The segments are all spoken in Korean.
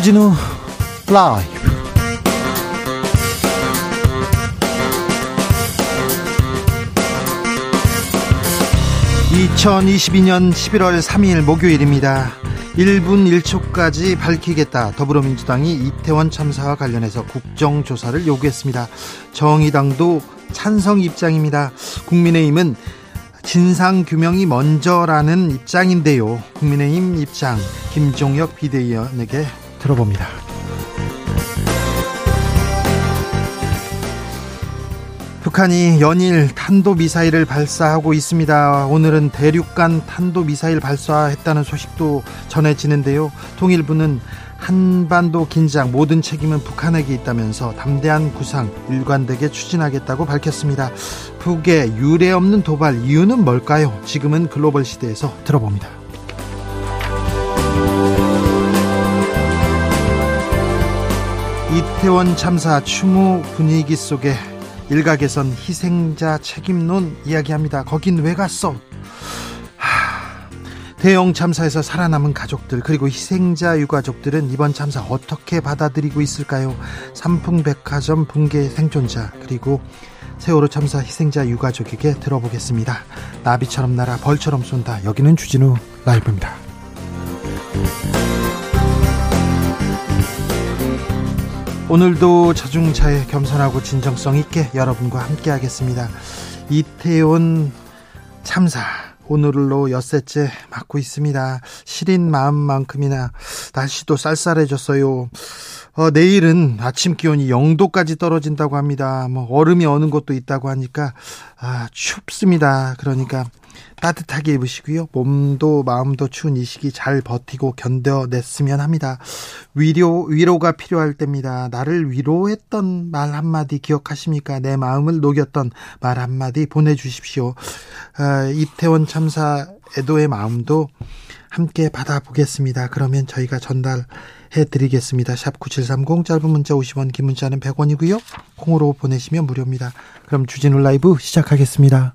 주진우 라이브 2022년 11월 3일 목요일입니다. 1분 1초까지 밝히겠다. 더불어민주당이 이태원 참사와 관련해서 국정조사를 요구했습니다. 정의당도 찬성 입장입니다. 국민의힘은 진상 규명이 먼저라는 입장인데요. 국민의힘 입장 김종혁 비대위원에게 들어봅니다. 북한이 연일 탄도미사일을 발사하고 있습니다. 오늘은 대륙간 탄도미사일 발사했다는 소식도 전해지는데요. 통일부는 한반도 긴장 모든 책임은 북한에게 있다면서 담대한 구상 일관되게 추진하겠다고 밝혔습니다. 북의 유례 없는 도발 이유는 뭘까요? 지금은 글로벌 시대에서 들어봅니다. 이태원 참사 추모 분위기 속에 일각에선 희생자 책임론 이야기합니다. 거긴 왜 갔어? 대형 참사에서 살아남은 가족들 그리고 희생자 유가족들은 이번 참사 어떻게 받아들이고 있을까요? 삼풍백화점 붕괴 생존자 그리고 세월호 참사 희생자 유가족에게 들어보겠습니다. 나비처럼 날아 벌처럼 쏜다. 여기는 주진우 라이브입니다. 오늘도 자중차에 겸손하고 진정성 있게 여러분과 함께 하겠습니다. 이태원 참사 오늘로 엿새째 맞고 있습니다. 시린 마음만큼이나 날씨도 쌀쌀해졌어요. 어, 내일은 아침 기온이 0도까지 떨어진다고 합니다. 뭐 얼음이 어는 곳도 있다고 하니까 아, 춥습니다. 그러니까 따뜻하게 입으시고요. 몸도 마음도 추운 이 시기 잘 버티고 견뎌냈으면 합니다. 위로, 위로가 필요할 때입니다. 나를 위로했던 말 한마디 기억하십니까? 내 마음을 녹였던 말 한마디 보내주십시오. 아, 이태원 참사 애도의 마음도 함께 받아보겠습니다. 그러면 저희가 전달해 드리겠습니다. 샵 9730 짧은 문자 50원 긴 문자는 100원이고요. 콩으로 보내시면 무료입니다. 그럼 주진우 라이브 시작하겠습니다.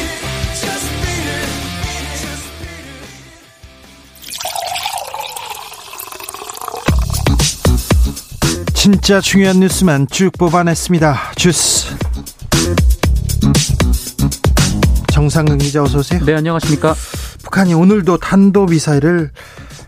진짜 중요한 뉴스만 쭉 뽑아냈습니다. 주스. 정상근 기자 어서 오세요. 네, 안녕하십니까? 북한이 오늘도 탄도 미사일을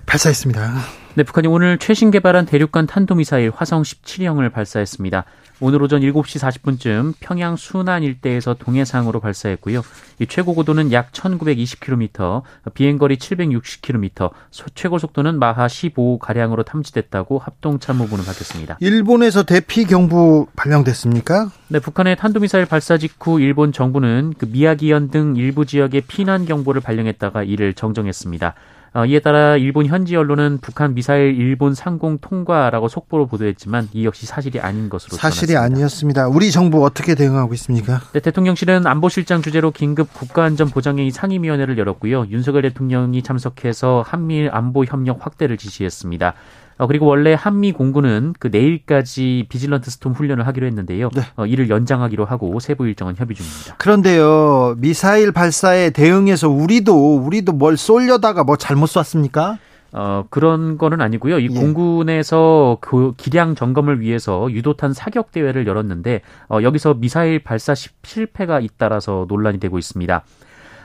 발사했습니다. 네, 북한이 오늘 최신 개발한 대륙간 탄도미사일 화성 17형을 발사했습니다. 오늘 오전 7시 40분쯤 평양 순안 일대에서 동해상으로 발사했고요. 이 최고 고도는 약 1920km, 비행거리 760km, 최고 속도는 마하 15 가량으로 탐지됐다고 합동참모부는 밝혔습니다. 일본에서 대피 경보 발령됐습니까? 네, 북한의 탄도미사일 발사 직후 일본 정부는 그 미야기현 등 일부 지역에 피난 경보를 발령했다가 이를 정정했습니다. 어, 이에 따라 일본 현지 언론은 북한 미사일 일본 상공 통과라고 속보로 보도했지만 이 역시 사실이 아닌 것으로 사실이 전했습니다. 아니었습니다. 우리 정부 어떻게 대응하고 있습니까? 네, 대통령실은 안보실장 주재로 긴급 국가안전보장회의 상임위원회를 열었고요. 윤석열 대통령이 참석해서 한미일 안보 협력 확대를 지시했습니다. 어, 그리고 원래 한미 공군은 그 내일까지 Vigilant Storm 훈련을 하기로 했는데요. 네. 어, 이를 연장하기로 하고 세부 일정은 협의 중입니다. 그런데요, 미사일 발사에 대응해서 우리도 우리도 뭘 쏠려다가 뭐 잘못 쐈습니까? 어, 그런 거는 아니고요. 이 예. 공군에서 그 기량 점검을 위해서 유도탄 사격 대회를 열었는데 어, 여기서 미사일 발사 시- 실패가 잇따라서 논란이 되고 있습니다.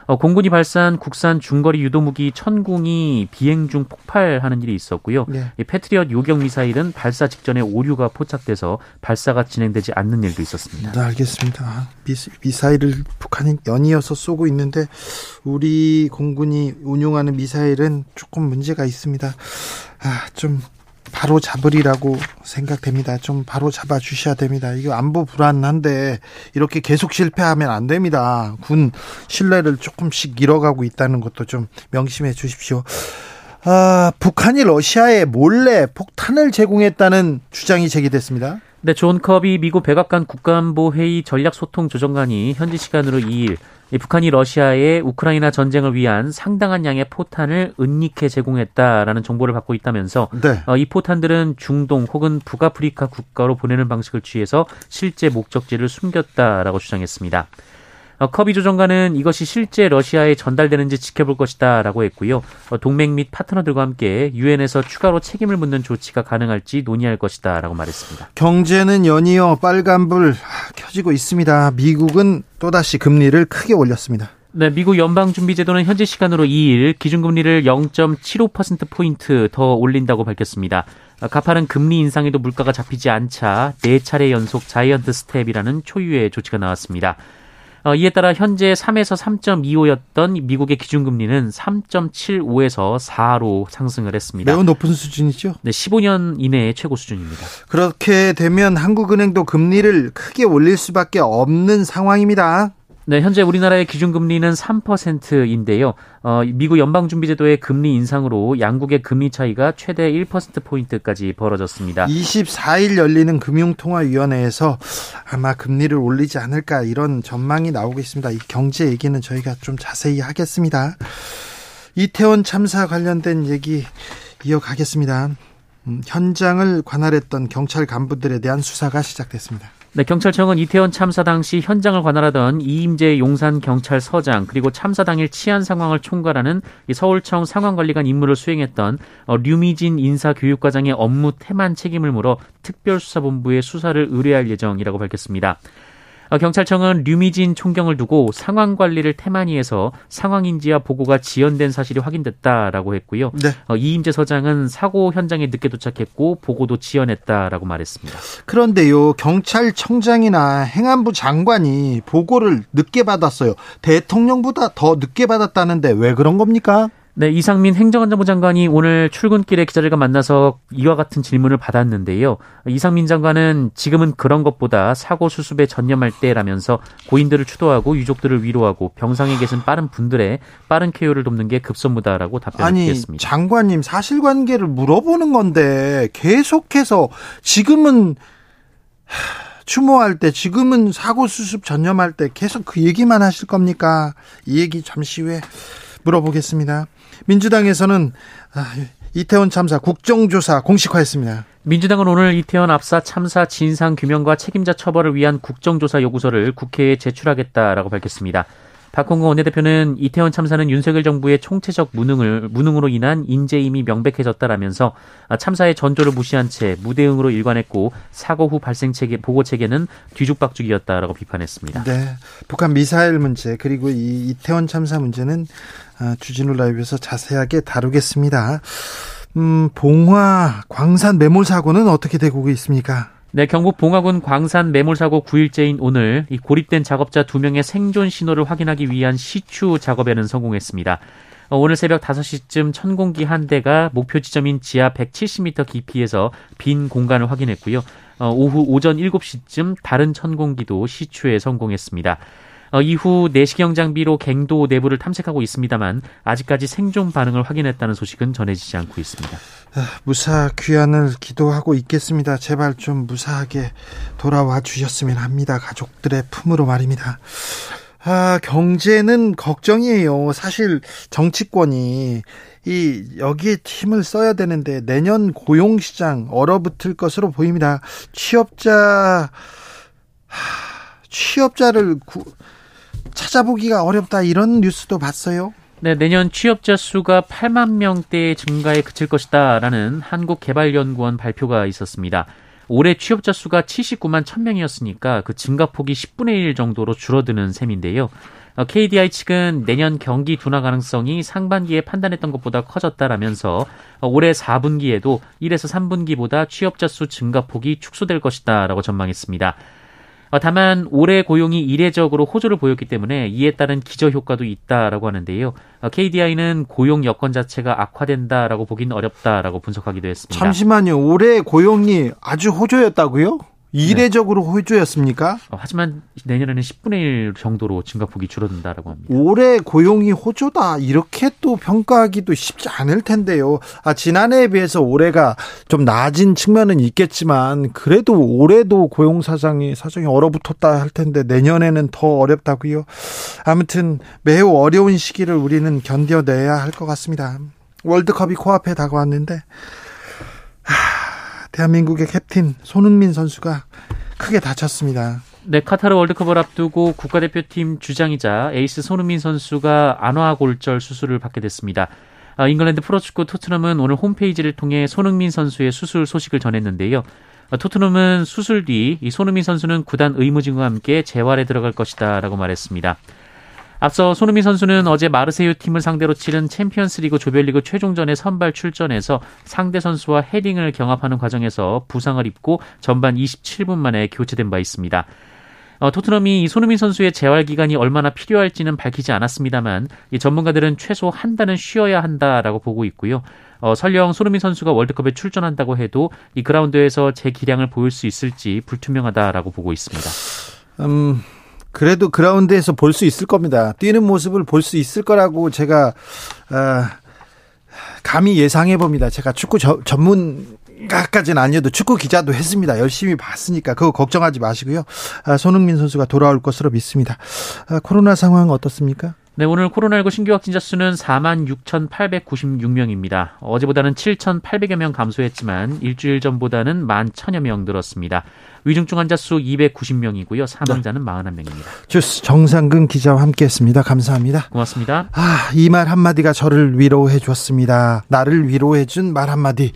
어, 공군이 발사한 국산 중거리 유도무기 천궁이 비행 중 폭발하는 일이 있었고요. 네. 이 패트리엇 요격 미사일은 발사 직전에 오류가 포착돼서 발사가 진행되지 않는 일도 있었습니다. 네, 알겠습니다. 아, 미사일을 북한이 연이어서 쏘고 있는데 우리 공군이 운용하는 미사일은 조금 문제가 있습니다. 아, 좀 바로 잡으리라고 생각됩니다. 좀 바로 잡아 주셔야 됩니다. 이거 안보 불안한데 이렇게 계속 실패하면 안 됩니다. 군 신뢰를 조금씩 잃어가고 있다는 것도 좀 명심해 주십시오. 아, 북한이 러시아에 몰래 폭탄을 제공했다는 주장이 제기됐습니다. 네, 존 커비 미국 백악관 국가안보회의 전략소통조정관이 현지 시간으로 2일 북한이 러시아에 우크라이나 전쟁을 위한 상당한 양의 포탄을 은닉해 제공했다라는 정보를 받고 있다면서 네. 어, 이 포탄들은 중동 혹은 북아프리카 국가로 보내는 방식을 취해서 실제 목적지를 숨겼다라고 주장했습니다. 어, 커비 조정관은 이것이 실제 러시아에 전달되는지 지켜볼 것이다라고 했고요. 어, 동맹 및 파트너들과 함께 유엔에서 추가로 책임을 묻는 조치가 가능할지 논의할 것이다라고 말했습니다. 경제는 연이어 빨간불 켜지고 있습니다. 미국은 또다시 금리를 크게 올렸습니다. 네, 미국 연방준비제도는 현지 시간으로 2일 기준금리를 0.75%포인트 더 올린다고 밝혔습니다. 어, 가파른 금리 인상에도 물가가 잡히지 않자 4차례 연속 giant step이라는 초유의 조치가 나왔습니다. 어, 이에 따라 현재 3에서 3.25였던 미국의 기준금리는 3.75에서 4로 상승을 했습니다. 매우 높은 수준이죠? 네, 15년 이내의 최고 수준입니다. 그렇게 되면 한국은행도 금리를 크게 올릴 수밖에 없는 상황입니다. 네, 현재 우리나라의 기준금리는 3%인데요. 어, 미국 연방준비제도의 금리 인상으로 양국의 금리 차이가 최대 1%포인트까지 벌어졌습니다. 24일 열리는 금융통화위원회에서 아마 금리를 올리지 않을까 이런 전망이 나오고 있습니다. 이 경제 얘기는 저희가 좀 자세히 하겠습니다. 이태원 참사 관련된 얘기 이어가겠습니다. 음, 현장을 관할했던 경찰 간부들에 대한 수사가 시작됐습니다. 네, 경찰청은 이태원 참사 당시 현장을 관할하던 이임재 용산 경찰서장 그리고 참사 당일 치안 상황을 총괄하는 서울청 상황관리관 임무를 수행했던 어, 류미진 인사교육과장의 업무 태만 책임을 물어 특별수사본부에 수사를 의뢰할 예정이라고 밝혔습니다. 어, 경찰청은 류미진 총경을 두고 상황 관리를 태만히해서 상황 인지와 보고가 지연된 사실이 확인됐다라고 했고요. 네. 어, 이임재 서장은 사고 현장에 늦게 도착했고 보고도 지연했다라고 말했습니다. 그런데요, 경찰청장이나 행안부 장관이 보고를 늦게 받았어요. 대통령보다 더 늦게 받았다는데 왜 그런 겁니까? 네, 이상민 행정안전부 장관이 오늘 출근길에 기자들과 만나서 이와 같은 질문을 받았는데요. 이상민 장관은 지금은 그런 것보다 사고 수습에 전념할 때라면서 고인들을 추도하고 유족들을 위로하고 병상에 계신 빠른 분들의 빠른 쾌유를 돕는 게 급선무다라고 답변을 드렸습니다. 장관님 사실관계를 물어보는 건데 계속해서 지금은 추모할 때 지금은 사고 수습 전념할 때 계속 그 얘기만 하실 겁니까? 이 얘기 잠시 후에 물어보겠습니다. 민주당에서는 아, 이태원 참사 국정조사 공식화했습니다. 민주당은 오늘 이태원 압사 참사 진상 규명과 책임자 처벌을 위한 국정조사 요구서를 국회에 제출하겠다라고 밝혔습니다. 박홍근 원내대표는 이태원 참사는 윤석열 정부의 총체적 무능을 무능으로 인한 인재임이 명백해졌다라면서 참사의 전조를 무시한 채 무대응으로 일관했고 사고 후 발생 체계 보고 체계는 뒤죽박죽이었다라고 비판했습니다. 네, 북한 미사일 문제 그리고 이 이태원 참사 문제는 아, 주진우 라이브에서 자세하게 다루겠습니다. 음, 봉화 광산 매몰 사고는 어떻게 되고 있습니까? 네, 경북 봉화군 광산 매몰 사고 9일째인 오늘 이 고립된 작업자 2명의 생존 신호를 확인하기 위한 시추 작업에는 성공했습니다. 어, 오늘 새벽 5시쯤 천공기 한 대가 목표 지점인 지하 170m 깊이에서 빈 공간을 확인했고요. 어, 오후 오전 7시쯤 다른 천공기도 시추에 성공했습니다. 어, 이후 내시경 장비로 갱도 내부를 탐색하고 있습니다만 아직까지 생존 반응을 확인했다는 소식은 전해지지 않고 있습니다. 아, 무사 귀환을 기도하고 있겠습니다. 제발 좀 무사하게 돌아와 주셨으면 합니다. 가족들의 품으로 말입니다. 아, 경제는 걱정이에요. 사실 정치권이 이 여기에 힘을 써야 되는데 내년 고용 시장 얼어붙을 것으로 보입니다. 취업자 취업자를 구, 찾아보기가 어렵다 이런 뉴스도 봤어요. 네, 내년 취업자 수가 8만 명대 증가에 그칠 것이다라는 한국개발연구원 발표가 있었습니다. 올해 취업자 수가 79만 1000명이었으니까 그 증가폭이 10분의 1 정도로 줄어드는 셈인데요. KDI 어, 측은 내년 경기 둔화 가능성이 상반기에 판단했던 것보다 커졌다라면서 올해 4분기에도 1에서 3분기보다 취업자 수 증가폭이 축소될 것이다라고 전망했습니다. 어, 다만 올해 고용이 이례적으로 호조를 보였기 때문에 이에 따른 기저 효과도 있다라고 하는데요. KDI는 어, 고용 여건 자체가 악화된다라고 보기는 어렵다라고 분석하기도 했습니다. 잠시만요. 올해 고용이 아주 호조였다고요? 이례적으로 네. 호조였습니까? 어, 하지만 내년에는 10분의 1 정도로 증가폭이 줄어든다라고 합니다. 올해 고용이 호조다 이렇게 또 평가하기도 쉽지 않을 텐데요. 아, 지난해에 비해서 올해가 좀 나아진 측면은 있겠지만 그래도 올해도 고용 사정이 사정이 얼어붙었다 할 텐데 내년에는 더 어렵다고요. 아무튼 매우 어려운 시기를 우리는 견뎌내야 할 것 같습니다. 월드컵이 코앞에 다가왔는데 대한민국의 캡틴 손흥민 선수가 크게 다쳤습니다. 네, 카타르 월드컵을 앞두고 국가대표팀 주장이자 에이스 손흥민 선수가 안와골절 수술을 받게 됐습니다. 아, 잉글랜드 프로축구 토트넘은 오늘 홈페이지를 통해 손흥민 선수의 수술 소식을 전했는데요. 아, 토트넘은 수술 뒤 이 손흥민 선수는 구단 의무진과 함께 재활에 들어갈 것이다라고 말했습니다. 앞서 손흥민 선수는 어제 마르세유 팀을 상대로 치른 챔피언스리그 조별리그 최종전에 선발 출전해서 상대 선수와 헤딩을 경합하는 과정에서 부상을 입고 전반 27분 만에 교체된 바 있습니다. 어, 토트넘이 이 손흥민 선수의 재활 기간이 얼마나 필요할지는 밝히지 않았습니다만 이 전문가들은 최소 한 달은 쉬어야 한다라고 보고 있고요. 어, 설령 손흥민 선수가 월드컵에 출전한다고 해도 이 그라운드에서 제 기량을 보일 수 있을지 불투명하다라고 보고 있습니다. 음, 그래도 그라운드에서 볼 수 있을 겁니다. 뛰는 모습을 볼 수 있을 거라고 제가 어, 감히 예상해 봅니다. 제가 축구 저, 전문가까지는 아니어도 축구 기자도 했습니다. 열심히 봤으니까 그거 걱정하지 마시고요. 아, 손흥민 선수가 돌아올 것으로 믿습니다. 아, 코로나 상황 어떻습니까? 네, 오늘 코로나19 신규 확진자 수는 4만 6,896명입니다. 어제보다는 7,800여 명 감소했지만 일주일 전보다는 1만 1,000여 명 늘었습니다. 위중증 환자 수 290명이고요. 사망자는 네. 41명입니다. 주스 정상근 기자와 함께했습니다. 감사합니다. 고맙습니다. 아, 이 말 한마디가 저를 위로해 줬습니다. 나를 위로해 준 말 한마디.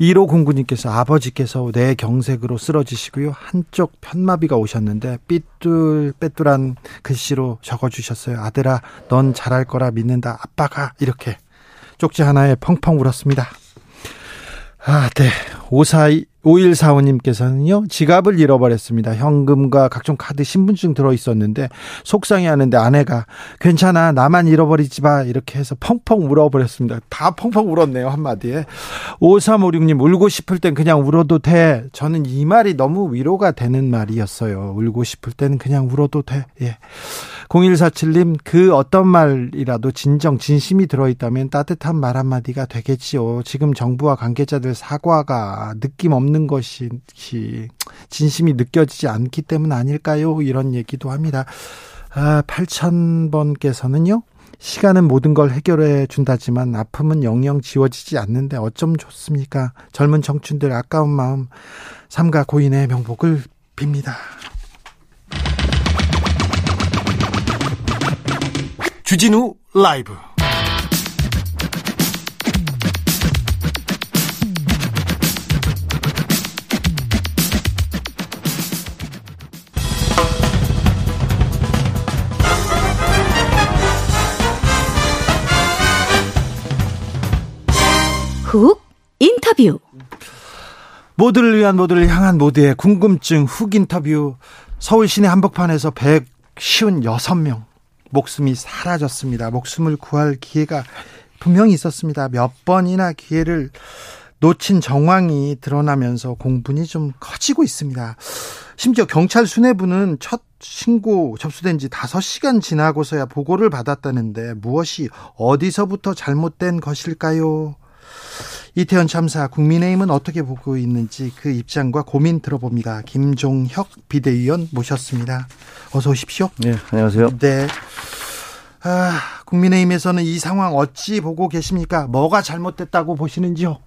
1호 공구님께서 아버지께서 내 경색으로 쓰러지시고요. 한쪽 편마비가 오셨는데 삐뚤 빼뚤한 글씨로 적어 주셨어요. 아들아, 넌 잘할 거라 믿는다. 아빠가 이렇게 쪽지 하나에 펑펑 울었습니다. 아, 네. 542 5145님께서는요, 지갑을 잃어버렸습니다. 현금과 각종 카드, 신분증 들어있었는데, 속상해 하는데 아내가, 괜찮아, 나만 잃어버리지 마. 이렇게 해서 펑펑 울어버렸습니다. 다 펑펑 울었네요, 한마디에. 5356님, 울고 싶을 땐 그냥 울어도 돼. 저는 이 말이 너무 위로가 되는 말이었어요. 울고 싶을 때는 그냥 울어도 돼. 예. 0147님, 그 어떤 말이라도 진정, 진심이 들어있다면 따뜻한 말 한마디가 되겠지요. 지금 정부와 관계자들 사과가 느낌 없는 것이 진심이 느껴지지 않기 때문 아닐까요? 이런 얘기도 합니다. 아, 8000번께서는요, 시간은 모든 걸 해결해 준다지만 아픔은 영영 지워지지 않는데 어쩜 좋습니까? 젊은 청춘들 아까운 마음 삼가 고인의 명복을 빕니다. 주진우 라이브 훅 인터뷰 모두를 위한 모두를 향한 모두의 궁금증 훅 인터뷰 서울 시내 한복판에서 156명 목숨이 사라졌습니다. 목숨을 구할 기회가 분명히 있었습니다. 몇 번이나 기회를 놓친 정황이 드러나면서 공분이 좀 커지고 있습니다. 심지어 경찰 수뇌부는 첫 신고 접수된 지 5시간 지나고서야 보고를 받았다는데 무엇이 어디서부터 잘못된 것일까요? 이태원 참사 국민의힘은 어떻게 보고 있는지 그 입장과 고민 들어봅니다. 김종혁 비대위원 모셨습니다. 어서 오십시오. 네, 안녕하세요. 네. 아, 국민의힘에서는 이 상황 어찌 보고 계십니까? 뭐가 잘못됐다고 보시는지요?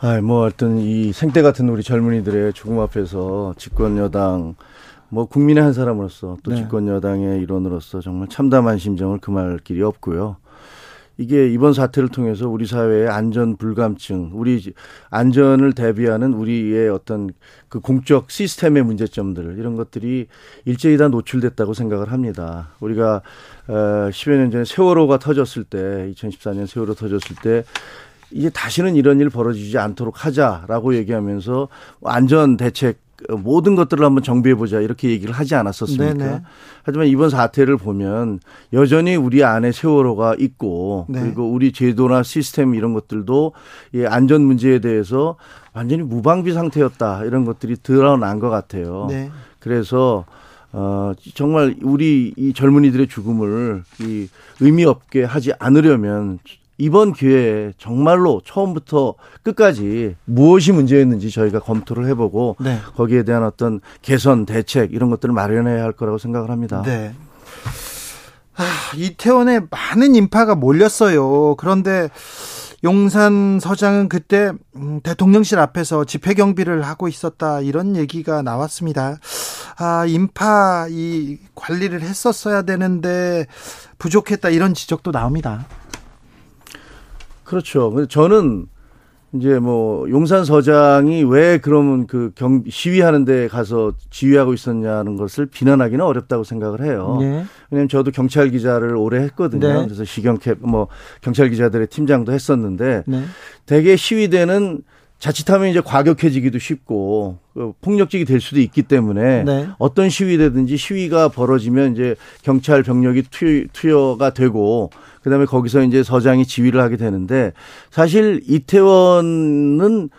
아, 뭐 어떤 이 생때 같은 우리 젊은이들의 죽음 앞에서 집권 여당 뭐 국민의 한 사람으로서 또 네. 집권 여당의 일원으로서 정말 참담한 심정을 금할 길이 없고요. 이게 이번 사태를 통해서 우리 사회의 안전 불감증, 우리 안전을 대비하는 우리의 어떤 그 공적 시스템의 문제점들 이런 것들이 일제히 다 노출됐다고 생각을 합니다. 우리가 어 10여 년 전에 세월호가 터졌을 때 2014년 세월호 터졌을 때 이제 다시는 이런 일 벌어지지 않도록 하자라고 얘기하면서 안전 대책 모든 것들을 한번 정비해 보자 이렇게 얘기를 하지 않았었습니까? 네네. 하지만 이번 사태를 보면 여전히 우리 안에 세월호가 있고 네. 그리고 우리 제도나 시스템 이런 것들도 이 안전 문제에 대해서 완전히 무방비 상태였다 이런 것들이 드러난 것 같아요. 네. 그래서 어, 정말 우리 이 젊은이들의 죽음을 이 의미 없게 하지 않으려면 이번 기회에 정말로 처음부터 끝까지 무엇이 문제였는지 저희가 검토를 해보고 네. 거기에 대한 어떤 개선 대책 이런 것들을 마련해야 할 거라고 생각을 합니다. 네. 아, 이태원에 많은 인파가 몰렸어요. 그런데 용산 서장은 그때 음, 대통령실 앞에서 집회 경비를 하고 있었다 이런 얘기가 나왔습니다. 아, 인파 이 관리를 했었어야 되는데 부족했다 이런 지적도 나옵니다. 그렇죠. 저는 이제 뭐 용산 서장이 왜 그러면 그 경 시위하는 데 가서 지휘하고 있었냐는 것을 비난하기는 어렵다고 생각을 해요. 네. 왜냐면 저도 경찰 기자를 오래 했거든요. 네. 그래서 시경캡 뭐 경찰 기자들의 팀장도 했었는데 네. 대개 시위대는 자칫하면 이제 과격해지기도 쉽고 그 폭력적이 될 수도 있기 때문에 네. 어떤 시위되든지 시위가 벌어지면 이제 경찰 병력이 투여, 투여가 되고 그다음에 거기서 이제 서장이 지휘를 하게 되는데 사실 이태원은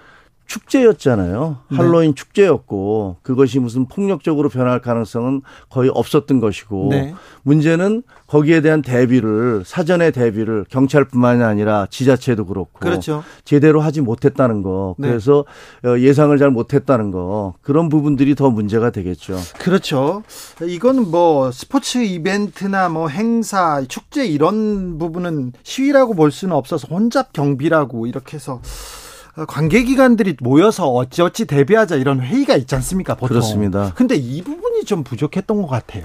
축제였잖아요. 네. 할로윈 네. 축제였고 그것이 무슨 폭력적으로 변할 가능성은 거의 없었던 것이고 네. 문제는 거기에 대한 대비를 사전에 대비를 경찰뿐만이 아니라 지자체도 그렇고 그렇죠. 제대로 하지 못했다는 거. 네. 그래서 어, 예상을 잘 못했다는 거. 그런 부분들이 더 문제가 되겠죠. 그렇죠. 이건 뭐 스포츠 이벤트나 뭐 행사, 축제 이런 부분은 시위라고 볼 수는 없어서 혼잡 경비라고 이렇게 해서 관계기관들이 모여서 어찌어찌 대비하자 이런 회의가 있지 않습니까? 보통. 그렇습니다. 근데 이 부분이 좀 부족했던 것 같아요.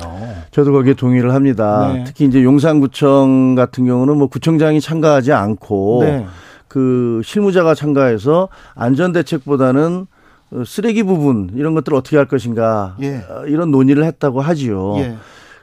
저도 거기에 동의를 합니다. 네. 특히 이제 용산구청 같은 경우는 뭐 구청장이 참가하지 않고 네. 그 실무자가 참가해서 안전대책보다는 쓰레기 부분 이런 것들을 어떻게 할 것인가 예. 이런 논의를 했다고 하지요. 예.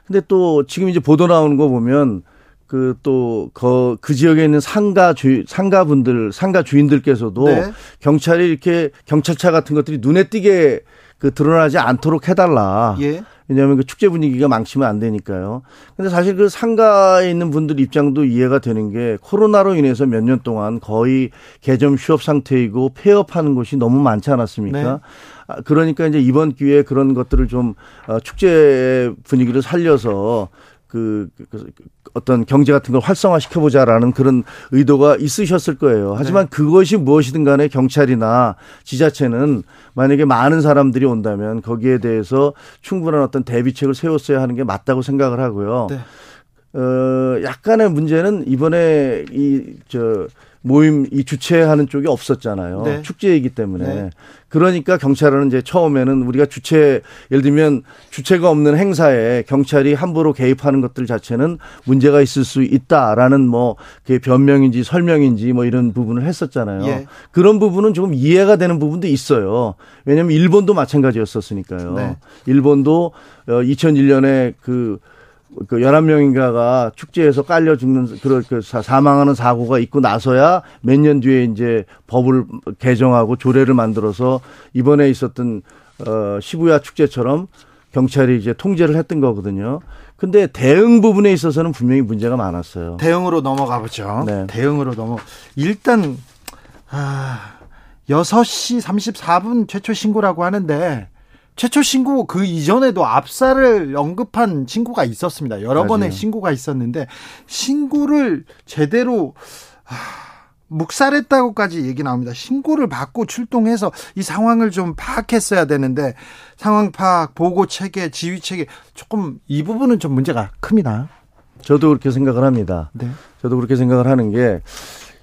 근데 또 지금 이제 보도 나오는 거 보면 그또그 그 지역에 있는 상가 주 상가분들 상가 주인들께서도 네. 경찰이 이렇게 경찰차 같은 것들이 눈에 띄게 그 드러나지 않도록 해달라. 예. 왜냐하면 그 축제 분위기가 망치면 안 되니까요. 근데 사실 그 상가에 있는 분들 입장도 이해가 되는 게 코로나로 인해서 몇 년 동안 거의 개점 휴업 상태이고 폐업하는 곳이 너무 많지 않았습니까? 네. 아, 그러니까 이제 이번 기회에 그런 것들을 좀 어, 축제 분위기를 살려서 그, 그, 그 어떤 경제 같은 걸 활성화 시켜 보자라는 그런 의도가 있으셨을 거예요. 하지만 네. 그것이 무엇이든 간에 경찰이나 지자체는 만약에 많은 사람들이 온다면 거기에 대해서 충분한 어떤 대비책을 세웠어야 하는 게 맞다고 생각을 하고요. 네. 어, 약간의 문제는 이번에 이, 저, 모임 이 주최하는 쪽이 없었잖아요. 네. 축제이기 때문에. 네. 그러니까 경찰은 이제 처음에는 우리가 주최 예를 들면 주체가 없는 행사에 경찰이 함부로 개입하는 것들 자체는 문제가 있을 수 있다라는 뭐 그게 변명인지 설명인지 뭐 이런 부분을 했었잖아요. 예. 그런 부분은 조금 이해가 되는 부분도 있어요. 왜냐하면 일본도 마찬가지였었으니까요. 네. 일본도 2001년에 어, 그그 11명인가가 축제에서 깔려 죽는 그런 그 사망하는 사고가 있고 나서야 몇 년 뒤에 이제 법을 개정하고 조례를 만들어서 이번에 있었던 어 시부야 축제처럼 경찰이 이제 통제를 했던 거거든요. 근데 대응 부분에 있어서는 분명히 문제가 많았어요. 대응으로 넘어가 보죠. 네. 대응으로 넘어 일단 아 6시 34분 최초 신고라고 하는데 최초 신고 그 이전에도 압사를 언급한 신고가 있었습니다. 여러 맞아요. 번의 신고가 있었는데 신고를 제대로 하, 묵살했다고까지 얘기 나옵니다. 신고를 받고 출동해서 이 상황을 좀 파악했어야 되는데 상황 파악, 보고 체계, 지휘 체계 조금 이 부분은 좀 문제가 큽니다. 저도 그렇게 생각을 합니다. 네. 저도 그렇게 생각을 하는 게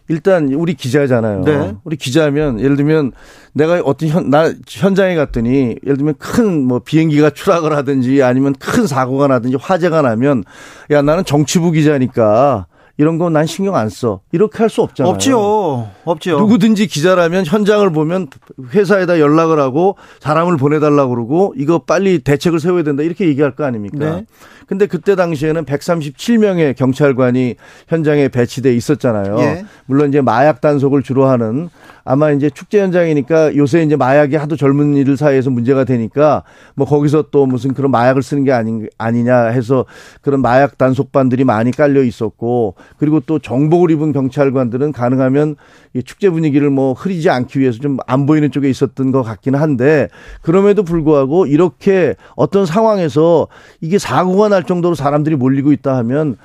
일단 우리 기자잖아요. 네. 우리 기자면 예를 들면 내가 어떤 현, 나 현장에 갔더니 예를 들면 큰 뭐 비행기가 추락을 하든지 아니면 큰 사고가 나든지 화재가 나면 야 나는 정치부 기자니까 이런 거 난 신경 안 써. 이렇게 할 수 없잖아요. 없지요. 없지요. 누구든지 기자라면 현장을 보면 회사에다 연락을 하고 사람을 보내달라고 그러고 이거 빨리 대책을 세워야 된다 이렇게 얘기할 거 아닙니까? 네. 근데 그때 당시에는 137명의 경찰관이 현장에 배치돼 있었잖아요. 예. 물론 이제 마약 단속을 주로 하는 아마 이제 축제 현장이니까 요새 이제 마약이 하도 젊은이들 사이에서 문제가 되니까 뭐 거기서 또 무슨 그런 마약을 쓰는 게 아니, 아니냐 해서 그런 마약 단속반들이 많이 깔려 있었고 그리고 또 정복을 입은 경찰관들은 가능하면 이 축제 분위기를 뭐 흐리지 않기 위해서 좀 안 보이는 쪽에 있었던 것 같기는 한데 그럼에도 불구하고 이렇게 어떤 상황에서 이게 사고가 날 정도로 사람들이 몰리고 있다 하면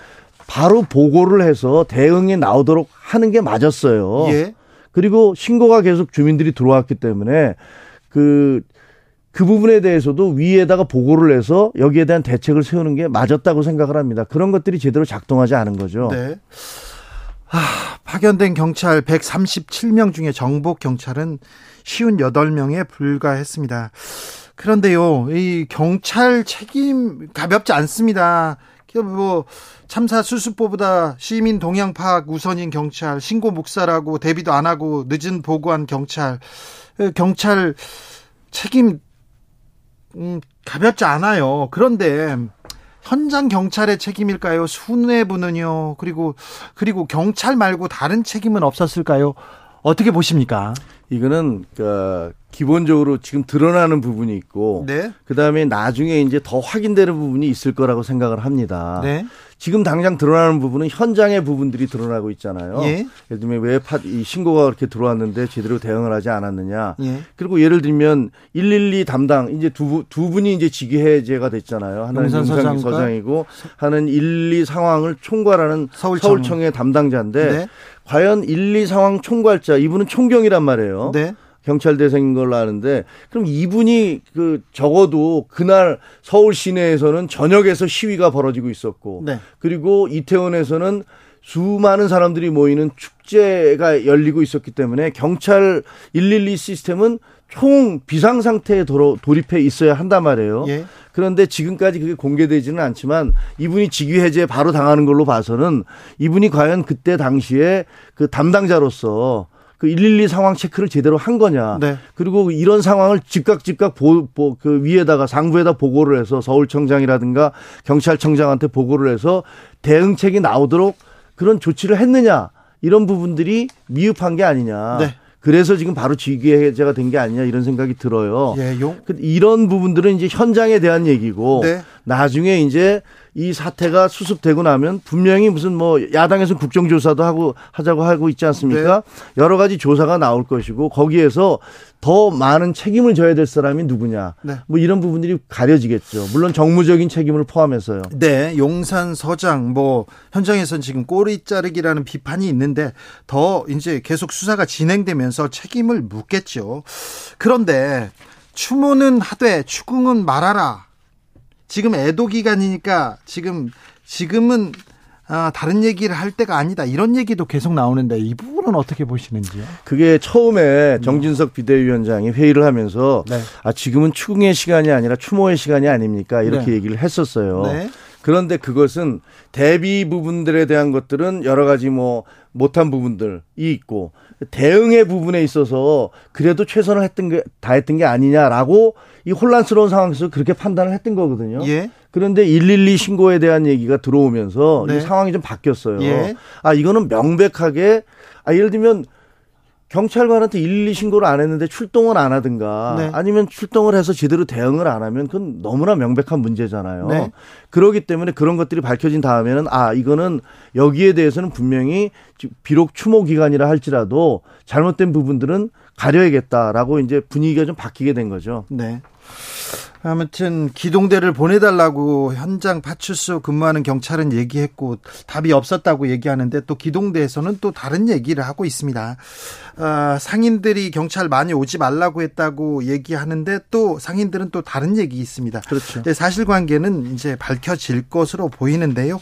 바로 보고를 해서 대응이 나오도록 하는 게 맞았어요. 예. 그리고 신고가 계속 주민들이 들어왔기 때문에 그, 그 부분에 대해서도 위에다가 보고를 해서 여기에 대한 대책을 세우는 게 맞았다고 생각을 합니다. 그런 것들이 제대로 작동하지 않은 거죠. 네. 아, 파견된 경찰 137명 중에 정복 경찰은 58명에 불과했습니다. 그런데요, 이 경찰 책임 가볍지 않습니다. 뭐 참사 수습보보다 시민 동향 파악 우선인 경찰, 신고 묵살하고 대비도 안 하고 늦은 보고한 경찰, 경찰 책임 음, 가볍지 않아요. 그런데 현장 경찰의 책임일까요? 순뇌부는요. 그리고 그리고 경찰 말고 다른 책임은 없었을까요? 어떻게 보십니까? 이거는 그 기본적으로 지금 드러나는 부분이 있고 네. 그다음에 나중에 이제 더 확인되는 부분이 있을 거라고 생각을 합니다. 네. 지금 당장 드러나는 부분은 현장의 부분들이 드러나고 있잖아요. 예. 를 들면 왜 파, 이 신고가 그렇게 들어왔는데 제대로 대응을 하지 않았느냐. 예. 그리고 예를 들면 112 담당 이제 두, 두 분이 이제 직위해제가 됐잖아요. 하나는 용산 서장이고 하는 1, 2 상황을 총괄하는 서울청. 서울청의 담당자인데 네. 과연 1, 2 상황 총괄자 이분은 총경이란 말이에요. 네. 경찰 대생인 걸로 아는데 그럼 이분이 그 적어도 그날 서울 시내에서는 저녁에서 시위가 벌어지고 있었고 네. 그리고 이태원에서는 수많은 사람들이 모이는 축제가 열리고 있었기 때문에 경찰 112 시스템은 총 비상 상태에 돌입해 있어야 한단 말이에요. 예. 그런데 지금까지 그게 공개되지는 않지만 이분이 직위 해제 바로 당하는 걸로 봐서는 이분이 과연 그때 당시에 그 담당자로서 그112 상황 체크를 제대로 한 거냐. 네. 그리고 이런 상황을 즉각 즉각 보, 보, 그 위에다가 상부에다 보고를 해서 서울청장이라든가 경찰청장한테 보고를 해서 대응책이 나오도록 그런 조치를 했느냐. 이런 부분들이 미흡한 게 아니냐. 네. 그래서 지금 바로 지휘해제가 된 게 아니냐 이런 생각이 들어요. 예, 용. 그 이런 부분들은 이제 현장에 대한 얘기고 네. 나중에 이제 이 사태가 수습되고 나면 분명히 무슨 뭐 야당에서 국정조사도 하고 하자고 하고 있지 않습니까? 네. 여러 가지 조사가 나올 것이고 거기에서 더 많은 책임을 져야 될 사람이 누구냐. 네. 뭐 이런 부분들이 가려지겠죠. 물론 정무적인 책임을 포함해서요. 네. 용산 서장 뭐 현장에서는 지금 꼬리 자르기라는 비판이 있는데 더 이제 계속 수사가 진행되면서 책임을 묻겠죠. 그런데 추모는 하되 추궁은 말하라. 지금 애도 기간이니까 지금 지금은 아, 다른 얘기를 할 때가 아니다. 이런 얘기도 계속 나오는데 이 부분은 어떻게 보시는지요? 그게 처음에 정진석 비대위원장이 회의를 하면서 네. 아, 지금은 추궁의 시간이 아니라 추모의 시간이 아닙니까? 이렇게 네. 얘기를 했었어요. 네. 그런데 그것은 대비 부분들에 대한 것들은 여러 가지 뭐 못한 부분들이 있고 대응의 부분에 있어서 그래도 최선을 했던 게 다 했던 게 아니냐라고 이 혼란스러운 상황에서 그렇게 판단을 했던 거거든요. 예. 그런데 112 신고에 대한 얘기가 들어오면서 네. 이 상황이 좀 바뀌었어요. 예. 아 이거는 명백하게 아 예를 들면 경찰관한테 112 신고를 안 했는데 출동을 안 하든가 네. 아니면 출동을 해서 제대로 대응을 안 하면 그건 너무나 명백한 문제잖아요. 네. 그러기 때문에 그런 것들이 밝혀진 다음에는 아 이거는 여기에 대해서는 분명히 비록 추모 기간이라 할지라도 잘못된 부분들은 가려야겠다라고 이제 분위기가 좀 바뀌게 된 거죠. 네. 아무튼 기동대를 보내달라고 현장 파출소 근무하는 경찰은 얘기했고 답이 없었다고 얘기하는데 또 기동대에서는 또 다른 얘기를 하고 있습니다. 어, 상인들이 경찰 많이 오지 말라고 했다고 얘기하는데 또 상인들은 또 다른 얘기 있습니다. 그렇죠. 사실관계는 이제 밝혀질 것으로 보이는데요.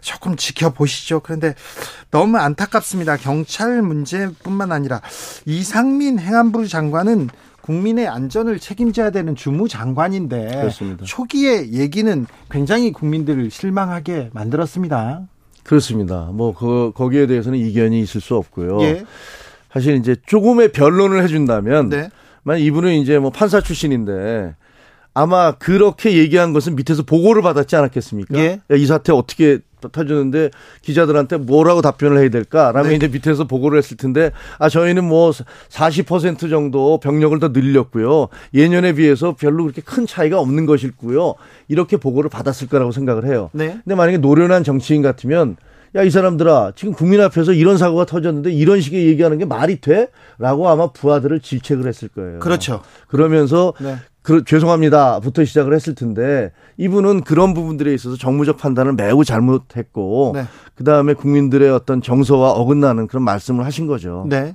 조금 지켜보시죠. 그런데 너무 안타깝습니다. 경찰 문제뿐만 아니라 이상민 행안부 장관은 국민의 안전을 책임져야 되는 주무장관인데 그렇습니다. 초기에 얘기는 굉장히 국민들을 실망하게 만들었습니다. 그렇습니다. 뭐 그, 거기에 대해서는 이견이 있을 수 없고요. 예. 사실 이제 조금의 변론을 해준다면, 네. 만 이분은 이제 뭐 판사 출신인데 아마 그렇게 얘기한 것은 밑에서 보고를 받았지 않았겠습니까? 예. 야, 이 사태 어떻게 터졌는데 기자들한테 뭐라고 답변을 해야 될까? 라면 네. 이제 밑에서 보고를 했을 텐데 아 저희는 뭐 40% 정도 병력을 더 늘렸고요. 예년에 비해서 별로 그렇게 큰 차이가 없는 것이고요. 이렇게 보고를 받았을 거라고 생각을 해요. 네. 근데 만약에 노련한 정치인 같으면 야, 이 사람들아, 지금 국민 앞에서 이런 사고가 터졌는데 이런 식의 얘기하는 게 말이 돼? 라고 아마 부하들을 질책을 했을 거예요. 그렇죠. 그러면서 네. 그, 죄송합니다부터 시작을 했을 텐데 이분은 그런 부분들에 있어서 정무적 판단을 매우 잘못했고 네. 그 다음에 국민들의 어떤 정서와 어긋나는 그런 말씀을 하신 거죠. 네.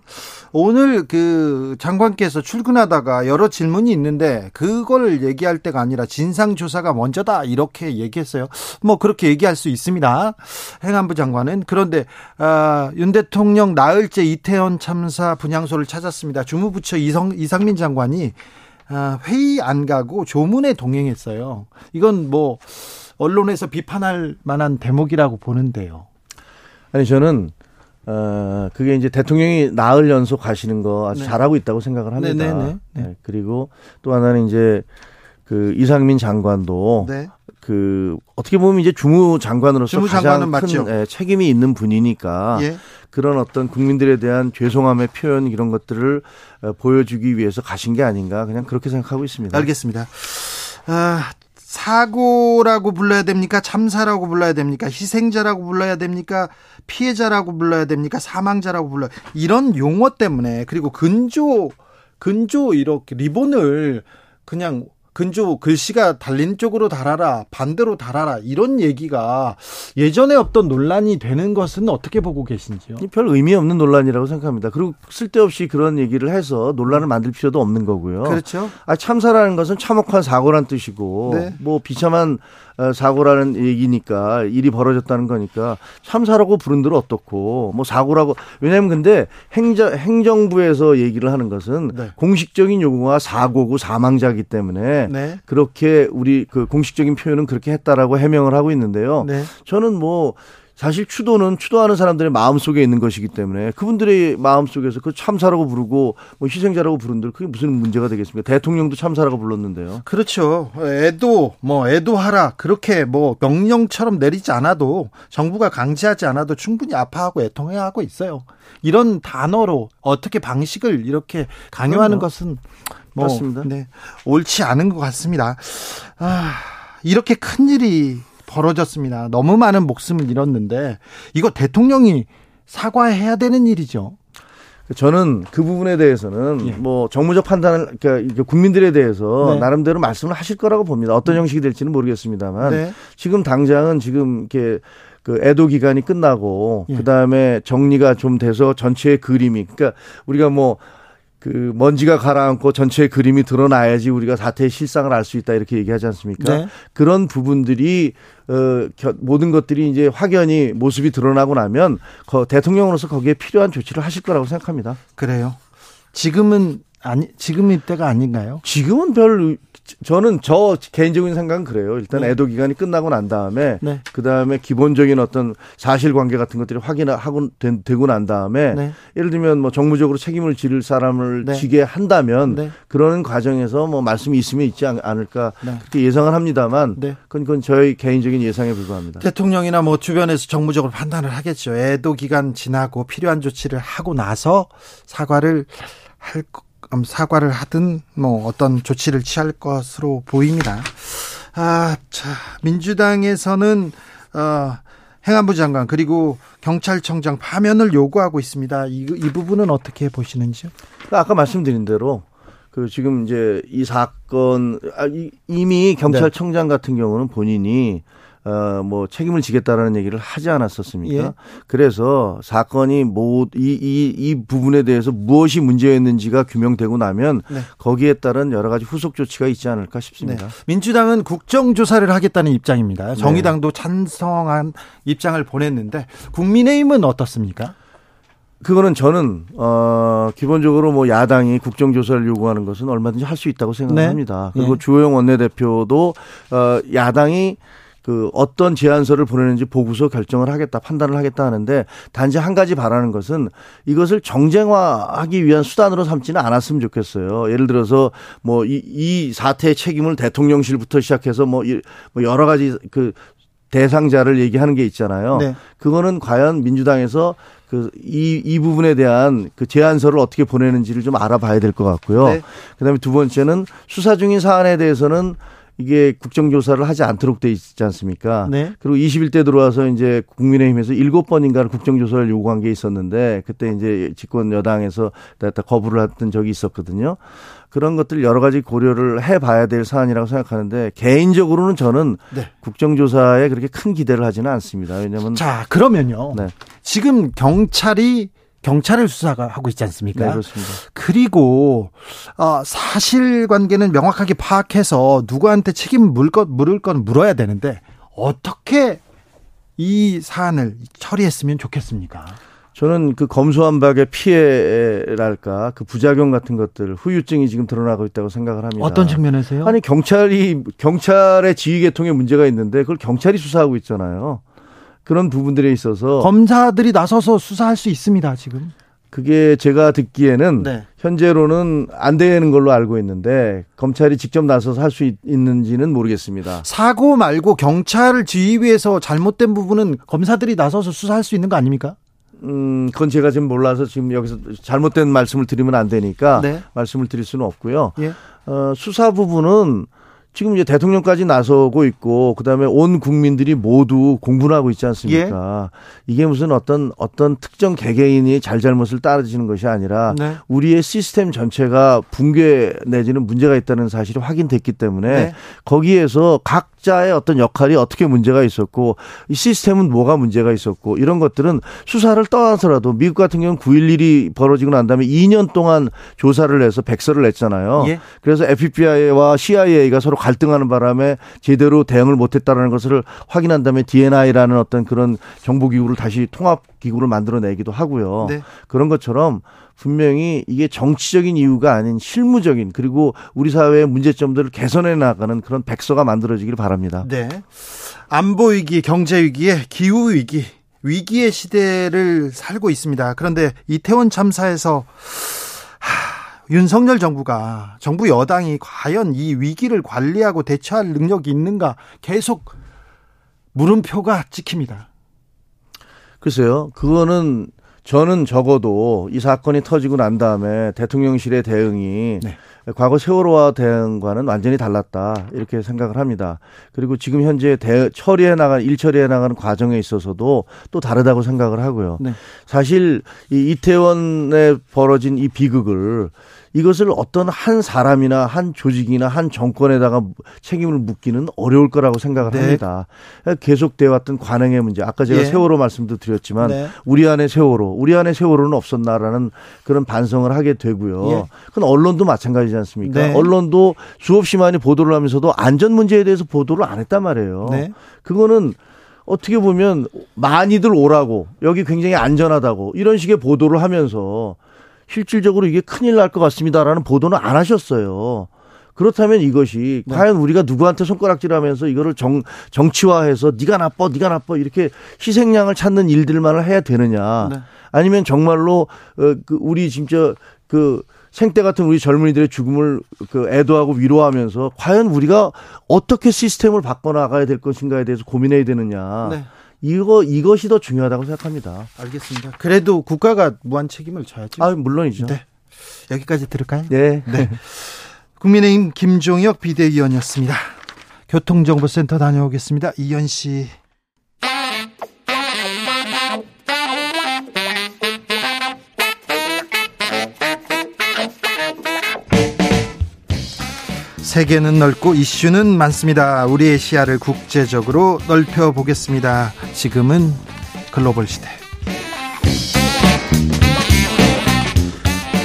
오늘 그 장관께서 출근하다가 여러 질문이 있는데 그걸 얘기할 때가 아니라 진상 조사가 먼저다 이렇게 얘기했어요. 뭐 그렇게 얘기할 수 있습니다. 행안부 장관은 그런데 아, 윤 대통령 나흘째 이태원 참사 분향소를 찾았습니다. 주무부처 이성, 이상민 장관이 아, 회의 안 가고 조문에 동행했어요. 이건 뭐 언론에서 비판할 만한 대목이라고 보는데요. 아니 저는 어 그게 이제 대통령이 나흘 연속 가시는 거 아주 네. 잘하고 있다고 생각을 합니다. 네네네. 네. 네, 그리고 또 하나는 이제 그 이상민 장관도 네. 그 어떻게 보면 이제 주무 장관으로서 주무 가장 큰. 예, 책임이 있는 분이니까 예. 그런 어떤 국민들에 대한 죄송함의 표현 이런 것들을 어, 보여주기 위해서 가신 게 아닌가 그냥 그렇게 생각하고 있습니다. 알겠습니다. 아, 사고라고 불러야 됩니까? 참사라고 불러야 됩니까? 희생자라고 불러야 됩니까? 피해자라고 불러야 됩니까? 사망자라고 불러야 이런 용어 때문에 그리고 근조 근조 이렇게 리본을 그냥 근조 글씨가 달린 쪽으로 달아라 반대로 달아라 이런 얘기가 예전에 없던 논란이 되는 것은 어떻게 보고 계신지요? 별 의미 없는 논란이라고 생각합니다. 그리고 쓸데없이 그런 얘기를 해서 논란을 만들 필요도 없는 거고요. 그렇죠. 아, 참사라는 것은 참혹한 사고란 뜻이고 네. 뭐 비참한 어, 사고라는 얘기니까 일이 벌어졌다는 거니까 참사라고 부른들 어떻고 뭐 사고라고 왜냐하면 근데 행정 행정부에서 얘기를 하는 것은 네. 공식적인 용어가 사고고 사망자이기 때문에 네. 그렇게 우리 그 공식적인 표현은 그렇게 했다라고 해명을 하고 있는데요. 네. 저는 뭐 사실 추도는 추도하는 사람들의 마음 속에 있는 것이기 때문에 그분들의 마음 속에서 그 참사라고 부르고 뭐 희생자라고 부른들 그게 무슨 문제가 되겠습니까? 대통령도 참사라고 불렀는데요. 그렇죠. 애도 뭐 애도하라 그렇게 뭐 명령처럼 내리지 않아도 정부가 강제하지 않아도 충분히 아파하고 애통해 하고 있어요. 이런 단어로 어떻게 방식을 이렇게 강요하는 그럼요. 것은 뭐 맞습니다. 네, 옳지 않은 것 같습니다. 아, 이렇게 큰 일이 벌어졌습니다. 너무 많은 목숨을 잃었는데 이거 대통령이 사과해야 되는 일이죠. 저는 그 부분에 대해서는 예. 뭐 정무적 판단을 그러니까 국민들에 대해서 네. 나름대로 말씀을 하실 거라고 봅니다. 어떤 형식이 될지는 모르겠습니다만 네. 지금 당장은 지금 이렇게 그 애도 기간이 끝나고 예. 그다음에 정리가 좀 돼서 전체의 그림이 그러니까 우리가 뭐 그 먼지가 가라앉고 전체의 그림이 드러나야지 우리가 사태의 실상을 알 수 있다 이렇게 얘기하지 않습니까? 네. 그런 부분들이 어 겨- 모든 것들이 이제 확연히 모습이 드러나고 나면 거- 대통령으로서 거기에 필요한 조치를 하실 거라고 생각합니다. 그래요. 지금은 아니 지금이 때가 아닌가요? 지금은 별 의- 저는 저 개인적인 생각은 그래요. 일단 네. 애도 기간이 끝나고 난 다음에 네. 그 다음에 기본적인 어떤 사실관계 같은 것들이 확인하고 된- 되고 난 다음에 네. 예를 들면 뭐 정무적으로 책임을 질 사람을 네. 지게 한다면 네. 그런 과정에서 뭐 말씀이 있으면 있지 않- 않을까 네. 그렇게 예상을 합니다만 네. 그건, 그건 저희 개인적인 예상에 불과합니다. 대통령이나 뭐 주변에서 정무적으로 판단을 하겠죠. 애도 기간 지나고 필요한 조치를 하고 나서 사과를 할 거- 음, 사과를 하든 뭐 어떤 조치를 취할 것으로 보입니다. 아, 자, 민주당에서는 어 행안부 장관 그리고 경찰청장 파면을 요구하고 있습니다. 이, 이 부분은 어떻게 보시는지요? 그러니까 아까 말씀드린 대로 그 지금 이제 이 사건 아, 이- 이미 경찰청장 같은 경우는 본인이 어뭐 책임을 지겠다라는 얘기를 하지 않았었습니까? 예. 그래서 사건이 뭐이이 이 부분에 대해서 무엇이 문제였는지가 규명되고 나면 네. 거기에 따른 여러 가지 후속 조치가 있지 않을까 싶습니다. 민주당은 국정조사를 하겠다는 네. 입장입니다. 정의당도 찬성한 입장을 보냈는데 국민의힘은 어떻습니까? 그거는 저는 어 기본적으로 뭐 야당이 국정조사를 요구하는 것은 얼마든지 할 수 있다고 생각합니다. 네. 그리고 예. 주호영 원내대표도 어 야당이 그 어떤 제안서를 보내는지 보고서 결정을 하겠다 판단을 하겠다 하는데 단지 한 가지 바라는 것은 이것을 정쟁화하기 위한 수단으로 삼지는 않았으면 좋겠어요. 예를 들어서 뭐이 이 사태의 책임을 대통령실부터 시작해서 뭐, 뭐 여러 가지 그 대상자를 얘기하는 게 있잖아요. 네. 그거는 과연 민주당에서 그이이 부분에 대한 그 제안서를 어떻게 보내는지를 좀 알아봐야 될 것 같고요. 네. 그다음에 두 번째는 수사 중인 사안에 대해서는 이게 국정조사를 하지 않도록 돼 있지 않습니까? 네. 그리고 21대 들어와서 이제 국민의힘에서 일곱 번인가 국정조사를 요구한 게 있었는데 그때 이제 집권 여당에서 다 거부를 했던 적이 있었거든요. 그런 것들 여러 가지 고려를 해봐야 될 사안이라고 생각하는데 개인적으로는 저는 네. 국정조사에 그렇게 큰 기대를 하지는 않습니다. 왜냐하면 자 그러면요. 네. 지금 경찰이 경찰을 수사가 하고 있지 않습니까? 네, 그렇습니다. 그리고 어, 사실관계는 명확하게 파악해서 누구한테 책임 물 것 물을 건 물어야 되는데 어떻게 이 사안을 처리했으면 좋겠습니까? 저는 그 검소한 박의 피해랄까 그 부작용 같은 것들 후유증이 지금 드러나고 있다고 생각을 합니다. 어떤 측면에서요? 아니 경찰이 경찰의 지휘 계통에 문제가 있는데 그걸 경찰이 수사하고 있잖아요. 그런 부분들에 있어서 검사들이 나서서 수사할 수 있습니다. 지금. 그게 제가 듣기에는 네. 현재로는 안 되는 걸로 알고 있는데 검찰이 직접 나서서 할 수 있는지는 모르겠습니다. 사고 말고 경찰을 지휘위해서 잘못된 부분은 검사들이 나서서 수사할 수 있는 거 아닙니까? 음, 그건 제가 지금 몰라서 지금 여기서 잘못된 말씀을 드리면 안 되니까 네. 말씀을 드릴 수는 없고요. 예. 어, 수사 부분은 지금 이제 대통령까지 나서고 있고 그다음에 온 국민들이 모두 공분을 하고 있지 않습니까? 예. 이게 무슨 어떤 어떤 특정 개개인이 잘잘못을 따라지는 것이 아니라 네. 우리의 시스템 전체가 붕괴 내지는 문제가 있다는 사실이 확인됐기 때문에 네. 거기에서 각자의 어떤 역할이 어떻게 문제가 있었고 이 시스템은 뭐가 문제가 있었고 이런 것들은 수사를 떠나서라도 미국 같은 경우는 9.11이 벌어지고 난 다음에 2년 동안 조사를 해서 백서를 냈잖아요. 예. 그래서 FBI와 CIA가 서로 갈등하는 바람에 제대로 대응을 못했다라는 것을 확인한 다음에 DNI라는 어떤 그런 정보기구를 다시 통합기구를 만들어내기도 하고요. 네. 그런 것처럼 분명히 이게 정치적인 이유가 아닌 실무적인 그리고 우리 사회의 문제점들을 개선해 나가는 그런 백서가 만들어지길 바랍니다. 네. 안보 위기, 경제 위기에 기후 위기, 위기의 시대를 살고 있습니다. 그런데 이태원 참사에서 하, 윤석열 정부가 정부 여당이 과연 이 위기를 관리하고 대처할 능력이 있는가 계속 물음표가 찍힙니다. 글쎄요. 그거는 저는 적어도 이 사건이 터지고 난 다음에 대통령실의 대응이 네. 과거 세월호와 대응과는 완전히 달랐다 이렇게 생각을 합니다. 그리고 지금 현재 대, 처리해 나간 일 처리해 나가는 과정에 있어서도 또 다르다고 생각을 하고요. 네. 사실 이 이태원에 벌어진 이 비극을 이것을 어떤 한 사람이나 한 조직이나 한 정권에다가 책임을 묻기는 어려울 거라고 생각을 네. 합니다. 계속돼 왔던 관행의 문제. 아까 제가 예. 세월호 말씀도 드렸지만 네. 우리 안에 세월호, 우리 안에 세월호는 없었나라는 그런 반성을 하게 되고요. 예. 그건 언론도 마찬가지지 않습니까? 네. 언론도 수없이 많이 보도를 하면서도 안전 문제에 대해서 보도를 안 했단 말이에요. 네. 그거는 어떻게 보면 많이들 오라고 여기 굉장히 안전하다고 이런 식의 보도를 하면서 실질적으로 이게 큰일 날 것 같습니다라는 보도는 안 하셨어요. 그렇다면 이것이 네. 과연 우리가 누구한테 손가락질하면서 이거를 정 정치화해서 네가 나빠, 네가 나빠 이렇게 희생양을 찾는 일들만을 해야 되느냐? 네. 아니면 정말로 어, 그 우리 진짜 그 생때 같은 우리 젊은이들의 죽음을 그 애도하고 위로하면서 과연 우리가 어떻게 시스템을 바꿔나가야 될 것인가에 대해서 고민해야 되느냐. 네. 이거 이것이 더 중요하다고 생각합니다. 알겠습니다. 그래도 국가가 무한 책임을 져야죠. 아, 물론이죠. 네. 여기까지 들을까요? 네. 네. 국민의힘 김종혁 비대위원이었습니다. 교통정보센터 다녀오겠습니다. 이현 씨. 세계는 넓고 이슈는 많습니다. 우리의 시야를 국제적으로 넓혀 보겠습니다. 지금은 글로벌 시대.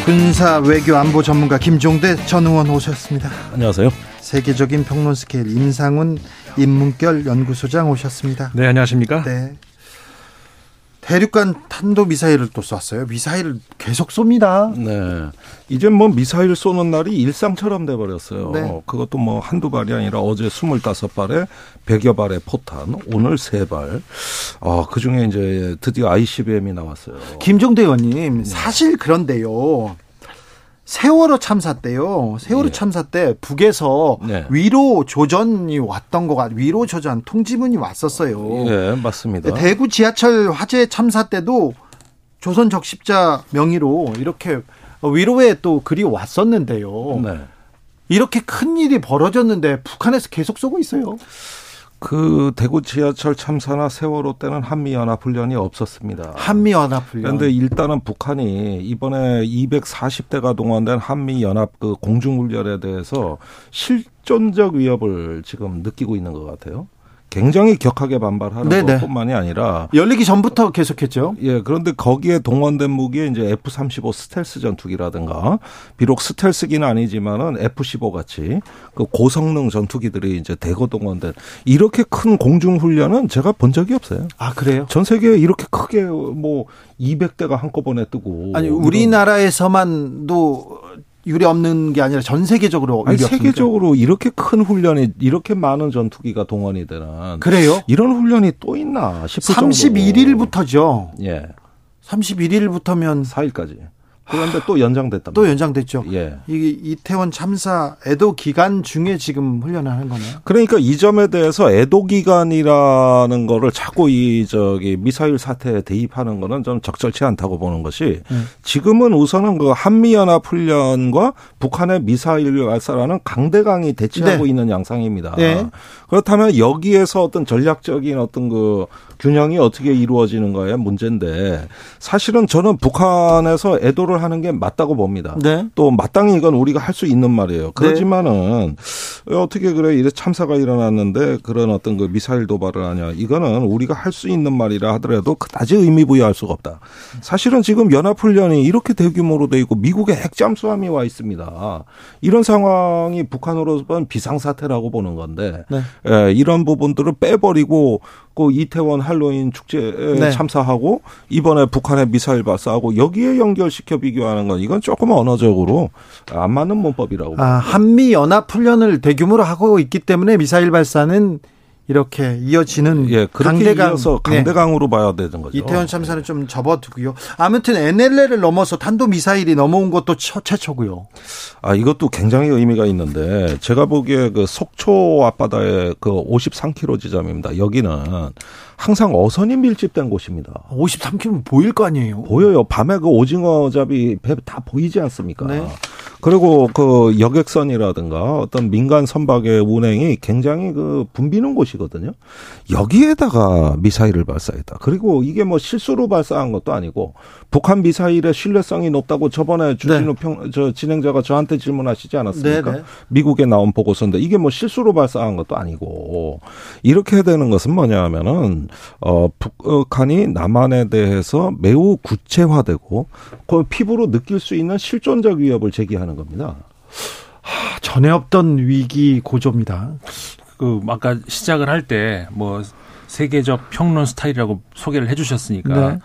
군사 외교 안보 전문가 김종대 전 의원 오셨습니다. 안녕하세요. 세계적인 평론 스케일 임상훈 인문결 연구소장 오셨습니다. 네, 안녕하십니까? 네. 대륙간 탄도 미사일을 또 쐈어요. 미사일을 계속 쏩니다. 네. 이제 뭐 미사일 쏘는 날이 일상처럼 돼 버렸어요. 네. 그것도 뭐 한두 발이 아니라 어제 25발에 100여 발의 포탄, 오늘 3발. 아, 그중에 이제 드디어 ICBM이 나왔어요. 김종대 의원님, 네. 사실 그런데요. 세월호 참사 때요. 세월호 예. 참사 때 북에서 네. 위로 조전이 왔던 거가 위로 조전 통지문이 왔었어요. 예, 맞습니다. 대구 지하철 화재 참사 때도 조선 적십자 명의로 이렇게 위로에 또 글이 왔었는데요. 네. 이렇게 큰 일이 벌어졌는데 북한에서 계속 쏘고 있어요. 그 대구 지하철 참사나 세월호 때는 한미연합훈련이 없었습니다. 한미연합훈련. 그런데 일단은 북한이 이번에 240대가 동원된 한미연합 그 공중훈련에 대해서 실존적 위협을 지금 느끼고 있는 것 같아요. 굉장히 격하게 반발하는 네네. 것뿐만이 아니라 열리기 전부터 계속했죠. 예, 그런데 거기에 동원된 무기에 이제 F-35 스텔스 전투기라든가 비록 스텔스기는 아니지만은 F-15 같이 그 고성능 전투기들이 이제 대거 동원된 이렇게 큰 공중 훈련은 제가 본 적이 없어요. 아 그래요? 전 세계에 이렇게 크게 뭐 200대가 한꺼번에 뜨고 아니 우리나라에서만도 유례 없는 게 아니라 전 세계적으로 아니, 세계적으로 이렇게 큰 훈련이 이렇게 많은 전투기가 동원이 되는 그래요? 이런 훈련이 또 있나 싶을 31일부터죠. 예. 31일부터면 4일까지. 그런데 또 연장됐다. 또 연장됐죠. 예. 이게 이태원 참사 애도 기간 중에 지금 훈련을 하는 거네요. 그러니까 이 점에 대해서 애도 기간이라는 거를 자꾸 이 저기 미사일 사태에 대입하는 거는 좀 적절치 않다고 보는 것이 음. 지금은 우선은 그 한미 연합 훈련과 북한의 미사일 발사라는 강대강이 대치하고 네. 있는 양상입니다. 네. 그렇다면 여기에서 어떤 전략적인 어떤 그 균형이 어떻게 이루어지는가의 문제인데 사실은 저는 북한에서 애도를 하는 게 맞다고 봅니다. 네. 또 마땅히 이건 우리가 할 수 있는 말이에요. 그렇지만은 네. 어떻게 그래 이래 참사가 일어났는데 그런 어떤 그 미사일 도발을 하냐 이거는 우리가 할 수 있는 말이라 하더라도 그다지 의미 부여할 수가 없다. 사실은 지금 연합훈련이 이렇게 대규모로 돼 있고 미국의 핵잠수함이 와 있습니다. 이런 상황이 북한으로서는 비상사태라고 보는 건데 네. 예, 이런 부분들을 빼버리고 그 이태원 할로윈 축제에 네. 참사하고 이번에 북한의 미사일 발사하고 여기에 연결시켜 비교하는 건 이건 조금 언어적으로 안 맞는 문법이라고. 아, 한미 연합 훈련을 대규모로 하고 있기 때문에 미사일 발사는 이렇게 이어지는 예, 강대강 서 강대강으로 네. 봐야 되는 거죠. 이태원 참사는 좀 접어두고요. 아무튼 NLL을 넘어서 탄도 미사일이 넘어온 것도 최초고요. 아 이것도 굉장히 의미가 있는데 제가 보기에 그 속초 앞바다의 그 53km 지점입니다. 여기는 항상 어선이 밀집된 곳입니다. 53km 보일 거 아니에요? 보여요. 밤에 그 오징어 잡이 배 다 보이지 않습니까? 네. 그리고 그 여객선이라든가 어떤 민간 선박의 운행이 굉장히 그 붐비는 곳이거든요. 여기에다가 미사일을 발사했다. 그리고 이게 뭐 실수로 발사한 것도 아니고 북한 미사일의 신뢰성이 높다고 저번에 주진우 네. 평, 저 진행자가 저한테 질문하시지 않았습니까? 네네. 네. 미국에 나온 보고서인데 이게 뭐 실수로 발사한 것도 아니고 이렇게 되는 것은 뭐냐 하면은 어 북한이 남한에 대해서 매우 구체화되고 그 피부로 느낄 수 있는 실존적 위협을 제기하는 겁니다. 하, 전에 없던 위기 고조입니다. 그 아까 시작을 할 때 뭐 세계적 평론 스타일이라고 소개를 해주셨으니까 네.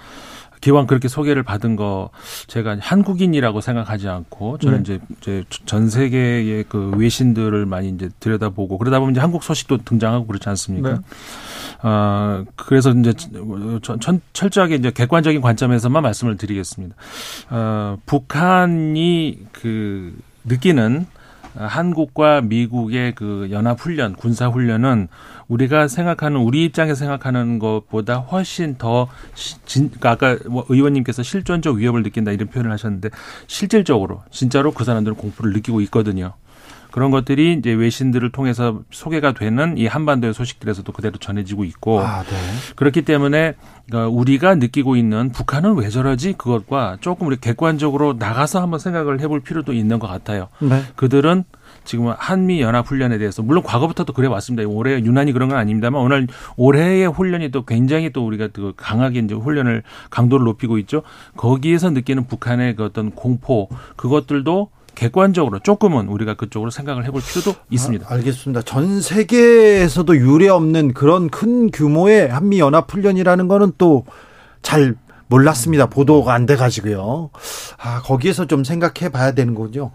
기왕 그렇게 소개를 받은 거 제가 한국인이라고 생각하지 않고 저는 네. 이제 이제 전 세계의 그 외신들을 많이 이제 들여다보고 그러다 보면 이제 한국 소식도 등장하고 그렇지 않습니까? 네. 아 그래서 이제 천, 철저하게 이제 객관적인 관점에서만 말씀을 드리겠습니다. 어, 북한이 그 느끼는 한국과 미국의 그 연합 훈련, 군사 훈련은 우리가 생각하는 우리 입장에서 생각하는 것보다 훨씬 더 진, 그러니까 아까 뭐 의원님께서 실존적 위협을 느낀다 이런 표현을 하셨는데 실질적으로 진짜로 그 사람들은 공포를 느끼고 있거든요. 그런 것들이 이제 외신들을 통해서 소개가 되는 이 한반도의 소식들에서도 그대로 전해지고 있고 아, 네. 그렇기 때문에 그러니까 우리가 느끼고 있는 북한은 왜 저러지 그것과 조금 우리 객관적으로 나가서 한번 생각을 해볼 필요도 있는 것 같아요. 네. 그들은 지금 한미 연합 훈련에 대해서 물론 과거부터도 그래 왔습니다. 올해 유난히 그런 건 아닙니다만 오늘 올해의 훈련이 또 굉장히 또 우리가 또 강하게 이제 훈련을 강도를 높이고 있죠. 거기에서 느끼는 북한의 그 어떤 공포 그것들도 객관적으로 조금은 우리가 그쪽으로 생각을 해볼 필요도 있습니다. 아, 알겠습니다. 전 세계에서도 유례 없는 그런 큰 규모의 한미 연합 훈련이라는 거는 또 잘 몰랐습니다. 보도가 안 돼 가지고요. 아, 거기에서 좀 생각해 봐야 되는군요.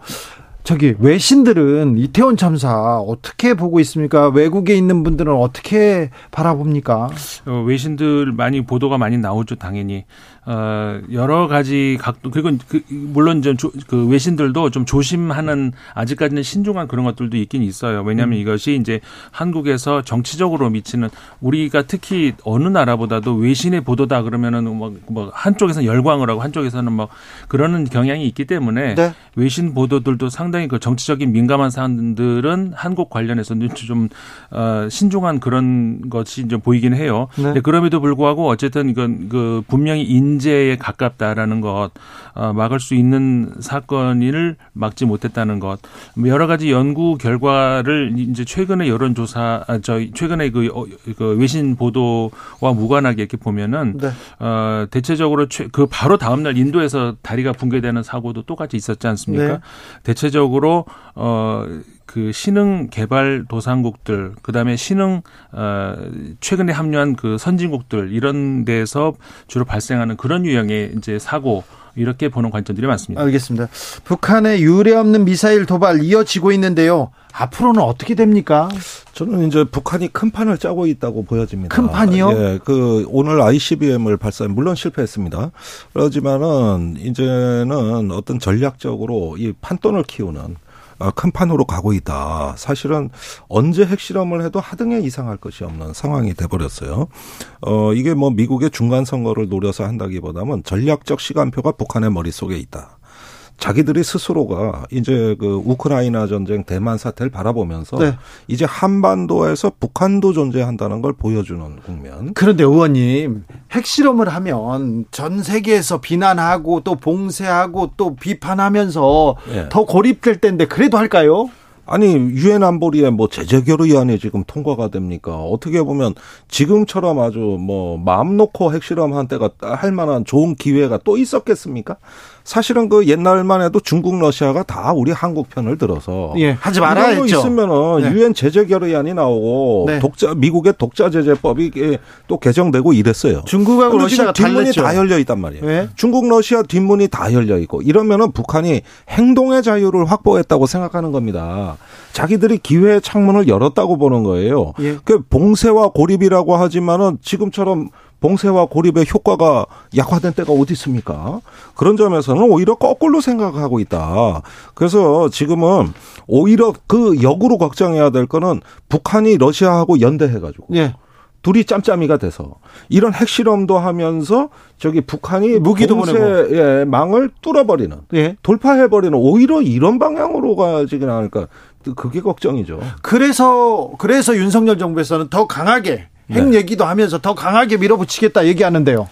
저기 외신들은 이태원 참사 어떻게 보고 있습니까? 외국에 있는 분들은 어떻게 바라봅니까? 어, 외신들 많이 보도가 많이 나오죠, 당연히. 어, 여러 가지 각도 그리고 그, 물론 좀그 외신들도 좀 조심하는 아직까지는 신중한 그런 것들도 있긴 있어요. 왜냐하면 음. 이것이 이제 한국에서 정치적으로 미치는 우리가 특히 어느 나라보다도 외신의 보도다 그러면은 뭐, 뭐 한쪽에서는 열광을 하고 한쪽에서는 뭐 그러는 경향이 있기 때문에 네. 외신 보도들도 상당히 그 정치적인 민감한 사람들은 한국 관련해서는 좀 어, 신중한 그런 것이 좀 보이긴 해요. 네. 그럼에도 불구하고 어쨌든 이건 그 분명히 인 인재에 가깝다라는 것, 어, 막을 수 있는 사건을 막지 못했다는 것, 여러 가지 연구 결과를 이제 최근의 여론조사, 아, 저희 최근에 그, 어, 그 외신 보도와 무관하게 이렇게 보면은 네. 어, 대체적으로 최, 그 바로 다음 날 인도에서 다리가 붕괴되는 사고도 똑같이 있었지 않습니까? 네. 대체적으로 어. 그 신흥 개발 도상국들 그다음에 신흥 어 최근에 합류한 그 선진국들 이런 데서 주로 발생하는 그런 유형의 이제 사고 이렇게 보는 관점들이 많습니다. 알겠습니다. 북한의 유례 없는 미사일 도발 이어지고 있는데요. 앞으로는 어떻게 됩니까? 저는 이제 북한이 큰 판을 짜고 있다고 보여집니다. 큰 판이요? 예, 그 오늘 ICBM을 발사 물론 실패했습니다. 그렇지만은 이제는 어떤 전략적으로 이 판돈을 키우는 아, 큰 판으로 가고 있다. 사실은 언제 핵실험을 해도 하등에 이상할 것이 없는 상황이 돼버렸어요. 어, 이게 뭐 미국의 중간 선거를 노려서 한다기보다는 전략적 시간표가 북한의 머릿속에 있다. 자기들이 스스로가 이제 그 우크라이나 전쟁 대만 사태를 바라보면서 네. 이제 한반도에서 북한도 존재한다는 걸 보여주는 국면. 그런데 의원님 핵실험을 하면 전 세계에서 비난하고 또 봉쇄하고 또 비판하면서 네. 더 고립될 텐데 그래도 할까요? 아니 유엔 안보리에 뭐 제재 결의안이 지금 통과가 됩니까? 어떻게 보면 지금처럼 아주 뭐 마음 놓고 핵실험한 때가 할 만한 좋은 기회가 또 있었겠습니까? 사실은 그 옛날만 해도 중국 러시아가 다 우리 한국 편을 들어서 예, 하지 말아야 했죠. 있으면은 네. 유엔 네. 제재 결의안이 나오고 네. 독자 미국의 독자 제재법이 또 개정되고 이랬어요. 중국하고 러시아가 뒷문이 다 열려 있단 말이에요. 네. 중국 러시아 뒷문이 다 열려 있고 이러면은 북한이 행동의 자유를 확보했다고 생각하는 겁니다. 자기들이 기회의 창문을 열었다고 보는 거예요. 예. 그 봉쇄와 고립이라고 하지만은 지금처럼 봉쇄와 고립의 효과가 약화된 때가 어디 있습니까? 그런 점에서는 오히려 거꾸로 생각하고 있다. 그래서 지금은 오히려 그 역으로 걱정해야 될 거는 북한이 러시아하고 연대해가지고. 예. 둘이 짬짬이가 돼서 이런 핵실험도 하면서 저기 북한이 무기도 보내고 예, 망을 뚫어버리는 예. 돌파해버리는 오히려 이런 방향으로 가지는 않을까 그게 걱정이죠. 그래서 그래서 윤석열 정부에서는 더 강하게 핵 네. 얘기도 하면서 더 강하게 밀어붙이겠다 얘기하는데요.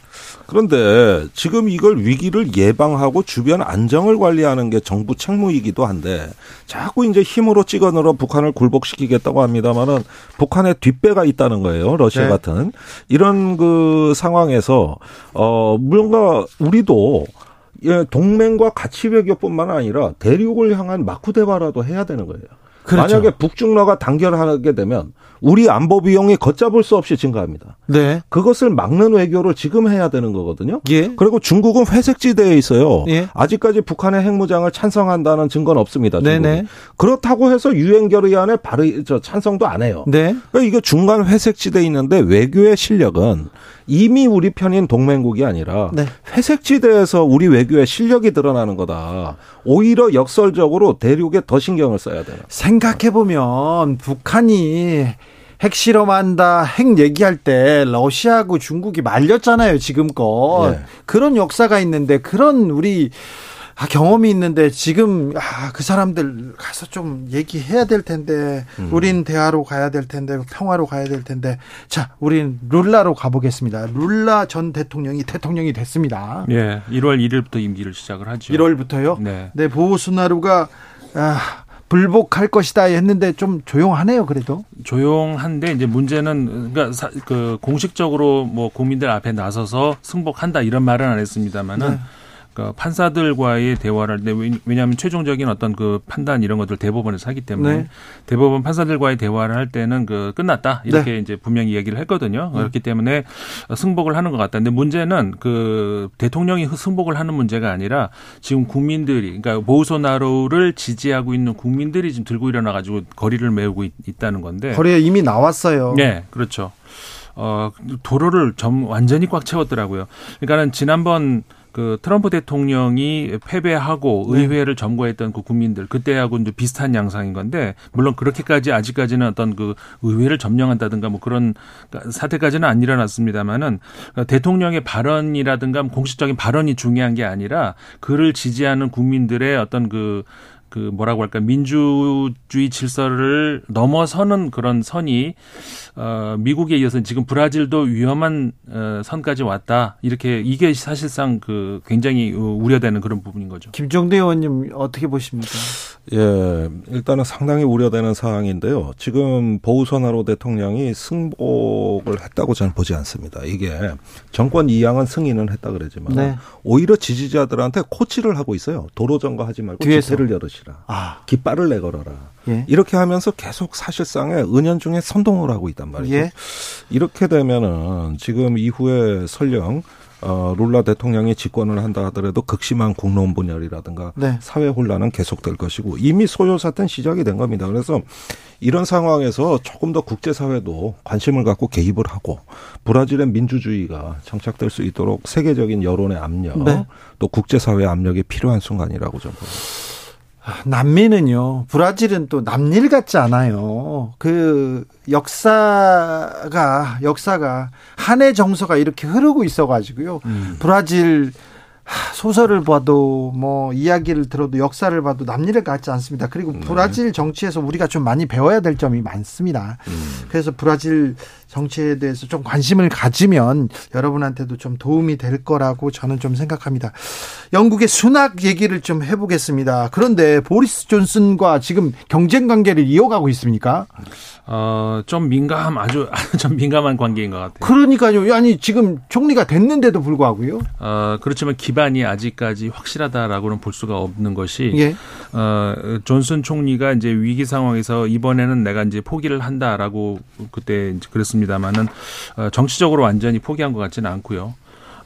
그런데 지금 이걸 위기를 예방하고 주변 안정을 관리하는 게 정부 책무이기도 한데 자꾸 이제 힘으로 찍어 넣어 북한을 굴복시키겠다고 합니다만은 북한의 뒷배가 있다는 거예요. 러시아 네. 같은 이런 그 상황에서 어 뭔가 우리도 예, 동맹과 가치 외교뿐만 아니라 대륙을 향한 마쿠 대화라도 해야 되는 거예요. 그렇죠. 만약에 북중러가 단결하게 되면 우리 안보 비용이 걷잡을 수 없이 증가합니다. 네. 그것을 막는 외교를 지금 해야 되는 거거든요. 예. 그리고 중국은 회색지대에 있어요. 예. 아직까지 북한의 핵무장을 찬성한다는 증거는 없습니다. 중국이. 네네. 그렇다고 해서 유엔 결의안에 발의 저 찬성도 안 해요. 네. 그러니까 이게 중간 회색지대에 있는데 외교의 실력은 이미 우리 편인 동맹국이 아니라 네. 회색지대에서 우리 외교의 실력이 드러나는 거다. 오히려 역설적으로 대륙에 더 신경을 써야 돼요. 생각해 보면 북한이 핵실험한다, 핵 얘기할 때 러시아하고 중국이 말렸잖아요, 지금껏. 네. 그런 역사가 있는데 그런 우리 아, 경험이 있는데 지금 아, 그 사람들 가서 좀 얘기해야 될 텐데 음. 우린 대화로 가야 될 텐데 평화로 가야 될 텐데 자, 우린 룰라로 가보겠습니다. 룰라 전 대통령이 대통령이 됐습니다. 예, 1월 1일부터 임기를 시작을 하죠. 1월부터요? 네. 네, 보수나루가 아, 불복할 것이다 했는데 좀 조용하네요, 그래도. 조용한데 이제 문제는 그러니까 사, 그 공식적으로 뭐 국민들 앞에 나서서 승복한다 이런 말은 안 했습니다만은 네. 그러니까 판사들과의 대화를 할때 왜냐하면 최종적인 어떤 그 판단 이런 것들 대법원에서 하기 때문에 네. 대법원 판사들과의 대화를 할 때는 그 끝났다 이렇게 네. 이제 분명히 얘기를 했거든요. 음. 그렇기 때문에 승복을 하는 것 같다. 근데 문제는 그 대통령이 승복을 하는 문제가 아니라 지금 국민들이 그러니까 보우소나로를 지지하고 있는 국민들이 지금 들고 일어나 가지고 거리를 메우고 있, 다는 건데 거리에 이미 나왔어요. 네, 그렇죠. 어, 도로를 점 완전히 꽉 채웠더라고요. 그러니까는 지난번 그 트럼프 대통령이 패배하고 네. 의회를 점거했던 그 국민들 그때하고 이제 비슷한 양상인 건데 물론 그렇게까지 아직까지는 어떤 그 의회를 점령한다든가 뭐 그런 사태까지는 안 일어났습니다만은 대통령의 발언이라든가 공식적인 발언이 중요한 게 아니라 그를 지지하는 국민들의 어떤 그 그 뭐라고 할까 민주주의 질서를 넘어서는 그런 선이 어 미국에 이어서 지금 브라질도 위험한 어 선까지 왔다 이렇게 이게 사실상 그 굉장히 우려되는 그런 부분인 거죠. 김종대 의원님 어떻게 보십니까? 예, 일단은 상당히 우려되는 상황인데요. 지금 보우선하로 대통령이 승복을 했다고 저는 보지 않습니다. 이게 정권 이양은 승인은 했다 그러지만 네. 오히려 지지자들한테 코치를 하고 있어요. 도로 점거하지 말고 뒤에서. 집회를 열으시라. 아. 깃발을 내걸어라. 예. 이렇게 하면서 계속 사실상의 은연중에 선동을 하고 있단 말이죠. 예. 이렇게 되면은 지금 이후에 설령 어, 룰라 대통령이 집권을 한다 하더라도 극심한 국론 분열이라든가 네. 사회 혼란은 계속될 것이고 이미 소요 사태는 시작이 된 겁니다. 그래서 이런 상황에서 조금 더 국제사회도 관심을 갖고 개입을 하고 브라질의 민주주의가 정착될 수 있도록 세계적인 여론의 압력 네. 또 국제사회 압력이 필요한 순간이라고 저는 봅니다. 남미는요, 브라질은 또 남일 같지 않아요. 그 역사가, 역사가, 한해 정서가 이렇게 흐르고 있어가지고요. 음. 브라질 소설을 봐도 뭐 이야기를 들어도 역사를 봐도 남일을 같지 않습니다. 그리고 네. 브라질 정치에서 우리가 좀 많이 배워야 될 점이 많습니다. 음. 그래서 브라질 정치에 대해서 좀 관심을 가지면 여러분한테도 좀 도움이 될 거라고 저는 좀 생각합니다. 영국의 순학 얘기를 좀 해보겠습니다. 그런데 보리스 존슨과 지금 경쟁 관계를 이어가고 있습니까? 어, 좀 민감, 아주, 좀 민감한 관계인 것 같아요. 그러니까요. 아니, 지금 총리가 됐는데도 불구하고요. 어, 그렇지만 기반이 아직까지 확실하다라고는 볼 수가 없는 것이, 예. 어, 존슨 총리가 이제 위기 상황에서 이번에는 내가 이제 포기를 한다라고 그때 이제 그랬습니다 만은, 어, 정치적으로 완전히 포기한 것 같지는 않고요.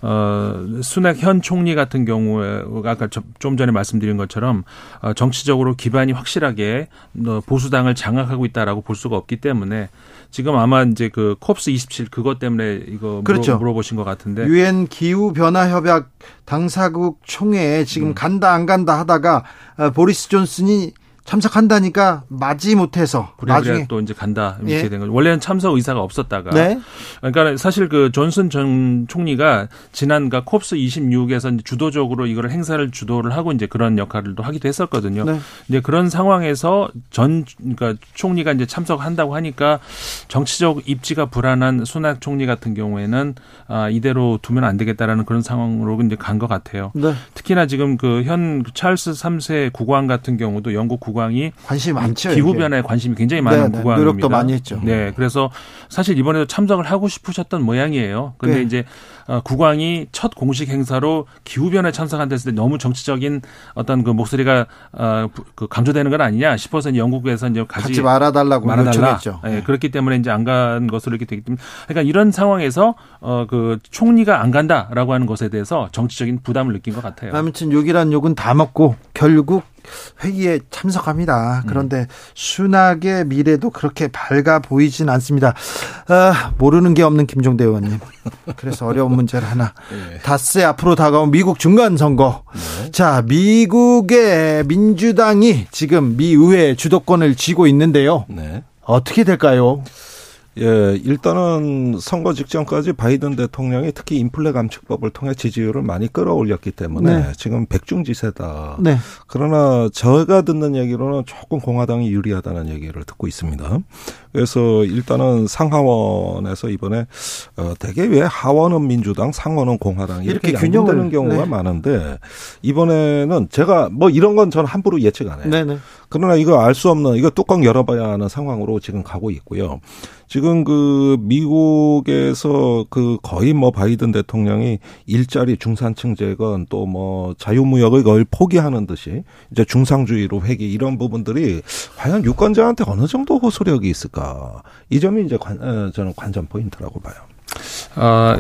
어, 순낙 현 총리 같은 경우에 아까 좀 전에 말씀드린 것처럼 어, 정치적으로 기반이 확실하게 어, 보수당을 장악하고 있다라고 볼 수가 없기 때문에 지금 아마 이제 그 콥스 27 그것 때문에 이거 그렇죠. 물어, 보신것 같은데 유엔 기후 변화 협약 당사국 총회에 지금 음. 간다 안 간다 하다가 어, 보리스 존슨이 참석한다니까 맞지 못해서 나중에 또 이제 간다 이렇게 예. 된 거죠. 원래는 참석 의사가 없었다가 네. 그러니까 사실 그 존슨 전 총리가 지난 그 콥스 26에서 주도적으로 이거를 행사를 주도를 하고 이제 그런 역할을 또 하기도 했었거든요. 네. 이제 그런 상황에서 전 그러니까 총리가 이제 참석한다고 하니까 정치적 입지가 불안한 순낙 총리 같은 경우에는 아 이대로 두면 안 되겠다라는 그런 상황으로 이제 간 것 같아요. 네. 특히나 지금 그 현 찰스 3세 국왕 같은 경우도 영국 국왕 국왕이 관심이 많죠. 기후 변화에 관심이 굉장히 많은 네, 네. 국왕입니다. 노력도 많이 했죠. 네, 그래서 사실 이번에도 참석을 하고 싶으셨던 모양이에요. 근데 네. 이제 어, 국왕이 첫 공식 행사로 기후 변화에 때 너무 정치적인 어떤 그 목소리가 어, 그 강조되는 건 아니냐 싶어서 영국에서 이제 가지, 말아달라고 말아달라. 요청했죠. 네, 그렇기 때문에 이제 안 간 것으로 이렇게 되기 때문에 그러니까 이런 상황에서 어, 그 총리가 안 간다라고 하는 것에 대해서 정치적인 부담을 느낀 것 같아요. 아무튼 욕이란 욕은 다 먹고 결국 회의에 참석합니다. 그런데 음. 순학의 미래도 그렇게 밝아 보이진 않습니다. 아, 모르는 게 없는 김종대 의원님. 그래서 어려운 문제를 하나. 네. 닷새 앞으로 다가온 미국 중간 선거. 네. 자, 미국의 민주당이 지금 미 의회 주도권을 쥐고 있는데요. 네. 어떻게 될까요? 예, 일단은 선거 직전까지 바이든 대통령이 특히 인플레 감축법을 통해 지지율을 많이 끌어올렸기 때문에 네. 지금 백중지세다. 네. 그러나 제가 듣는 얘기로는 조금 공화당이 유리하다는 얘기를 듣고 있습니다. 그래서 일단은 상하원에서 이번에 어 대개 왜 하원은 민주당, 상원은 공화당 이렇게, 이렇게 균형되는 경우가 네. 많은데 이번에는 제가 뭐 이런 건 저는 함부로 예측 안 해요. 네네. 그러나 이거 알 수 없는 이거 뚜껑 열어봐야 하는 상황으로 지금 가고 있고요. 지금 그 미국에서 그 거의 뭐 바이든 대통령이 일자리 중산층 재건 또 뭐 자유무역을 거의 포기하는 듯이 이제 중상주의로 회귀 이런 부분들이 과연 유권자한테 어느 정도 호소력이 있을까? 이 점이 이제 관, 어, 저는 관전 포인트라고 봐요. 어,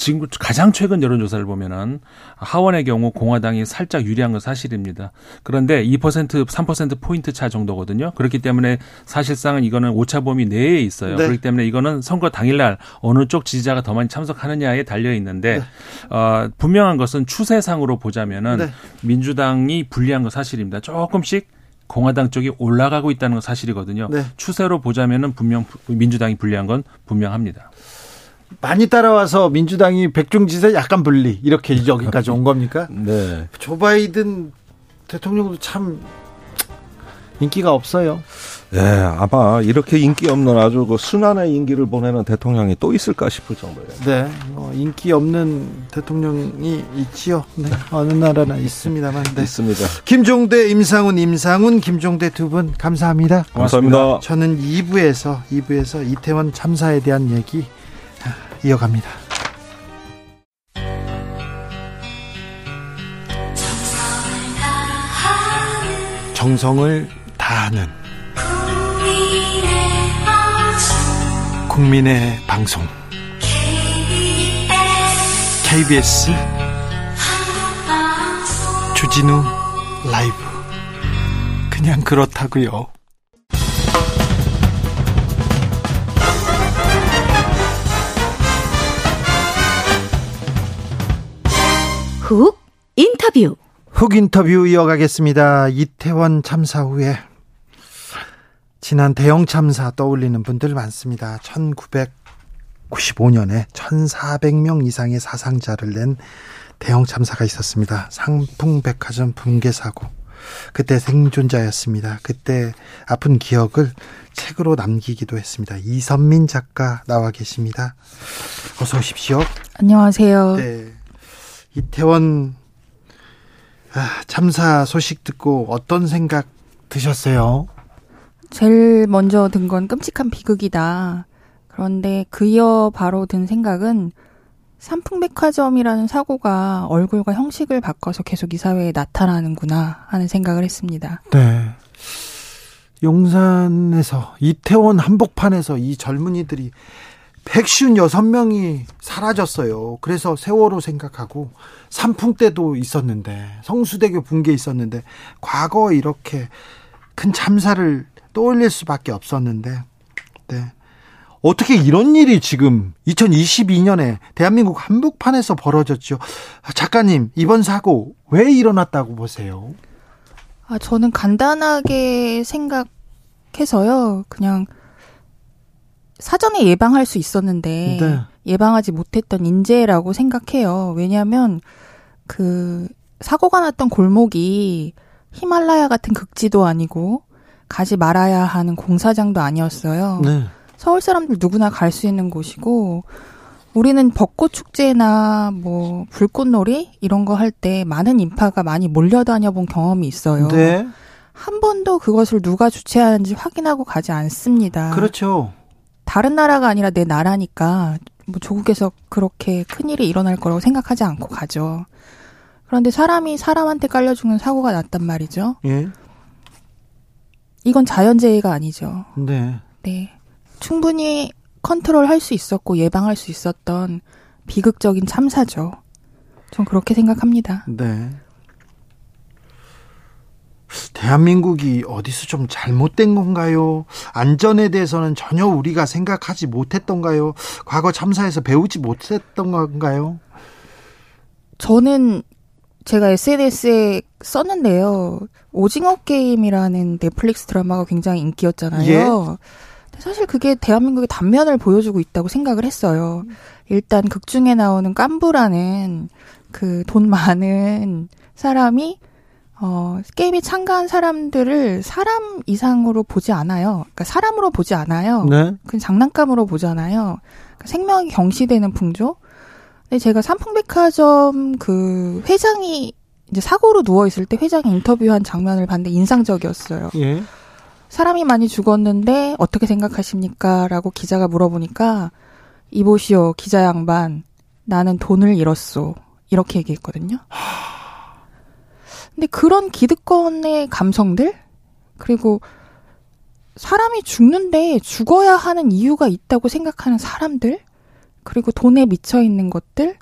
지금 가장 최근 여론조사를 보면은 하원의 경우 공화당이 살짝 유리한 건 사실입니다. 그런데 2% 3% 포인트 차 정도거든요. 그렇기 때문에 사실상은 이거는 오차 범위 내에 있어요. 네. 그렇기 때문에 이거는 선거 당일날 어느 쪽 지지자가 더 많이 참석하느냐에 달려 있는데 네. 어, 분명한 것은 추세상으로 보자면은 네. 민주당이 불리한 건 사실입니다. 조금씩 공화당 쪽이 올라가고 있다는 건 사실이거든요. 네. 추세로 보자면은 분명 민주당이 불리한 건 분명합니다. 많이 따라와서 민주당이 백중지세 약간 분리 이렇게 여기까지 온 겁니까? 네. 조 바이든 대통령도 참 인기가 없어요. 네, 아마 이렇게 인기 없는 아주 그 순환의 인기를 보내는 대통령이 또 있을까 싶을 정도예요. 네, 뭐 인기 없는 대통령이 있지요. 네, 어느 나라나 있습니다만. 네. 있습니다. 김종대, 임상훈, 임상훈, 김종대 두 분 감사합니다. 감사합니다. 저는 2부에서 2부에서 이태원 참사에 대한 얘기 이어갑니다. 정성을 다하는 국민의 방송 KBS 주진우 라이브 그냥 그렇다고요. 훅 인터뷰. 훅 인터뷰 이어가겠습니다. 이태원 참사 후에 지난 대형 참사 떠올리는 분들 많습니다. 1995년에 1,400명 이상의 사상자를 낸 대형 참사가 있었습니다. 상풍백화점 붕괴 사고. 그때 생존자였습니다. 그때 아픈 기억을 책으로 남기기도 했습니다. 이선민 작가 나와 계십니다. 어서 오십시오. 안녕하세요. 네. 이태원 아, 참사 소식 듣고 어떤 생각 드셨어요? 제일 먼저 든 건 끔찍한 비극이다. 그런데 그 이어 바로 든 생각은 삼풍백화점이라는 사고가 얼굴과 형식을 바꿔서 계속 이 사회에 나타나는구나 하는 생각을 했습니다. 네. 용산에서 이태원 한복판에서 이 젊은이들이 156명이 사라졌어요. 그래서 세월호 생각하고 삼풍 때도 있었는데 성수대교 붕괴 있었는데 과거 이렇게 큰 참사를 떠올릴 수밖에 없었는데 네. 어떻게 이런 일이 지금 2022년에 대한민국 한복판에서 벌어졌죠. 작가님, 이번 사고 왜 일어났다고 보세요? 아, 저는 간단하게 생각해서요. 그냥 사전에 예방할 수 있었는데 네. 예방하지 못했던 인재라고 생각해요. 왜냐하면 그 사고가 났던 골목이 히말라야 같은 극지도 아니고 가지 말아야 하는 공사장도 아니었어요. 네. 서울 사람들 누구나 갈 수 있는 곳이고 우리는 벚꽃 축제나 뭐 불꽃놀이 이런 거 할 때 많은 인파가 많이 몰려다녀 본 경험이 있어요. 네. 한 번도 그것을 누가 주최하는지 확인하고 가지 않습니다. 그렇죠. 다른 나라가 아니라 내 나라니까 뭐 조국에서 그렇게 큰 일이 일어날 거라고 생각하지 않고 가죠. 그런데 사람이 사람한테 깔려 죽는 사고가 났단 말이죠. 예. 이건 자연재해가 아니죠. 네. 네. 충분히 컨트롤 할 수 있었고 예방할 수 있었던 비극적인 참사죠. 전 그렇게 생각합니다. 네. 대한민국이 어디서 좀 잘못된 건가요? 안전에 대해서는 전혀 우리가 생각하지 못했던가요? 과거 참사에서 배우지 못했던 건가요? 저는 제가 SNS에 썼는데요. 오징어 게임이라는 넷플릭스 드라마가 굉장히 인기였잖아요. 예? 사실 그게 대한민국의 단면을 보여주고 있다고 생각을 했어요. 일단 극 중에 나오는 깐부라는 그 돈 많은 사람이 어, 게임에 참가한 사람들을 사람 이상으로 보지 않아요. 그러니까 사람으로 보지 않아요. 네. 그 장난감으로 보잖아요. 그러니까 생명이 경시되는 풍조. 근데 제가 삼풍백화점 그 회장이 이제 사고로 누워 있을 때 회장이 인터뷰한 장면을 봤는데 인상적이었어요. 예. 사람이 많이 죽었는데 어떻게 생각하십니까? 라고 기자가 물어보니까 이보시오 기자 양반 나는 돈을 잃었소 이렇게 얘기했거든요. 근데 그런 기득권의 감성들 그리고 사람이 죽는데 죽어야 하는 이유가 있다고 생각하는 사람들 그리고 돈에 미쳐 있는 것들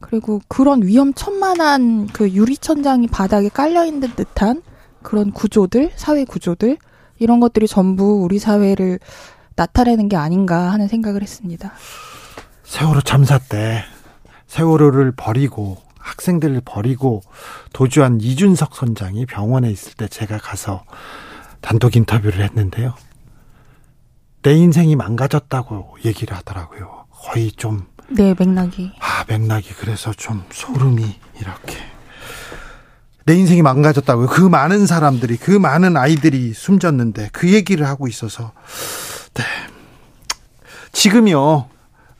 그리고 그런 위험천만한 그 유리천장이 바닥에 깔려 있는 듯한 그런 구조들 사회 구조들 이런 것들이 전부 우리 사회를 나타내는 게 아닌가 하는 생각을 했습니다. 세월호 참사 때 세월호를 버리고 학생들을 버리고 도주한 이준석 선장이 병원에 있을 때 제가 가서 단독 인터뷰를 했는데요. 내 인생이 망가졌다고 얘기를 하더라고요. 거의 좀. 네, 맥락이. 아, 맥락이. 그래서 좀 소름이 이렇게. 내 인생이 망가졌다고요. 그 많은 사람들이, 그 많은 아이들이 숨졌는데 그 얘기를 하고 있어서. 네. 지금요,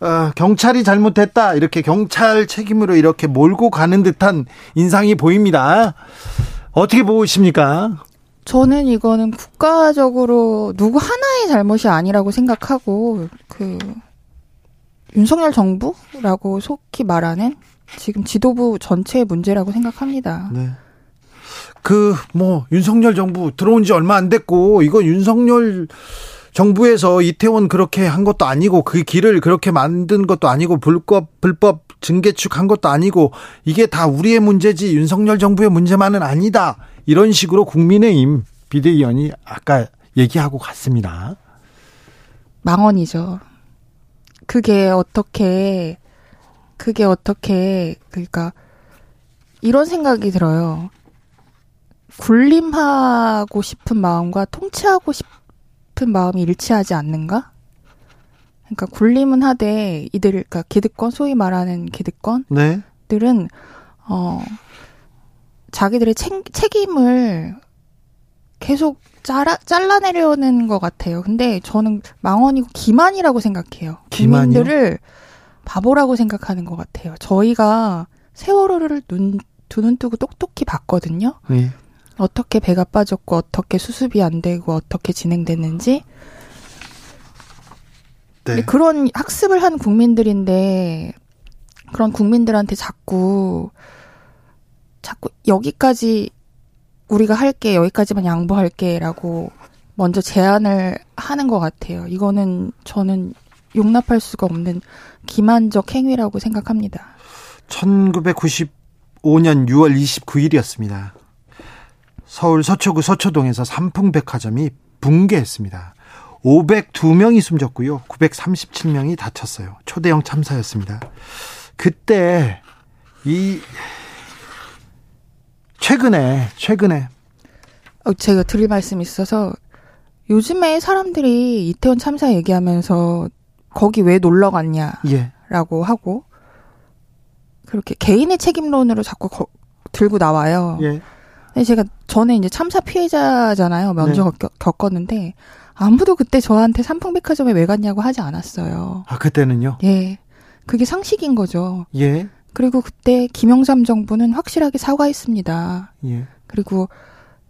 어, 경찰이 잘못했다. 이렇게 경찰 책임으로 이렇게 몰고 가는 듯한 인상이 보입니다. 어떻게 보십니까? 저는 이거는 국가적으로 누구 하나의 잘못이 아니라고 생각하고, 그, 윤석열 정부라고 속히 말하는 지금 지도부 전체의 문제라고 생각합니다. 네. 그, 뭐, 윤석열 정부 들어온 지 얼마 안 됐고, 이거 윤석열 정부에서 이태원 그렇게 한 것도 아니고, 그 길을 그렇게 만든 것도 아니고, 불법, 불법 증개축 한 것도 아니고, 이게 다 우리의 문제지, 윤석열 정부의 문제만은 아니다. 이런 식으로 국민의힘 비대위원이 아까 얘기하고 갔습니다. 망언이죠. 그게 어떻게, 그게 어떻게, 그러니까, 이런 생각이 들어요. 군림하고 싶은 마음과 통치하고 싶은 마음이 일치하지 않는가? 그러니까 군림은 하되 이들 그러니까 기득권 소위 말하는 기득권들은 네. 어 자기들의 책, 책임을 계속 잘라, 잘라내려는 것 같아요. 근데 저는 망언이고 기만이라고 생각해요. 기만이요? 국민들을 바보라고 생각하는 것 같아요. 저희가 세월호를 눈, 두 눈 뜨고 똑똑히 봤거든요. 네. 어떻게 배가 빠졌고 어떻게 수습이 안 되고 어떻게 진행됐는지 네. 그런 학습을 한 국민들인데 그런 국민들한테 자꾸 자꾸 여기까지 우리가 할게 여기까지만 양보할게라고 먼저 제안을 하는 것 같아요. 이거는 저는 용납할 수가 없는 기만적 행위라고 생각합니다. 1995년 6월 29일이었습니다. 서울 서초구 서초동에서 삼풍백화점이 붕괴했습니다. 502명이 숨졌고요. 937명이 다쳤어요. 초대형 참사였습니다. 그때 이 최근에 최근에 어, 제가 드릴 말씀이 있어서 요즘에 사람들이 이태원 참사 얘기하면서 거기 왜 놀러 갔냐라고 예. 하고 그렇게 개인의 책임론으로 자꾸 거, 들고 나와요. 예. 근데 제가 전에 이제 참사 피해자잖아요. 먼저 네. 겪, 겪었는데 아무도 그때 저한테 삼풍백화점에 왜 갔냐고 하지 않았어요. 아 그때는요? 예, 그게 상식인 거죠. 예. 그리고 그때 김영삼 정부는 확실하게 사과했습니다. 예. 그리고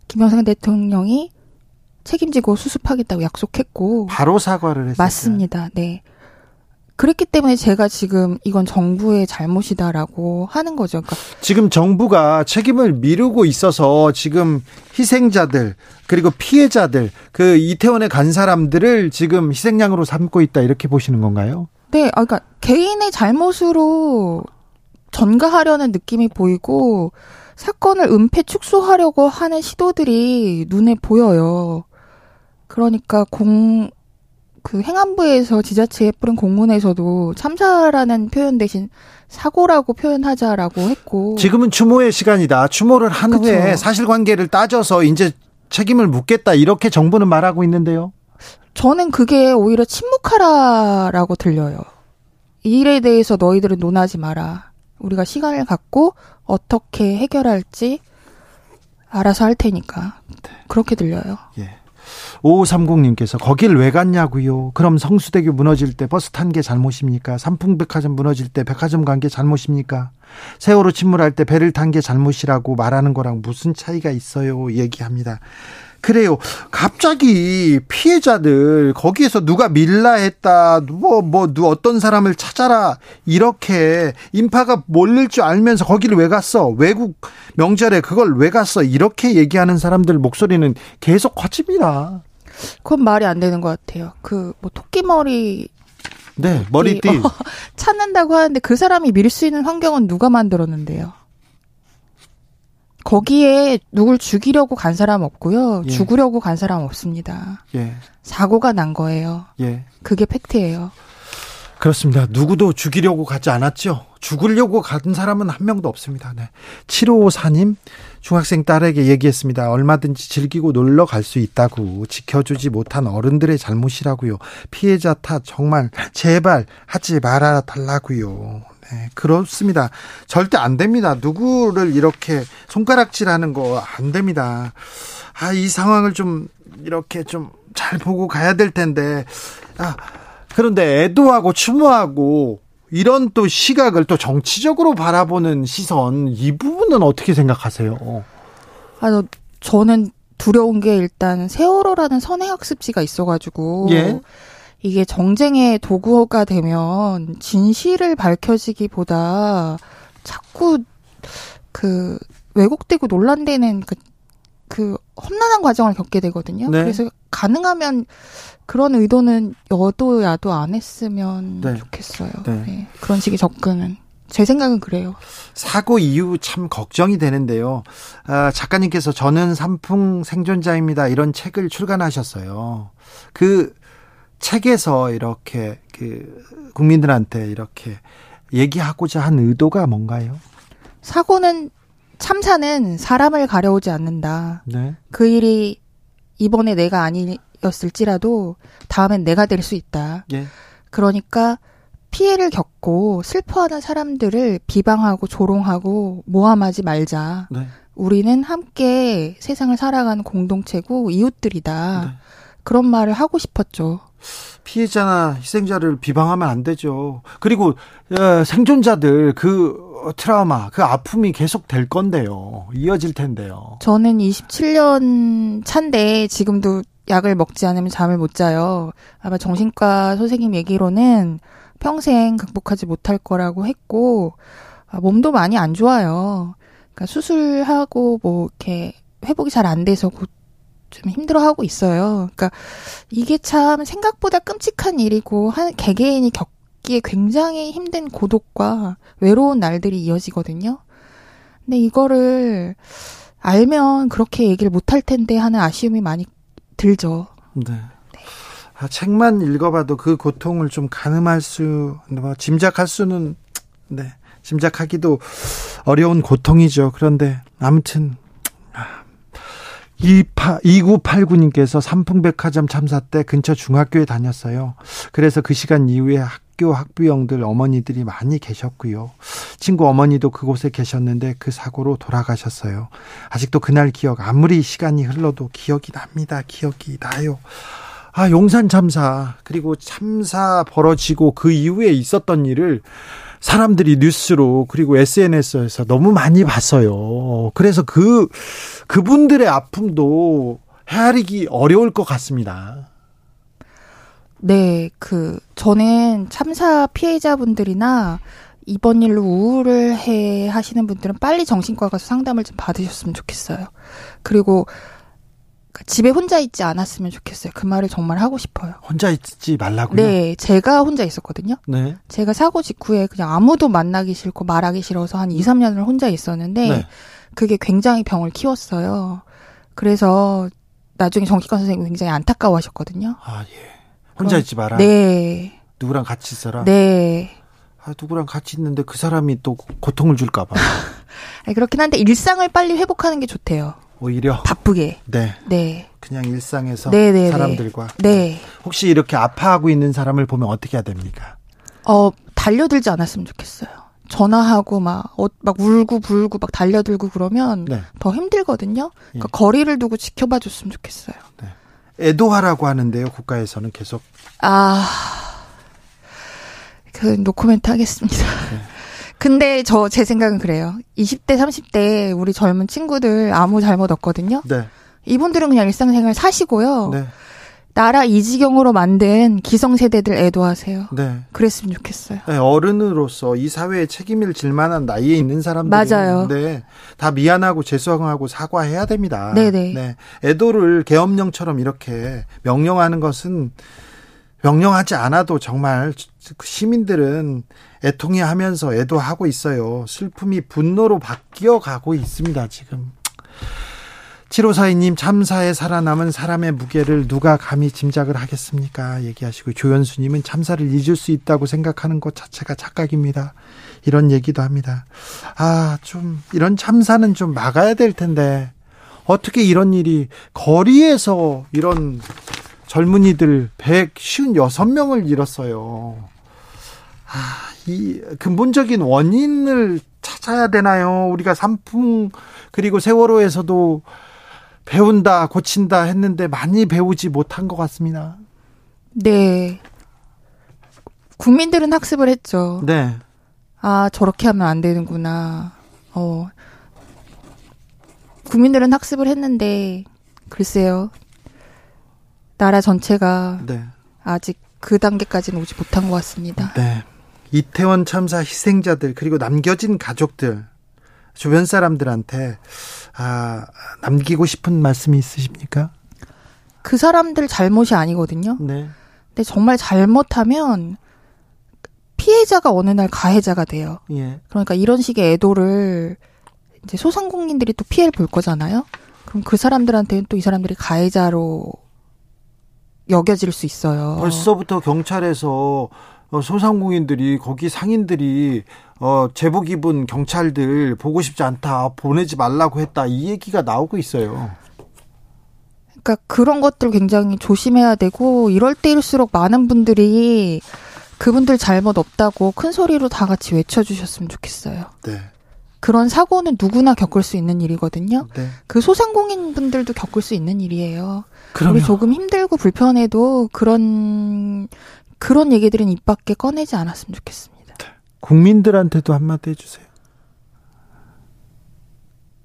김영삼 대통령이 책임지고 수습하겠다고 약속했고 바로 사과를 했어요. 맞습니다. 네. 그랬기 때문에 제가 지금 이건 정부의 잘못이다라고 하는 거죠. 그러니까 지금 정부가 책임을 미루고 있어서 지금 희생자들 그리고 피해자들 그 이태원에 간 사람들을 지금 희생양으로 삼고 있다 이렇게 보시는 건가요? 네, 아, 그러니까 개인의 잘못으로 전가하려는 느낌이 보이고 사건을 은폐 축소하려고 하는 시도들이 눈에 보여요. 그러니까 공, 그 행안부에서 지자체에 뿌린 공문에서도 참사라는 표현 대신 사고라고 표현하자라고 했고. 지금은 추모의 시간이다. 추모를 한 그쵸. 후에 사실관계를 따져서 이제 책임을 묻겠다. 이렇게 정부는 말하고 있는데요. 저는 그게 오히려 침묵하라라고 들려요. 이 일에 대해서 너희들은 논하지 마라. 우리가 시간을 갖고 어떻게 해결할지 알아서 할 테니까. 그렇게 들려요. 예. 5530님께서 거길 왜 갔냐고요. 그럼 성수대교 무너질 때 버스 탄 게 잘못입니까? 삼풍백화점 무너질 때 백화점 간 게 잘못입니까? 세월호 침몰할 때 배를 탄 게 잘못이라고 말하는 거랑 무슨 차이가 있어요? 얘기합니다. 그래요. 갑자기 피해자들 거기에서 누가 밀라했다, 뭐, 뭐, 누 어떤 사람을 찾아라 이렇게 인파가 몰릴 줄 알면서 거기를 왜 갔어? 외국 명절에 그걸 왜 갔어? 이렇게 얘기하는 사람들 목소리는 계속 커집니다. 그건 말이 안 되는 것 같아요. 그 뭐 토끼 머리 네, 머리띠 어, 찾는다고 하는데 그 사람이 밀 수 있는 환경은 누가 만들었는데요? 거기에 누굴 죽이려고 간 사람 없고요. 예. 죽으려고 간 사람 없습니다. 예. 사고가 난 거예요. 예. 그게 팩트예요. 그렇습니다. 누구도 죽이려고 가지 않았죠. 죽으려고 간 사람은 한 명도 없습니다. 네. 7554님, 중학생 딸에게 얘기했습니다. 얼마든지 즐기고 놀러 갈 수 있다고 지켜주지 못한 어른들의 잘못이라고요. 피해자 탓 정말 제발 하지 말아 달라고요. 네, 그렇습니다. 절대 안 됩니다. 누구를 이렇게 손가락질하는 거 안 됩니다. 아, 이 상황을 좀 이렇게 좀 잘 보고 가야 될 텐데. 아, 그런데 애도하고 추모하고 이런 또 시각을 또 정치적으로 바라보는 시선 이 부분은 어떻게 생각하세요? 아, 저는 두려운 게 일단 세월호라는 선행학습지가 있어가지고 예? 이게 정쟁의 도구가 되면 진실을 밝혀지기보다 자꾸 그 왜곡되고 논란되는 그, 그 험난한 과정을 겪게 되거든요. 네. 그래서 가능하면 그런 의도는 여도 야도 안 했으면 네. 좋겠어요. 네. 네. 그런 식의 접근은. 제 생각은 그래요. 사고 이후 참 걱정이 되는데요. 아, 작가님께서 저는 삼풍 생존자입니다. 이런 책을 출간하셨어요. 그 책에서 이렇게 그 국민들한테 이렇게 얘기하고자 한 의도가 뭔가요? 사고는 참사는 사람을 가려오지 않는다. 네. 그 일이 이번에 내가 아니었을지라도 다음엔 내가 될 수 있다. 예. 그러니까 피해를 겪고 슬퍼하는 사람들을 비방하고 조롱하고 모함하지 말자. 네. 우리는 함께 세상을 살아가는 공동체고 이웃들이다. 네. 그런 말을 하고 싶었죠. 피해자나 희생자를 비방하면 안 되죠. 그리고 어, 생존자들 그 트라우마, 그 아픔이 계속 될 건데요. 이어질 텐데요. 저는 27년 차인데 지금도 약을 먹지 않으면 잠을 못 자요. 아마 정신과 선생님 얘기로는 평생 극복하지 못할 거라고 했고 아, 몸도 많이 안 좋아요. 그러니까 수술하고 뭐 이렇게 회복이 잘 안 돼서 곧 좀 힘들어하고 있어요. 그러니까 이게 참 생각보다 끔찍한 일이고 한 개개인이 겪기에 굉장히 힘든 고독과 외로운 날들이 이어지거든요. 근데 이거를 알면 그렇게 얘기를 못할 텐데 하는 아쉬움이 많이 들죠. 네. 네. 아, 책만 읽어봐도 그 고통을 좀 가늠할 수, 뭐 짐작할 수는, 네, 짐작하기도 어려운 고통이죠. 그런데 아무튼 2989님께서 삼풍백화점 참사 때 근처 중학교에 다녔어요. 그래서 그 시간 이후에 학교 학부형들 어머니들이 많이 계셨고요. 친구 어머니도 그곳에 계셨는데 그 사고로 돌아가셨어요. 아직도 그날 기억 아무리 시간이 흘러도 기억이 납니다. 기억이 나요. 아, 용산 참사, 그리고 참사 벌어지고 그 이후에 있었던 일을 사람들이 뉴스로 그리고 SNS에서 너무 많이 봤어요. 그래서 그 그분들의 아픔도 헤아리기 어려울 것 같습니다. 네, 그 저는 참사 피해자분들이나 이번 일로 우울을 해 하시는 분들은 빨리 정신과 가서 상담을 좀 받으셨으면 좋겠어요. 그리고 집에 혼자 있지 않았으면 좋겠어요. 그 말을 정말 하고 싶어요. 혼자 있지 말라고요? 네, 제가 혼자 있었거든요. 네. 제가 사고 직후에 그냥 아무도 만나기 싫고 말하기 싫어서 한 2, 3년을 혼자 있었는데 네. 그게 굉장히 병을 키웠어요. 그래서 나중에 정기과 선생님이 굉장히 안타까워 하셨거든요. 아, 예. 혼자 그럼, 있지 마라. 네. 누구랑 같이 있어라. 네. 아, 누구랑 같이 있는데 그 사람이 또 고통을 줄까 봐. 그렇긴 한데 일상을 빨리 회복하는 게 좋대요. 오히려 바쁘게. 네. 네. 그냥 일상에서 네네네. 네, 네. 사람들과. 네. 혹시 이렇게 아파하고 있는 사람을 보면 어떻게 해야 됩니까? 어 달려들지 않았으면 좋겠어요. 전화하고 막, 어, 막 울고 불고 막 달려들고 그러면 네. 더 힘들거든요. 그러니까 예. 거리를 두고 지켜봐 줬으면 좋겠어요. 네. 애도하라고 하는데요, 국가에서는 계속. 아, 그 노코멘트 하겠습니다. 네. 근데 저 제 생각은 그래요. 20대, 30대 우리 젊은 친구들 아무 잘못 없거든요. 네. 이분들은 그냥 일상생활 사시고요. 네. 나라 이 지경으로 만든 기성세대들 애도하세요. 네. 그랬으면 좋겠어요. 네, 어른으로서 이 사회에 책임을 질 만한 나이에 있는 사람들 맞아요. 네, 다 미안하고 죄송하고 사과해야 됩니다. 네네. 네. 애도를 계엄령처럼 이렇게 명령하는 것은 명령하지 않아도 정말 시민들은 애통해 하면서 애도하고 있어요. 슬픔이 분노로 바뀌어 가고 있습니다, 지금. 7542님 참사에 살아남은 사람의 무게를 누가 감히 짐작을 하겠습니까? 얘기하시고 조현수님은 참사를 잊을 수 있다고 생각하는 것 자체가 착각입니다. 이런 얘기도 합니다. 아, 좀 이런 참사는 좀 막아야 될 텐데 어떻게 이런 일이 거리에서 이런 젊은이들 156명을 잃었어요. 아, 이 근본적인 원인을 찾아야 되나요? 우리가 삼풍 그리고 세월호에서도 배운다, 고친다 했는데 많이 배우지 못한 것 같습니다. 네. 국민들은 학습을 했죠. 네. 아, 저렇게 하면 안 되는구나. 어. 국민들은 학습을 했는데, 글쎄요. 나라 전체가 네. 아직 그 단계까지는 오지 못한 것 같습니다. 네. 이태원 참사 희생자들, 그리고 남겨진 가족들, 주변 사람들한테 아, 남기고 싶은 말씀이 있으십니까? 그 사람들 잘못이 아니거든요. 네. 근데 정말 잘못하면 피해자가 어느 날 가해자가 돼요. 예. 그러니까 이런 식의 애도를 이제 소상공인들이 또 피해를 볼 거잖아요. 그럼 그 사람들한테는 또 이 사람들이 가해자로 여겨질 수 있어요. 벌써부터 경찰에서 어, 소상공인들이 거기 상인들이 어, 제복 입은 경찰들 보고 싶지 않다 보내지 말라고 했다 이 얘기가 나오고 있어요. 그러니까 그런 것들 굉장히 조심해야 되고 이럴 때일수록 많은 분들이 그분들 잘못 없다고 큰 소리로 다 같이 외쳐주셨으면 좋겠어요. 네. 그런 사고는 누구나 겪을 수 있는 일이거든요. 네. 그 소상공인 분들도 겪을 수 있는 일이에요. 그럼요. 우리 조금 힘들고 불편해도 그런 그런 얘기들은 입 밖에 꺼내지 않았으면 좋겠습니다. 국민들한테도 한마디 해주세요.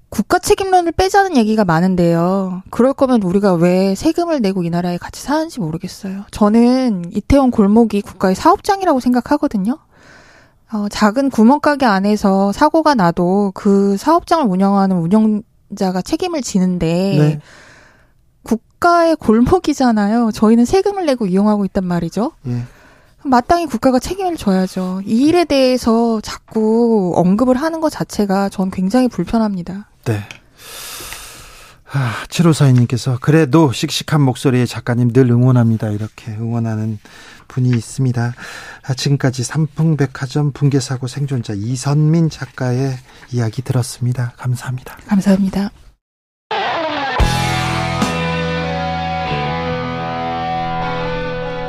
국가 책임론을 빼자는 얘기가 많은데요. 그럴 거면 우리가 왜 세금을 내고 이 나라에 같이 사는지 모르겠어요. 저는 이태원 골목이 국가의 사업장이라고 생각하거든요. 어, 작은 구멍가게 안에서 사고가 나도 그 사업장을 운영하는 운영자가 책임을 지는데 네. 국가의 골목이잖아요. 저희는 세금을 내고 이용하고 있단 말이죠. 예. 마땅히 국가가 책임을 져야죠. 이 일에 대해서 자꾸 언급을 하는 것 자체가 전 굉장히 불편합니다. 네. 아, 7542님께서 그래도 씩씩한 목소리의 작가님 늘 응원합니다. 이렇게 응원하는 분이 있습니다. 아, 지금까지 삼풍백화점 붕괴사고 생존자 이선민 작가의 이야기 들었습니다. 감사합니다. 감사합니다.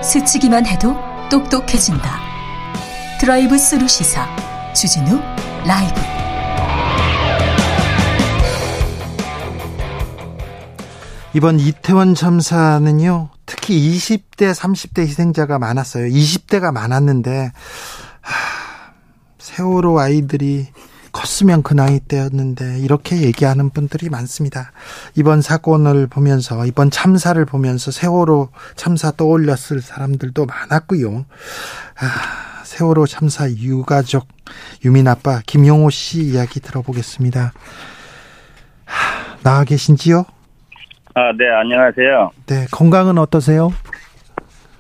스치기만 해도 똑똑해진다. 드라이브 스루 시사 주진우 라이브. 이번 이태원 참사는요, 특히 20대, 30대 희생자가 많았어요. 20대가 많았는데, 하, 세월호 아이들이 컸으면 그 나이 때였는데 이렇게 얘기하는 분들이 많습니다. 이번 사건을 보면서 이번 참사를 보면서 세월호 참사 떠올렸을 사람들도 많았고요. 아, 세월호 참사 유가족 유민 아빠 김용호 씨 이야기 들어보겠습니다. 하, 나와 계신지요? 아, 네, 안녕하세요. 네, 건강은 어떠세요?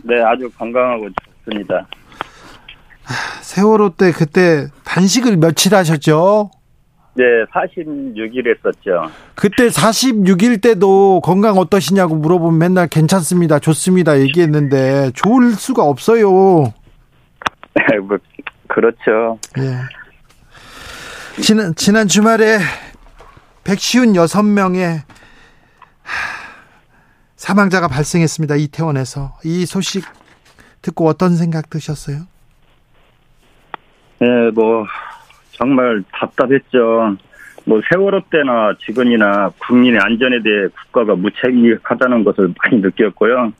네, 아주 건강하고 좋습니다. 세월호 때 그때 단식을 며칠 하셨죠? 네, 46일 했었죠. 그때 46일 때도 건강 어떠시냐고 물어보면 맨날 괜찮습니다, 좋습니다 얘기했는데 좋을 수가 없어요. 뭐 그렇죠. 예. 지난 지난 주말에 156명의 사망자가 발생했습니다. 이태원에서 이 소식 듣고 어떤 생각 드셨어요? 네, 뭐 정말 답답했죠. 뭐 세월호 때나 지금이나 국민의 안전에 대해 국가가 무책임하다는 것을 많이 느꼈고요.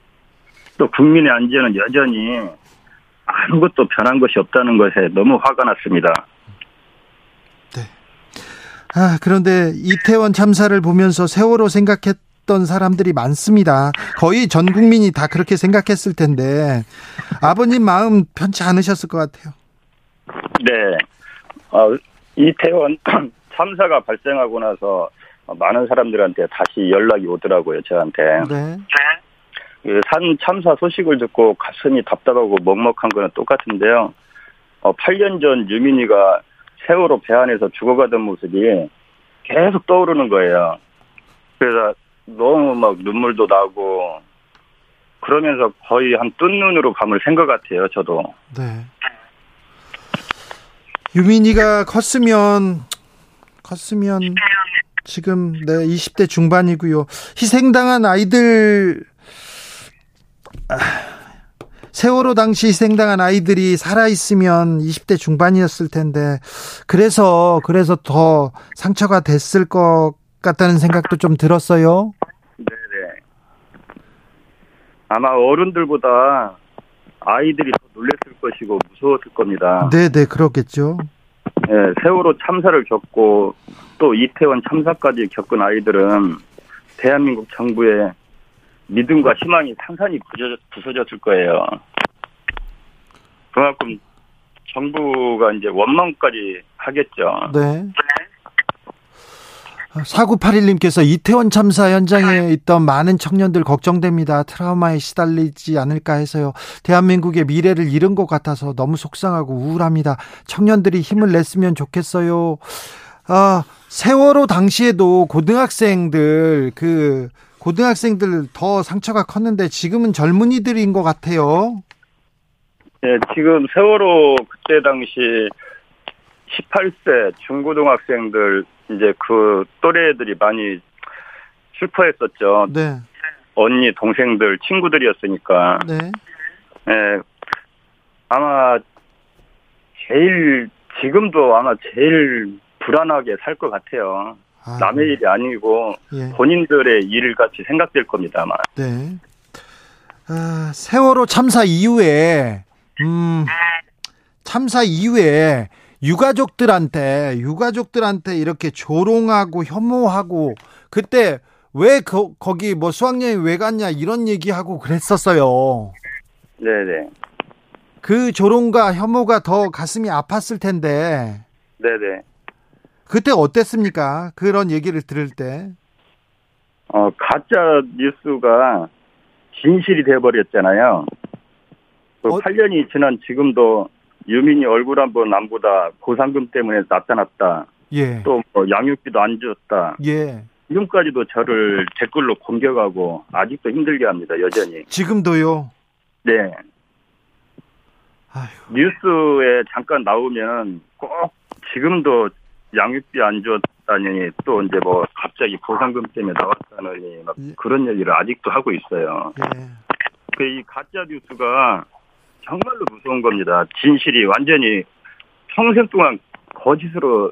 또 국민의 안전은 여전히 아무것도 변한 것이 없다는 것에 너무 화가 났습니다. 네. 아, 그런데 이태원 참사를 보면서 세월호 생각했 생각했던 사람들이 많습니다. 거의 전 국민이 다 그렇게 생각했을 텐데 아버님 마음 편치 않으셨을 것 같아요. 네. 어, 이태원 참사가 발생하고 나서 많은 사람들한테 다시 연락이 오더라고요, 저한테. 네. 그산 참사 소식을 듣고 가슴이 답답하고 먹먹한 거는 똑같은데요. 어, 8년 전 유민이가 세월호 배 안에서 죽어가던 모습이 계속 떠오르는 거예요. 그래서 너무 막 눈물도 나고 그러면서 거의 한 뜬 눈으로 밤을 샌 것 같아요, 저도. 네. 유민이가 컸으면 컸으면 지금 네 20대 중반이고요. 희생당한 아이들 아, 세월호 당시 희생당한 아이들이 살아 있으면 20대 중반이었을 텐데 그래서 그래서 더 상처가 됐을 것 같다는 생각도 좀 들었어요. 네네. 아마 어른들보다 아이들이 더 놀랬을 것이고 무서웠을 겁니다. 네 네 그렇겠죠. 네, 세월호 참사를 겪고 또 이태원 참사까지 겪은 아이들은 대한민국 정부의 믿음과 희망이 상산이 부서졌을 거예요. 그만큼 정부가 이제 원망까지 하겠죠. 네. 4981님께서 이태원 참사 현장에 있던 많은 청년들 걱정됩니다. 트라우마에 시달리지 않을까 해서요. 대한민국의 미래를 잃은 것 같아서 너무 속상하고 우울합니다. 청년들이 힘을 냈으면 좋겠어요. 아, 세월호 당시에도 고등학생들 그 고등학생들 더 상처가 컸는데 지금은 젊은이들인 것 같아요. 네, 지금 세월호 그때 당시 18세 중고등학생들 이제 그 또래들이 많이 슬퍼했었죠. 네. 언니, 동생들, 친구들이었으니까. 네. 네. 아마 제일 지금도 아마 제일 불안하게 살 것 같아요. 아, 남의 네. 일이 아니고 예. 본인들의 일 같이 생각될 겁니다, 아마. 네. 아, 세월호 참사 이후에 음, 참사 이후에 유가족들한테 유가족들한테 이렇게 조롱하고 혐오하고 그때 왜 거, 거기 뭐 수학여행 왜 갔냐 이런 얘기하고 그랬었어요. 네네. 그 조롱과 혐오가 더 가슴이 아팠을 텐데. 네네. 그때 어땠습니까? 그런 얘기를 들을 때. 어, 가짜 뉴스가 진실이 돼버렸잖아요. 그 어? 8년이 지난 지금도 유민이 얼굴 한번 안 보다 보상금 때문에 나타났다. 예. 또 뭐 양육비도 안 줬다. 예. 지금까지도 저를 댓글로 공격하고 아직도 힘들게 합니다. 여전히. 지금도요? 네. 아휴. 뉴스에 잠깐 나오면 꼭 지금도 양육비 안 줬다니 또 이제 뭐 갑자기 보상금 때문에 나왔다느니 막 예. 그런 얘기를 아직도 하고 있어요. 예. 그이 가짜 뉴스가 정말로 무서운 겁니다. 진실이 완전히 평생 동안 거짓으로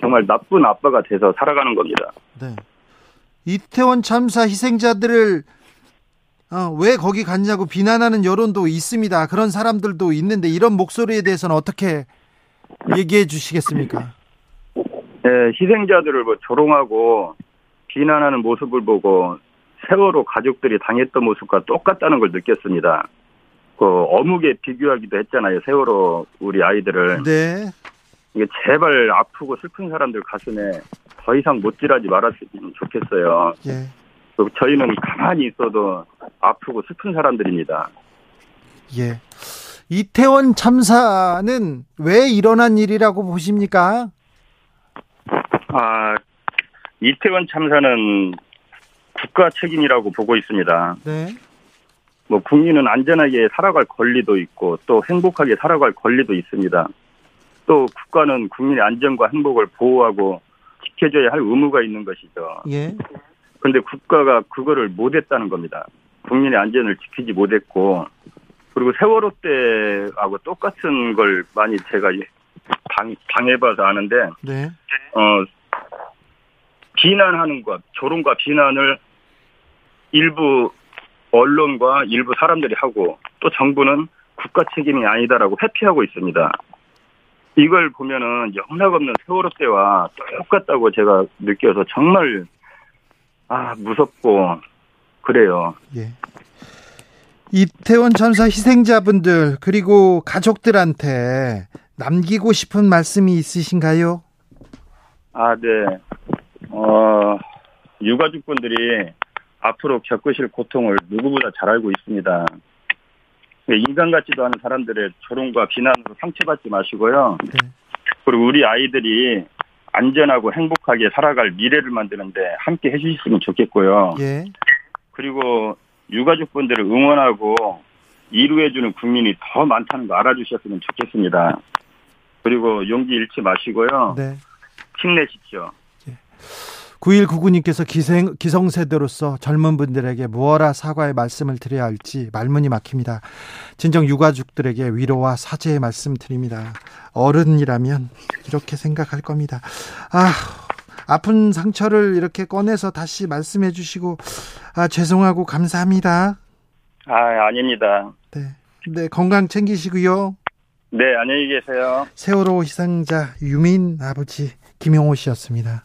정말 나쁜 아빠가 돼서 살아가는 겁니다. 네. 이태원 참사 희생자들을 어, 왜 거기 갔냐고 비난하는 여론도 있습니다. 그런 사람들도 있는데 이런 목소리에 대해서는 어떻게 얘기해 주시겠습니까? 네, 희생자들을 뭐 조롱하고 비난하는 모습을 보고 세월호 가족들이 당했던 모습과 똑같다는 걸 느꼈습니다. 그 어묵에 비교하기도 했잖아요. 세월호 우리 아이들을. 네. 이게 제발 아프고 슬픈 사람들 가슴에 더 이상 못질하지 말았으면 좋겠어요. 예. 저희는 가만히 있어도 아프고 슬픈 사람들입니다. 예. 이태원 참사는 왜 일어난 일이라고 보십니까? 아, 이태원 참사는 국가 책임이라고 보고 있습니다. 네. 뭐 국민은 안전하게 살아갈 권리도 있고 또 행복하게 살아갈 권리도 있습니다. 또 국가는 국민의 안전과 행복을 보호하고 지켜줘야 할 의무가 있는 것이죠. 예. 그런데 국가가 그거를 못했다는 겁니다. 국민의 안전을 지키지 못했고 그리고 세월호 때하고 똑같은 걸 많이 제가 당, 당해봐서 아는데 네. 어 비난하는 것, 조롱과 비난을 일부 언론과 일부 사람들이 하고 또 정부는 국가 책임이 아니다라고 회피하고 있습니다. 이걸 보면은 영락없는 세월호 때와 똑같다고 제가 느껴서 정말 아, 무섭고, 그래요. 예. 이태원 참사 희생자분들, 그리고 가족들한테 남기고 싶은 말씀이 있으신가요? 아, 네. 어, 유가족분들이 앞으로 겪으실 고통을 누구보다 잘 알고 있습니다. 인간 같지도 않은 사람들의 조롱과 비난으로 상처받지 마시고요. 네. 그리고 우리 아이들이 안전하고 행복하게 살아갈 미래를 만드는데 함께 해주셨으면 좋겠고요. 예. 그리고 유가족분들을 응원하고 이루해주는 국민이 더 많다는 거 알아주셨으면 좋겠습니다. 그리고 용기 잃지 마시고요. 네. 힘내십시오. 9199님께서 기생, 기성세대로서 젊은 분들에게 무엇라 사과의 말씀을 드려야 할지 말문이 막힙니다. 진정 유가족들에게 위로와 사죄의 말씀 드립니다. 어른이라면 이렇게 생각할 겁니다. 아, 아픈 상처를 이렇게 꺼내서 다시 말씀해 주시고, 아, 죄송하고 감사합니다. 아, 아닙니다. 네. 네, 건강 챙기시고요. 네, 안녕히 계세요. 세월호 희생자 유민 아버지 김용호 씨였습니다.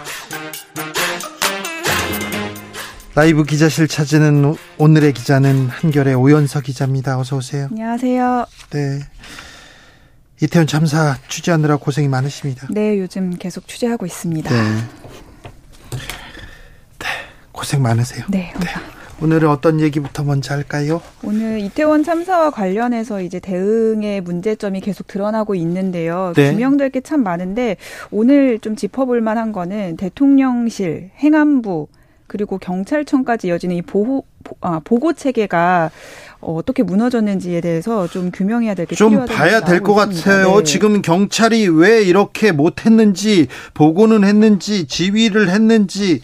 라이브 기자실 찾는 오늘의 기자는 한결의 오연서 기자입니다. 어서 오세요. 안녕하세요. 네. 이태원 참사 취재하느라 고생이 많으십니다. 네, 요즘 계속 취재하고 있습니다. 네. 네 고생 많으세요. 네. 네. 오늘은 어떤 얘기부터 먼저 할까요? 오늘 이태원 참사와 관련해서 이제 대응의 문제점이 계속 드러나고 있는데요. 네. 규명될 게 참 많은데 오늘 좀 짚어볼 만한 거는 대통령실, 행안부, 그리고 경찰청까지 이어지는 이 보호 아, 보고 체계가 어떻게 무너졌는지에 대해서 좀 규명해야 될 게 좀 봐야 될 것 같아요. 네. 지금 경찰이 왜 이렇게 못했는지 보고는 했는지 지휘를 했는지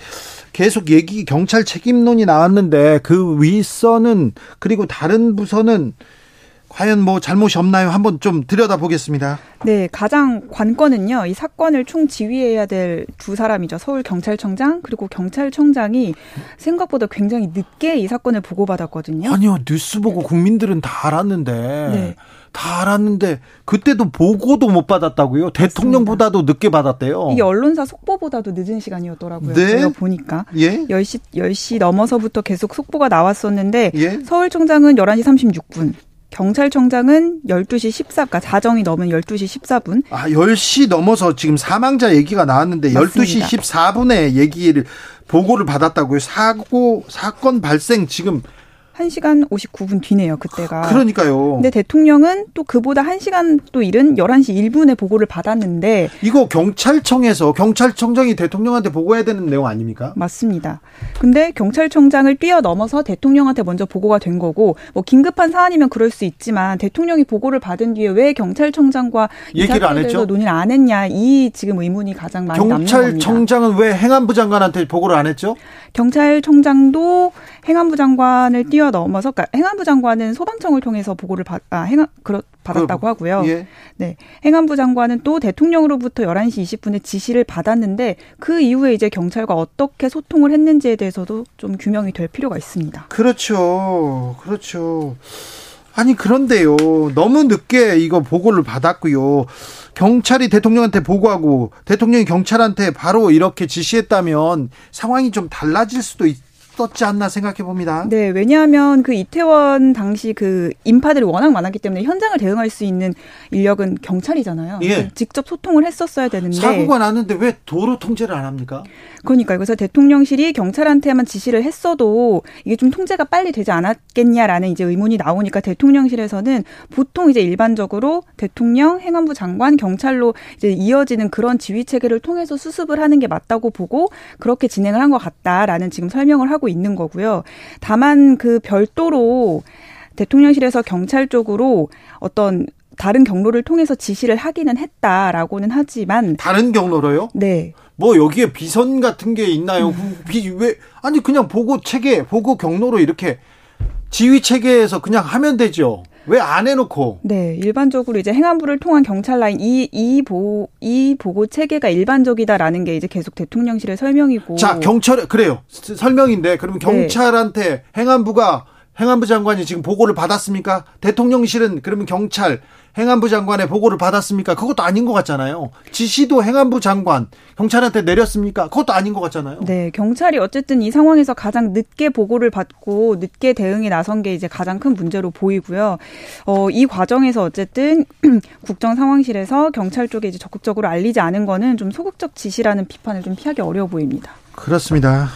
계속 얘기 경찰 책임론이 나왔는데 그 윗선은 그리고 다른 부서는 과연 뭐 잘못이 없나요? 한번 좀 들여다보겠습니다. 네, 가장 관건은요. 이 사건을 총 지휘해야 될 두 사람이죠. 서울 경찰청장 그리고 경찰청장이 생각보다 굉장히 늦게 이 사건을 보고받았거든요. 아니요, 뉴스 보고 국민들은 다 알았는데. 네. 다 알았는데 그때도 보고도 못 받았다고요? 대통령보다도 늦게 받았대요. 이게 언론사 속보보다도 늦은 시간이었더라고요. 네? 제가 보니까 예? 10시 10시 넘어서부터 계속 속보가 나왔었는데 예? 서울청장은 11시 36분, 경찰청장은 12시 14, 그러니까 자정이 넘은 12시 14분. 아, 10시 넘어서 지금 사망자 얘기가 나왔는데 맞습니다. 12시 14분에 얘기를 보고를 받았다고요. 사고 사건 발생 지금 1시간 59분 뒤네요, 그때가. 그러니까요. 근데 대통령은 또 그보다 1시간 또 이른 11시 1분에 보고를 받았는데 이거 경찰청에서 경찰청장이 대통령한테 보고해야 되는 내용 아닙니까? 맞습니다. 근데 경찰청장을 뛰어넘어서 대통령한테 먼저 보고가 된 거고 뭐 긴급한 사안이면 그럴 수 있지만 대통령이 보고를 받은 뒤에 왜 경찰청장과 얘기를 안 했죠? 논의를 안 했냐 이 지금 의문이 가장 많이 남는 겁니다. 경찰청장은 왜 행안부 장관한테 보고를 안 했죠? 경찰청장도 행안부 장관을 뛰어넘어서 그러니까 행안부 장관은 소방청을 통해서 보고를 받 아, 행안 그렇 받았다고 하고요. 예. 네. 행안부 장관은 또 대통령으로부터 11시 20분에 지시를 받았는데 그 이후에 이제 경찰과 어떻게 소통을 했는지에 대해서도 좀 규명이 될 필요가 있습니다. 그렇죠. 그렇죠. 아니 그런데요. 너무 늦게 이거 보고를 받았고요. 경찰이 대통령한테 보고하고 대통령이 경찰한테 바로 이렇게 지시했다면 상황이 좀 달라질 수도 있, 있었지 않나 생각해 봅니다. 네, 왜냐하면 그 이태원 당시 그 인파들이 워낙 많았기 때문에 현장을 대응할 수 있는 인력은 경찰이잖아요. 예. 직접 소통을 했었어야 되는데 사고가 났는데 왜 도로 통제를 안 합니까? 그러니까 그래서 대통령실이 경찰한테만 지시를 했어도 이게 좀 통제가 빨리 되지 않았겠냐라는 이제 의문이 나오니까 대통령실에서는 보통 이제 일반적으로 대통령, 행안부 장관, 경찰로 이제 이어지는 그런 지휘 체계를 통해서 수습을 하는 게 맞다고 보고 그렇게 진행을 한 것 같다라는 지금 설명을 하고 있는 거고요. 다만 그 별도로 대통령실에서 경찰 쪽으로 어떤 다른 경로를 통해서 지시를 하기는 했다라고는 하지만 다른 경로로요? 네. 뭐 여기에 비선 같은 게 있나요? 비, 왜 아니 그냥 보고 체계, 보고 경로로 이렇게 지휘 체계에서 그냥 하면 되죠. 왜 안 해놓고? 네, 일반적으로 이제 행안부를 통한 경찰 라인 이, 이 보, 이 보고 체계가 일반적이다라는 게 이제 계속 대통령실의 설명이고. 자, 경찰, 그래요. 설명인데, 그러면 네. 경찰한테 네. 행안부가 행안부 장관이 지금 보고를 받았습니까? 대통령실은 그러면 경찰, 행안부 장관의 보고를 받았습니까? 그것도 아닌 것 같잖아요. 지시도 행안부 장관, 경찰한테 내렸습니까? 그것도 아닌 것 같잖아요. 네, 경찰이 어쨌든 이 상황에서 가장 늦게 보고를 받고 늦게 대응에 나선 게 이제 가장 큰 문제로 보이고요. 어, 이 과정에서 어쨌든 국정 상황실에서 경찰 쪽에 이제 적극적으로 알리지 않은 거는 좀 소극적 지시라는 비판을 좀 피하기 어려워 보입니다. 그렇습니다.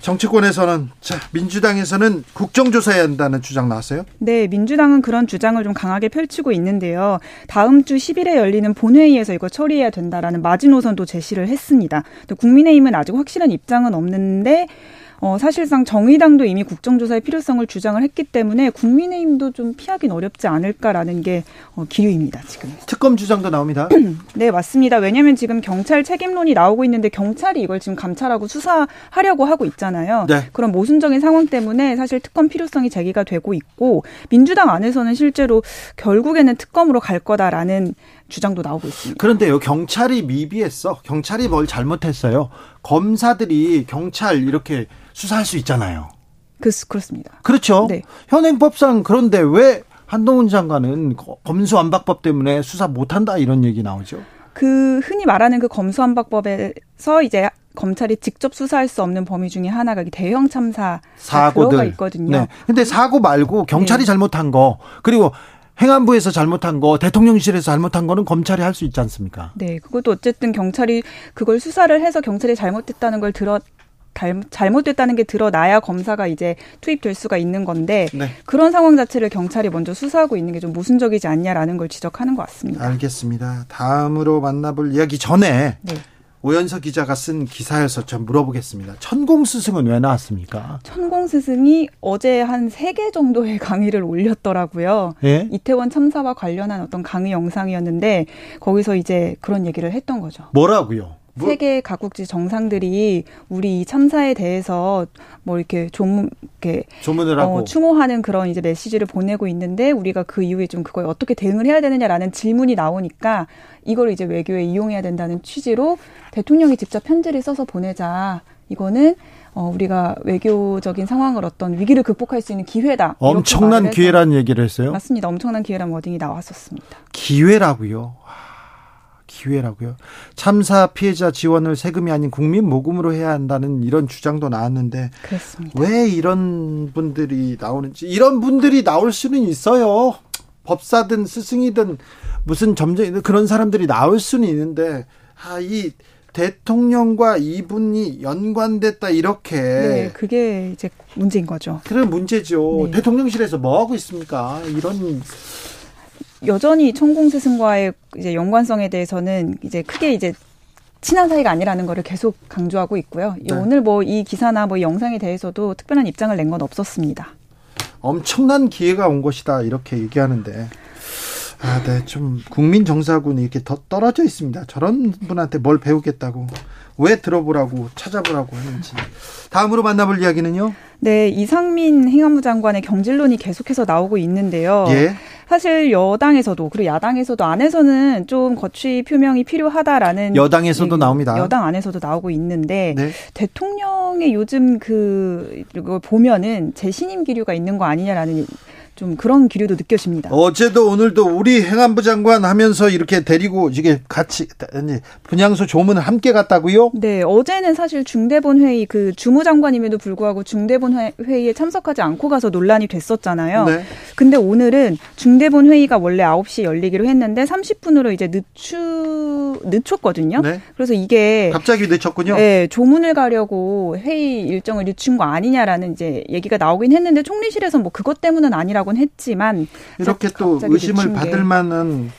정치권에서는 자 민주당에서는 국정조사해야 한다는 주장 나왔어요? 네, 민주당은 그런 주장을 좀 강하게 펼치고 있는데요. 다음 주 10일에 열리는 본회의에서 이거 처리해야 된다라는 마지노선도 제시를 했습니다. 국민의힘은 아직 확실한 입장은 없는데 어, 사실상 정의당도 이미 국정조사의 필요성을 주장을 했기 때문에 국민의힘도 좀 피하긴 어렵지 않을까라는 게 어, 기류입니다, 지금. 특검 주장도 나옵니다. 네, 맞습니다. 왜냐하면 지금 경찰 책임론이 나오고 있는데 경찰이 이걸 지금 감찰하고 수사하려고 하고 있잖아요. 네. 그런 모순적인 상황 때문에 사실 특검 필요성이 제기가 되고 있고 민주당 안에서는 실제로 결국에는 특검으로 갈 거다라는 주장도 나오고 있습니다. 그런데요, 경찰이 미비했어. 경찰이 뭘 잘못했어요. 검사들이 경찰 이렇게 수사할 수 있잖아요. 그, 그렇습니다. 그렇죠. 네. 현행법상 그런데 왜 한동훈 장관은 검수안박법 때문에 수사 못한다 이런 얘기 나오죠? 그 흔히 말하는 그 검수안박법에서 이제 검찰이 직접 수사할 수 없는 범위 중에 하나가 대형 참사 사고가 있거든요. 네. 근데 사고 말고 경찰이 네. 잘못한 거 그리고 행안부에서 잘못한 거, 대통령실에서 잘못한 거는 검찰이 할 수 있지 않습니까? 네, 그것도 어쨌든 경찰이 그걸 수사를 해서 경찰이 잘못됐다는 걸 들어 잘못됐다는 게 드러나야 검사가 이제 투입될 수가 있는 건데 네. 그런 상황 자체를 경찰이 먼저 수사하고 있는 게 좀 모순적이지 않냐라는 걸 지적하는 것 같습니다. 알겠습니다. 다음으로 만나볼 이야기 전에 네. 오연서 기자가 쓴 기사에서 좀 물어보겠습니다. 천공 스승은 왜 나왔습니까? 천공 스승이 어제 한 세 개 정도의 강의를 올렸더라고요. 예? 이태원 참사와 관련한 어떤 강의 영상이었는데 거기서 이제 그런 얘기를 했던 거죠. 뭐라고요? 뭐? 세계 각국지 정상들이 우리 이 참사에 대해서 뭐 이렇게 좀 이렇게 조문을 하고 어, 추모하는 그런 이제 메시지를 보내고 있는데 우리가 그 이후에 좀 그거에 어떻게 대응을 해야 되느냐라는 질문이 나오니까 이걸 이제 외교에 이용해야 된다는 취지로 대통령이 직접 편지를 써서 보내자. 이거는 어, 우리가 외교적인 상황을 어떤 위기를 극복할 수 있는 기회다. 엄청난 기회라는 얘기를 했어요. 맞습니다. 엄청난 기회란 워딩이 나왔었습니다. 기회라고요. 기회라고요. 참사 피해자 지원을 세금이 아닌 국민 모금으로 해야 한다는 이런 주장도 나왔는데 그렇습니다. 왜 이런 분들이 나오는지 이런 분들이 나올 수는 있어요. 법사든 스승이든 무슨 점쟁이 그런 사람들이 나올 수는 있는데 아 이 대통령과 이분이 연관됐다 이렇게 네 그게 이제 문제인 거죠. 그런 문제죠. 네. 대통령실에서 뭐 하고 있습니까? 이런 여전히 천공 스승과의 이제 연관성에 대해서는 이제 크게 이제 친한 사이가 아니라는 거를 계속 강조하고 있고요. 네. 오늘 뭐 이 기사나 뭐 영상에 대해서도 특별한 입장을 낸 건 없었습니다. 엄청난 기회가 온 것이다 이렇게 얘기하는데 아, 네, 좀 국민 정사군이 이렇게 더 떨어져 있습니다. 저런 분한테 뭘 배우겠다고 왜 들어보라고 찾아보라고 하는지. 다음으로 만나볼 이야기는요. 네, 이상민 행안부 장관의 경질론이 계속해서 나오고 있는데요. 예. 사실 여당에서도 그리고 야당에서도 안에서는 좀 거취 표명이 필요하다라는 여당에서도 나옵니다. 여당 안에서도 나오고 있는데 네. 대통령의 요즘 그 이걸 보면은 재신임 기류가 있는 거 아니냐라는 좀 그런 기류도 느껴집니다. 어제도 오늘도 우리 행안부 장관 하면서 이렇게 데리고 이게 같이 분양소 조문을 함께 갔다고요? 네, 어제는 사실 중대본 회의 그 주무장관임에도 불구하고 중대본 회의에 참석하지 않고 가서 논란이 됐었잖아요. 네. 근데 오늘은 중대본 회의가 원래 9시 열리기로 했는데 30분으로 이제 늦추 늦췄거든요. 네. 그래서 이게 갑자기 늦췄군요. 네, 조문을 가려고 회의 일정을 늦춘 거 아니냐라는 이제 얘기가 나오긴 했는데 총리실에서 뭐 그것 때문은 아니라 있다고는 했지만 이렇게 또 의심을 받을 만한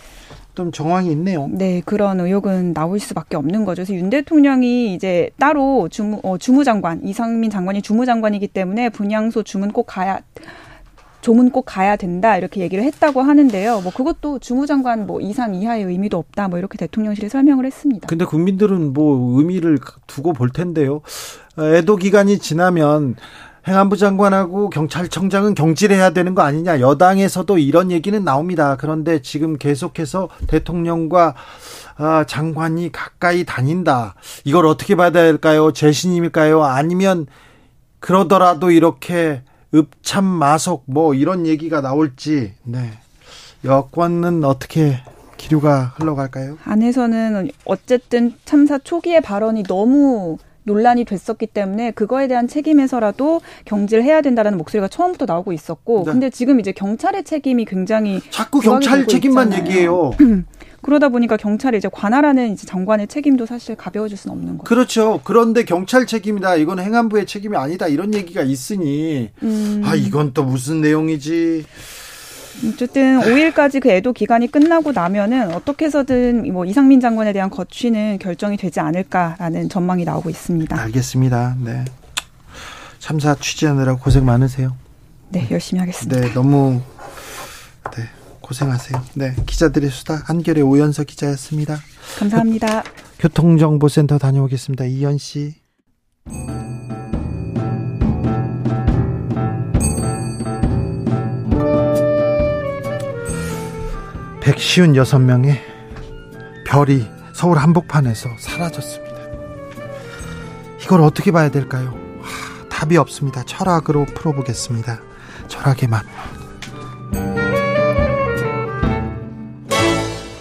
좀 정황이 있네요. 네, 그런 의혹은 나올 수밖에 없는 거죠. 그래서 윤 대통령이 이제 따로 주무, 어, 주무장관 이상민 장관이 주무장관이기 때문에 분양소 주문 꼭 가야 조문 꼭 가야 된다 이렇게 얘기를 했다고 하는데요. 뭐 그것도 주무장관 뭐 이상 이하의 의미도 없다 뭐 이렇게 대통령실이 설명을 했습니다. 근데 국민들은 뭐 의미를 두고 볼 텐데요. 애도 기간이 지나면 행안부 장관하고 경찰청장은 경질해야 되는 거 아니냐. 여당에서도 이런 얘기는 나옵니다. 그런데 지금 계속해서 대통령과 아, 장관이 가까이 다닌다. 이걸 어떻게 받아야 할까요? 재신임일까요? 아니면 그러더라도 이렇게 읍참 마속 뭐 이런 얘기가 나올지. 네. 여권은 어떻게 기류가 흘러갈까요? 안에서는 어쨌든 참사 초기의 발언이 너무 논란이 됐었기 때문에 그거에 대한 책임에서라도 경질을 해야 된다라는 목소리가 처음부터 나오고 있었고 네. 근데 지금 이제 경찰의 책임이 굉장히 자꾸 경찰 책임만 있잖아요. 얘기해요. 그러다 보니까 경찰이 이제 관할하는 이제 장관의 책임도 사실 가벼워질 수는 없는 거죠. 그렇죠. 그런데 경찰 책임이다. 이건 행안부의 책임이 아니다. 이런 얘기가 있으니 음. 아 이건 또 무슨 내용이지? 어쨌든 5일까지 그 애도 기간이 끝나고 나면은 어떻게 해서든 뭐 이상민 장관에 대한 거취는 결정이 되지 않을까라는 전망이 나오고 있습니다. 알겠습니다. 네. 참사 취재하느라 고생 많으세요. 네, 열심히 하겠습니다. 네, 너무 네, 고생하세요. 네, 기자들의 수다 한결의 오연서 기자였습니다. 감사합니다. 교통정보센터 다녀오겠습니다. 이현 씨. 156명의 별이 서울 한복판에서 사라졌습니다. 이걸 어떻게 봐야 될까요? 하, 답이 없습니다. 철학으로 풀어보겠습니다. 철학의 맛.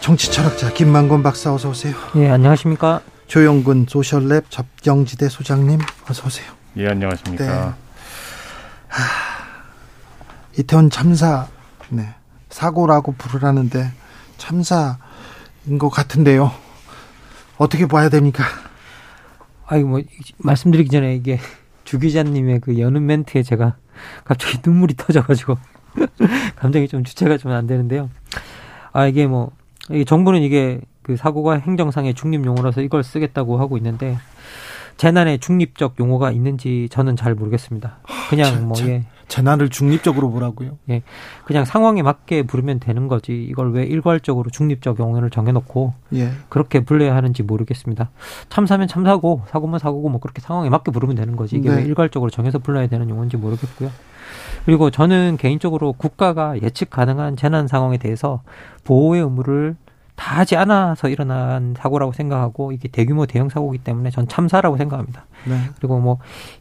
정치 철학자 김만곤 박사 어서 오세요. 예, 안녕하십니까? 조영근 소셜랩 접경지대 소장님 어서 오세요. 예, 안녕하십니까? 네. 하, 이태원 참사 네. 사고라고 부르라는데 참사인 것 같은데요. 어떻게 봐야 됩니까? 아이 뭐 말씀드리기 전에 이게 주 기자님의 그 여는 멘트에 제가 갑자기 눈물이 터져가지고 감정이 좀 주체가 좀 안 되는데요. 아 이게 뭐 이게 정부는 이게 그 사고가 행정상의 중립 용어라서 이걸 쓰겠다고 하고 있는데 재난의 중립적 용어가 있는지 저는 잘 모르겠습니다. 그냥 아, 뭐 예. 재난을 중립적으로 보라고요? 예. 그냥 상황에 맞게 부르면 되는 거지. 이걸 왜 일괄적으로 중립적 용어를 정해놓고 예. 그렇게 불러야 하는지 모르겠습니다. 참사면 참사고 사고면 사고고 뭐 그렇게 상황에 맞게 부르면 되는 거지. 이게 네. 왜 일괄적으로 정해서 불러야 되는 용어인지 모르겠고요. 그리고 저는 개인적으로 국가가 예측 가능한 재난 상황에 대해서 보호의 의무를 다 하지 않아서 일어난 사고라고 생각하고 이게 대규모 대형 사고이기 때문에 전 참사라고 생각합니다. 네. 그리고 뭐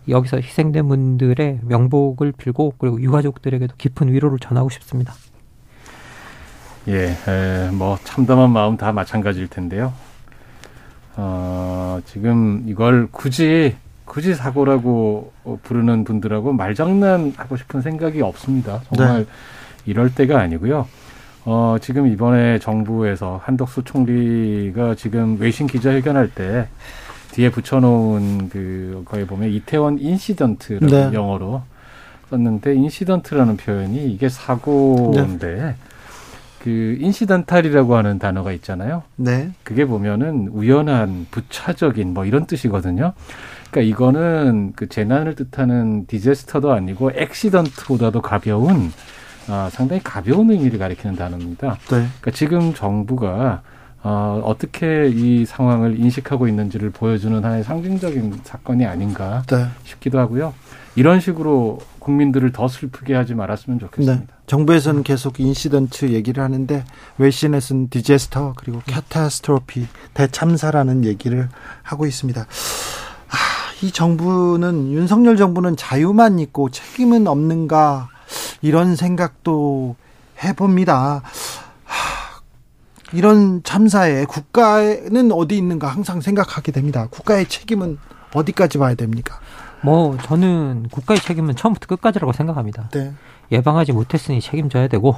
여기서 희생된 분들의 명복을 빌고 그리고 유가족들에게도 깊은 위로를 전하고 싶습니다. 예, 에, 뭐 참담한 마음 다 마찬가지일 텐데요. 어, 지금 이걸 굳이 굳이 사고라고 부르는 분들하고 말장난하고 싶은 생각이 없습니다. 정말 네. 이럴 때가 아니고요. 어, 지금 이번에 정부에서 한덕수 총리가 지금 외신 기자회견할 때 뒤에 붙여놓은 그 거기 보면 이태원 incident라고 네. 영어로 썼는데 incident라는 표현이 이게 사고인데 네. 그 incidental이라고 하는 단어가 있잖아요. 네. 그게 보면은 우연한 부차적인 뭐 이런 뜻이거든요. 그러니까 이거는 그 재난을 뜻하는 disaster도 아니고 accident보다도 가벼운 어, 상당히 가벼운 의미를 가리키는 단어입니다. 네. 그러니까 지금 정부가 어, 어떻게 이 상황을 인식하고 있는지를 보여주는 하나의 상징적인 사건이 아닌가 네. 싶기도 하고요. 이런 식으로 국민들을 더 슬프게 하지 말았으면 좋겠습니다. 네. 정부에서는 계속 incident 얘기를 하는데 외신에서는 disaster 그리고 catastrophe 대참사라는 얘기를 하고 있습니다. 아, 이 정부는 윤석열 정부는 자유만 있고 책임은 없는가 이런 생각도 해봅니다. 이런 참사에 국가는 어디 있는가 항상 생각하게 됩니다. 국가의 책임은 어디까지 봐야 됩니까? 뭐 저는 국가의 책임은 처음부터 끝까지라고 생각합니다. 네. 예방하지 못했으니 책임져야 되고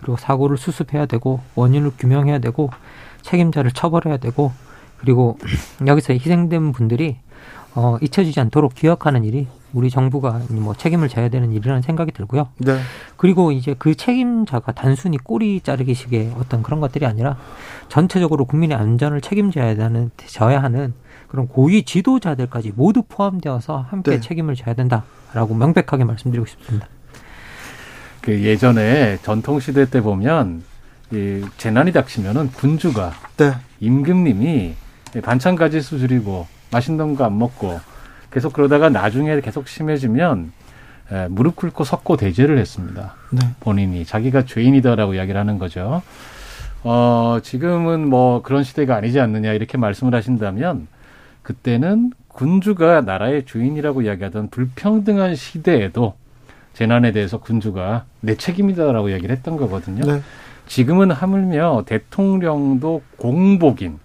그리고 사고를 수습해야 되고 원인을 규명해야 되고 책임자를 처벌해야 되고 그리고 여기서 희생된 분들이 어, 잊혀지지 않도록 기억하는 일이 우리 정부가 뭐 책임을 져야 되는 일이라는 생각이 들고요. 네. 그리고 이제 그 책임자가 단순히 꼬리 자르기식의 어떤 그런 것들이 아니라 전체적으로 국민의 안전을 책임져야 하는 져야 하는 그런 고위 지도자들까지 모두 포함되어서 함께 네. 책임을 져야 된다라고 명백하게 말씀드리고 싶습니다. 그 예전에 전통 시대 때 보면 이 재난이 닥치면은 군주가 네. 임금님이 반찬 가지 수술이고 맛있는 거 안 먹고 계속 그러다가 나중에 계속 심해지면 에, 무릎 꿇고 석고 대죄를 했습니다. 네. 본인이 자기가 죄인이다라고 이야기를 하는 거죠. 어, 지금은 뭐 그런 시대가 아니지 않느냐 이렇게 말씀을 하신다면 그때는 군주가 나라의 주인이라고 이야기하던 불평등한 시대에도 재난에 대해서 군주가 내 책임이다라고 얘기를 했던 거거든요. 네. 지금은 하물며 대통령도 공복인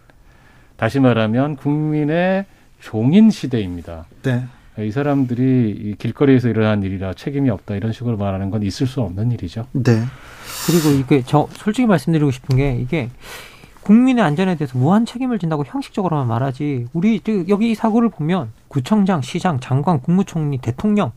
다시 말하면 국민의 종인 시대입니다. 네. 이 사람들이 이 길거리에서 일어난 일이라 책임이 없다 이런 식으로 말하는 건 있을 수 없는 일이죠. 네. 그리고 이게 저 솔직히 말씀드리고 싶은 게 이게 국민의 안전에 대해서 무한 책임을 진다고 형식적으로만 말하지 우리 여기 이 사고를 보면 구청장, 시장, 장관, 국무총리, 대통령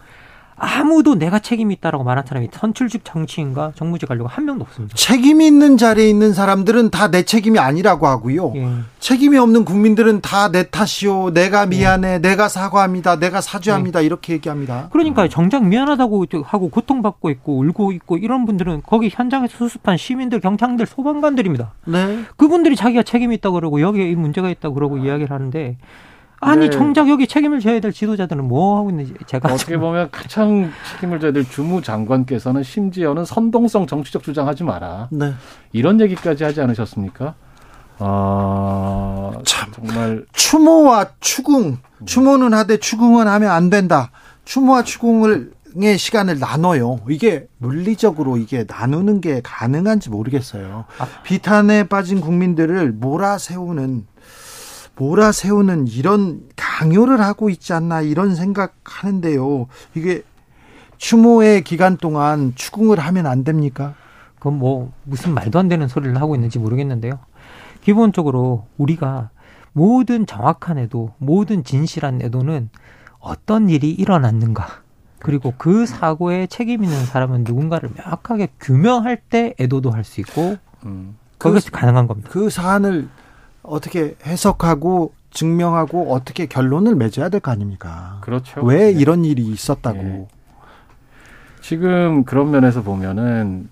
아무도 내가 책임이 있다라고 말한 사람이 선출직 정치인과 정무직 관료가 한 명도 없습니다. 책임이 있는 자리에 있는 사람들은 다 내 책임이 아니라고 하고요. 예. 책임이 없는 국민들은 다 내 탓이요. 내가 미안해. 예. 내가 사과합니다. 내가 사죄합니다. 예. 이렇게 얘기합니다. 그러니까 정작 미안하다고 하고 고통받고 있고 울고 있고 이런 분들은 거기 현장에서 수습한 시민들, 경찰들, 소방관들입니다. 네. 그분들이 자기가 책임이 있다고 그러고 여기에 문제가 있다고 그러고 이야기를 하는데 아니 네. 정작 여기 책임을 져야 될 지도자들은 뭐 하고 있는지 제가 어떻게 보면 가장 책임을 져야 될 주무 장관께서는 심지어는 선동성 정치적 주장하지 마라. 네. 이런 얘기까지 하지 않으셨습니까? 아, 참 정말 추모와 추궁, 추모는 하되 추궁은 하면 안 된다. 추모와 추궁을 의 시간을 나눠요. 이게 물리적으로 이게 나누는 게 가능한지 모르겠어요. 아. 비탄에 빠진 국민들을 몰아세우는 몰아세우는 이런 강요를 하고 있지 않나 이런 생각하는데요. 이게 추모의 기간 동안 추궁을 하면 안 됩니까? 그건 뭐 무슨 말도 안 되는 소리를 하고 있는지 모르겠는데요. 기본적으로 우리가 모든 정확한 애도, 모든 진실한 애도는 어떤 일이 일어났는가, 그리고 그 사고에 책임 있는 사람은 누군가를 명확하게 규명할 때 애도도 할 수 있고, 음. 그것이 그, 가능한 겁니다. 그 사안을 어떻게 해석하고 증명하고 어떻게 결론을 맺어야 될 거 아닙니까? 그렇죠. 왜 네. 이런 일이 있었다고. 네. 지금 그런 면에서 보면은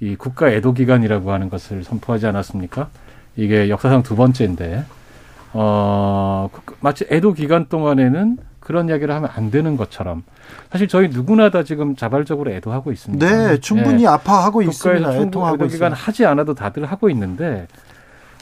이 국가 애도 기간이라고 하는 것을 선포하지 않았습니까? 이게 역사상 두 번째인데 어 마치 애도 기간 동안에는 그런 이야기를 하면 안 되는 것처럼 사실 저희 누구나 다 지금 자발적으로 애도하고 있습니다. 네, 충분히 네. 아파하고 있습니다. 애도하고 애도 기간 하지 않아도 다들 하고 있는데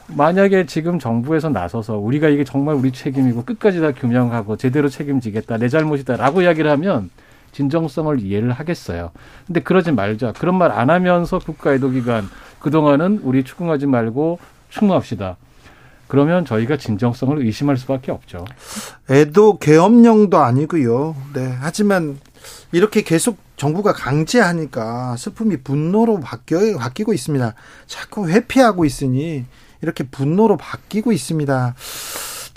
만약에 지금 정부에서 나서서 우리가 이게 정말 우리 책임이고 끝까지 다 규명하고 제대로 책임지겠다 내 잘못이다라고 이야기를 하면 진정성을 이해를 하겠어요. 근데 그러지 말자. 그런 말 안 하면서 국가애도기간 그동안은 우리 추궁하지 말고 추모합시다. 그러면 저희가 진정성을 의심할 수밖에 없죠. 애도 계엄령도 아니고요. 네. 하지만 이렇게 계속 정부가 강제하니까 슬픔이 분노로 바뀌어 바뀌고 있습니다. 자꾸 회피하고 있으니 이렇게 분노로 바뀌고 있습니다.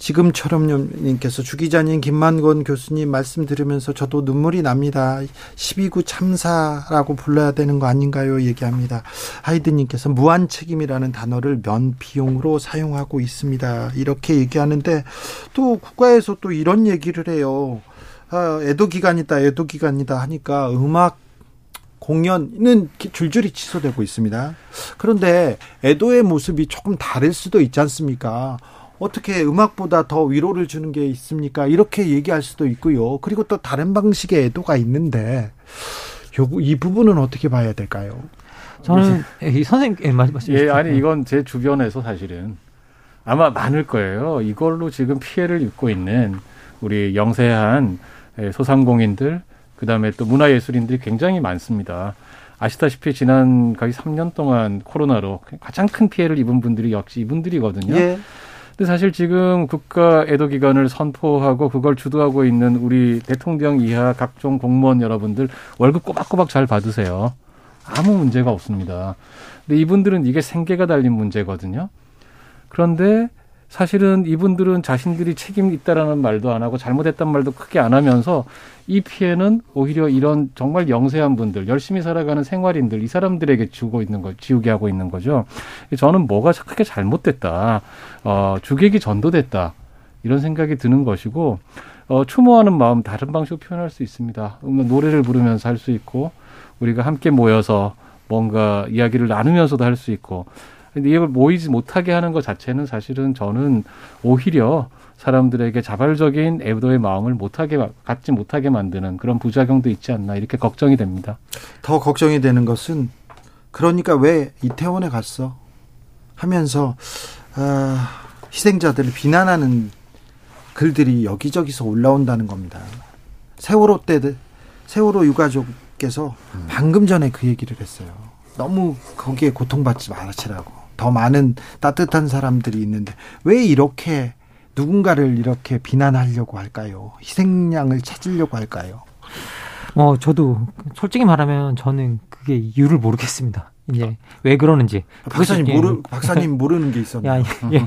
지금처럼님께서 주 기자님 김만건 교수님 말씀 들으면서 저도 눈물이 납니다. 12구 참사라고 불러야 되는 거 아닌가요? 얘기합니다. 하이드님께서 무한 책임이라는 단어를 면 비용으로 사용하고 있습니다. 이렇게 얘기하는데 또 국가에서 또 이런 얘기를 해요. 아, 애도 기간이다, 애도 기간이다 하니까 음악 공연은 줄줄이 취소되고 있습니다. 그런데 애도의 모습이 조금 다를 수도 있지 않습니까? 어떻게 음악보다 더 위로를 주는 게 있습니까? 이렇게 얘기할 수도 있고요. 그리고 또 다른 방식의 애도가 있는데 이 부분은 어떻게 봐야 될까요? 저는 이 선생님 예, 말씀 예, 아니 이건 제 주변에서 사실은 아마 많을 거예요. 이걸로 지금 피해를 입고 있는 우리 영세한 소상공인들 그다음에 또 문화예술인들이 굉장히 많습니다. 아시다시피 지난 거의 3년 동안 코로나로 가장 큰 피해를 입은 분들이 역시 이분들이거든요. 예. 근데 사실 지금 국가 애도 기간을 선포하고 그걸 주도하고 있는 우리 대통령 이하 각종 공무원 여러분들 월급 꼬박꼬박 잘 받으세요. 아무 문제가 없습니다. 근데 이분들은 이게 생계가 달린 문제거든요. 그런데 사실은 이분들은 자신들이 책임이 있다라는 말도 안 하고 잘못했단 말도 크게 안 하면서 이 피해는 오히려 이런 정말 영세한 분들, 열심히 살아가는 생활인들, 이 사람들에게 주고 있는 거, 지우게 하고 있는 거죠. 저는 뭐가 크게 잘못됐다, 어, 주객이 전도됐다, 이런 생각이 드는 것이고, 어, 추모하는 마음 다른 방식으로 표현할 수 있습니다. 노래를 부르면서 할 수 있고 우리가 함께 모여서 뭔가 이야기를 나누면서도 할 수 있고 근데 이걸 모이지 못하게 하는 것 자체는 사실은 저는 오히려 사람들에게 자발적인 애도의 마음을 못하게 갖지 못하게 만드는 그런 부작용도 있지 않나 이렇게 걱정이 됩니다. 더 걱정이 되는 것은 그러니까 왜 이태원에 갔어 하면서 아, 희생자들을 비난하는 글들이 여기저기서 올라온다는 겁니다. 세월호 때 세월호 유가족께서 방금 전에 그 얘기를 했어요. 너무 거기에 고통받지 말으시라고. 더 많은 따뜻한 사람들이 있는데 왜 이렇게 누군가를 이렇게 비난하려고 할까요? 희생양을 찾으려고 할까요? 어, 저도 솔직히 말하면 저는 그게 이유를 모르겠습니다. 이제 왜 그러는지. 박사님 모르 박사님 모르는 게 있었나요? 예.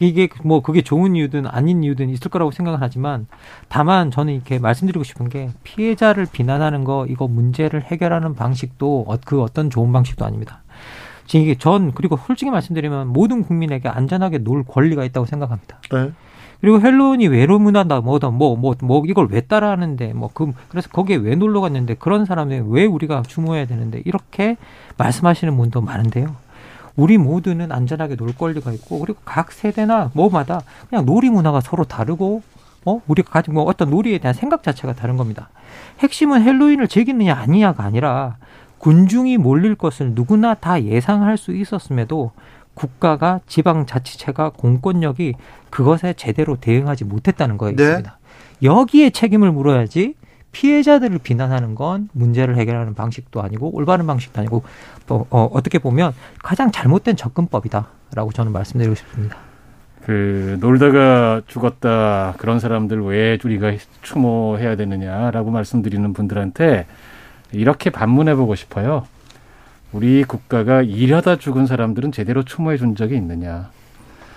이게 뭐 그게 좋은 이유든 아닌 이유든 있을 거라고 생각을 하지만 다만 저는 이렇게 말씀드리고 싶은 게 피해자를 비난하는 거 이거 문제를 해결하는 방식도 그 어떤 좋은 방식도 아닙니다. 지금 이게 전 그리고 솔직히 말씀드리면 모든 국민에게 안전하게 놀 권리가 있다고 생각합니다. 네. 그리고 헬론이 외로 문화다 뭐다 뭐뭐뭐 뭐, 뭐 이걸 왜 따라하는데 뭐 그 그래서 거기에 왜 놀러 갔는데 그런 사람들 왜 우리가 추모해야 되는데 이렇게 말씀하시는 분도 많은데요. 우리 모두는 안전하게 놀 권리가 있고 그리고 각 세대나 뭐마다 그냥 놀이 문화가 서로 다르고 어 우리가 가진 뭐 어떤 놀이에 대한 생각 자체가 다른 겁니다. 핵심은 헬로윈을 즐기느냐 아니냐가 아니라 군중이 몰릴 것을 누구나 다 예상할 수 있었음에도 국가가 지방자치체가 공권력이 그것에 제대로 대응하지 못했다는 거였습니다. 네. 여기에 책임을 물어야지 피해자들을 비난하는 건 문제를 해결하는 방식도 아니고 올바른 방식도 아니고 또 어, 어떻게 보면 가장 잘못된 접근법이다라고 저는 말씀드리고 싶습니다. 그 놀다가 죽었다 그런 사람들 왜 우리가 추모해야 되느냐라고 말씀드리는 분들한테 이렇게 반문해 보고 싶어요. 우리 국가가 일하다 죽은 사람들은 제대로 추모해 준 적이 있느냐.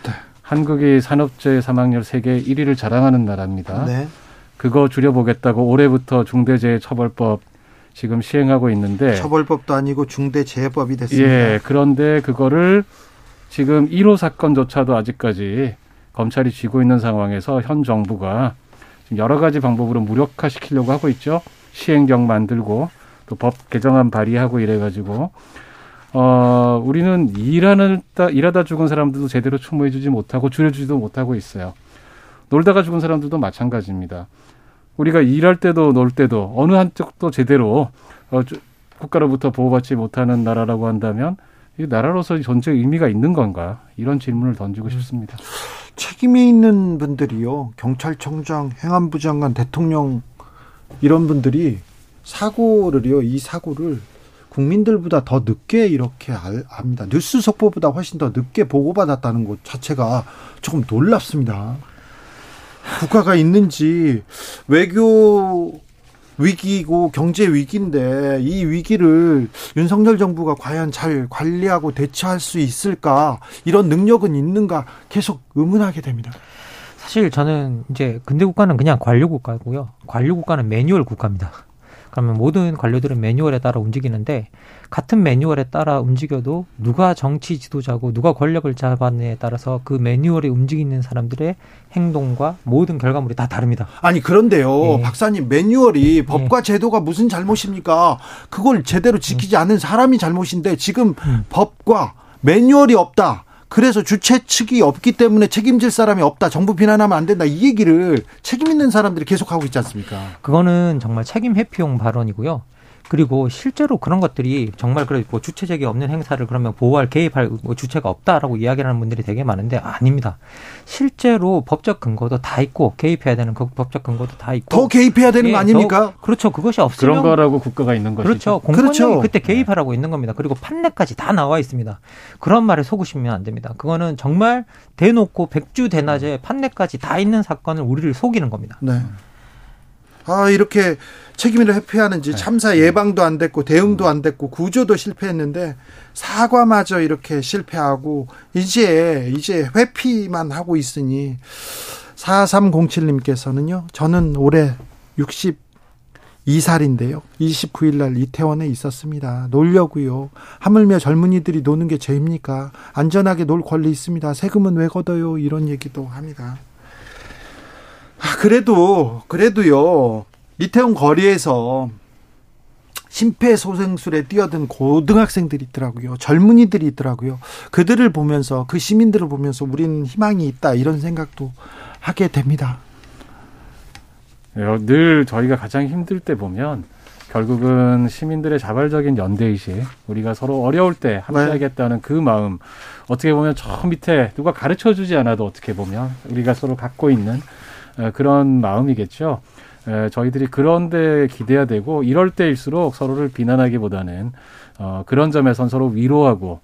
네. 한국이 산업재해 사망률 세계 1위를 자랑하는 나라입니다. 네. 그거 줄여보겠다고 올해부터 중대재해처벌법 지금 시행하고 있는데 처벌법도 아니고 중대재해법이 됐습니다. 예, 그런데 그거를 지금 1호 사건조차도 아직까지 검찰이 쥐고 있는 상황에서 현 정부가 지금 여러 가지 방법으로 무력화시키려고 하고 있죠. 시행령 만들고 또 법 개정안 발의하고 이래가지고 어 우리는 일하는 일하다 죽은 사람들도 제대로 추모해주지 못하고 줄여주지도 못하고 있어요. 놀다가 죽은 사람들도 마찬가지입니다. 우리가 일할 때도 놀 때도 어느 한쪽도 제대로 어, 국가로부터 보호받지 못하는 나라라고 한다면 이 나라로서 전체 의미가 있는 건가 이런 질문을 던지고 음. 싶습니다. 책임이 있는 분들이요 경찰청장, 행안부 장관, 대통령 이런 분들이 사고를요, 이 사고를 국민들보다 더 늦게 이렇게 압니다. 뉴스 속보보다 훨씬 더 늦게 보고받았다는 것 자체가 조금 놀랍습니다. 국가가 있는지 외교 위기고 경제 위기인데 이 위기를 윤석열 정부가 과연 잘 관리하고 대처할 수 있을까 이런 능력은 있는가 계속 의문하게 됩니다. 사실 저는 이제 근대 국가는 그냥 관료 국가고요. 관료 국가는 매뉴얼 국가입니다. 그러면 모든 관료들은 매뉴얼에 따라 움직이는데 같은 매뉴얼에 따라 움직여도 누가 정치 지도자고 누가 권력을 잡았느냐에 따라서 그 매뉴얼에 움직이는 사람들의 행동과 모든 결과물이 다 다릅니다. 아니 그런데요, 예. 박사님 매뉴얼이 예. 법과 제도가 무슨 잘못입니까? 그걸 제대로 지키지 않은 사람이 잘못인데 지금 음. 법과 매뉴얼이 없다. 그래서 주최 측이 없기 때문에 책임질 사람이 없다. 정부 비난하면 안 된다. 이 얘기를 책임 있는 사람들이 계속 하고 있지 않습니까? 그거는 정말 책임 회피용 발언이고요. 그리고 실제로 그런 것들이 정말 그래 뭐 주체적이 없는 행사를 그러면 보호할 개입할 뭐 주체가 없다라고 이야기를 하는 분들이 되게 많은데 아닙니다. 실제로 법적 근거도 다 있고 개입해야 되는 그 법적 근거도 다 있고 더 개입해야 되는 예, 거 아닙니까? 더, 그렇죠. 그것이 없으면 그런 거라고 국가가 있는 것이죠. 그렇죠. 공권력이 그렇죠. 그때 개입하라고 있는 겁니다. 그리고 판례까지 다 나와 있습니다. 그런 말에 속으시면 안 됩니다. 그거는 정말 대놓고 백주 대낮에 판례까지 다 있는 사건을 우리를 속이는 겁니다. 네. 아, 이렇게 책임을 회피하는지 네. 참사 예방도 안 됐고 대응도 안 됐고 구조도 실패했는데 사과마저 이렇게 실패하고 이제 이제 회피만 하고 있으니 4307님께서는요. 저는 올해 62살인데요. 29일 날 이태원에 있었습니다. 놀려고요. 하물며 젊은이들이 노는 게 죄입니까? 안전하게 놀 권리 있습니다. 세금은 왜 걷어요? 이런 얘기도 합니다. 아, 그래도 그래도요. 이태원 거리에서 심폐소생술에 뛰어든 고등학생들이 있더라고요. 젊은이들이 있더라고요. 그들을 보면서 그 시민들을 보면서 우리는 희망이 있다 이런 생각도 하게 됩니다. 네, 늘 저희가 가장 힘들 때 보면 결국은 시민들의 자발적인 연대의식, 우리가 서로 어려울 때 함께하겠다는 네. 그 마음, 어떻게 보면 저 밑에 누가 가르쳐 주지 않아도 어떻게 보면 우리가 서로 갖고 있는 어, 그런 마음이겠죠. 저희들이 그런 데 기대야 되고 이럴 때일수록 서로를 비난하기보다는 어, 그런 점에선 서로 위로하고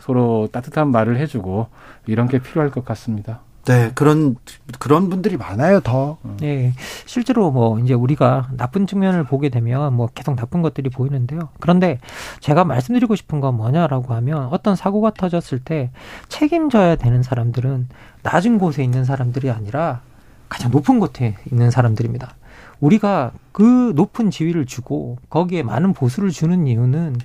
서로 따뜻한 말을 해주고 이런 게 필요할 것 같습니다. 네, 그런 그런 분들이 많아요, 더. 네, 실제로 뭐 이제 우리가 나쁜 측면을 보게 되면 뭐 계속 나쁜 것들이 보이는데요. 그런데 제가 말씀드리고 싶은 건 뭐냐라고 하면 어떤 사고가 터졌을 때 책임져야 되는 사람들은 낮은 곳에 있는 사람들이 아니라 가장 높은 곳에 있는 사람들입니다. 우리가 그 높은 지위를 주고 거기에 많은 보수를 주는 이유는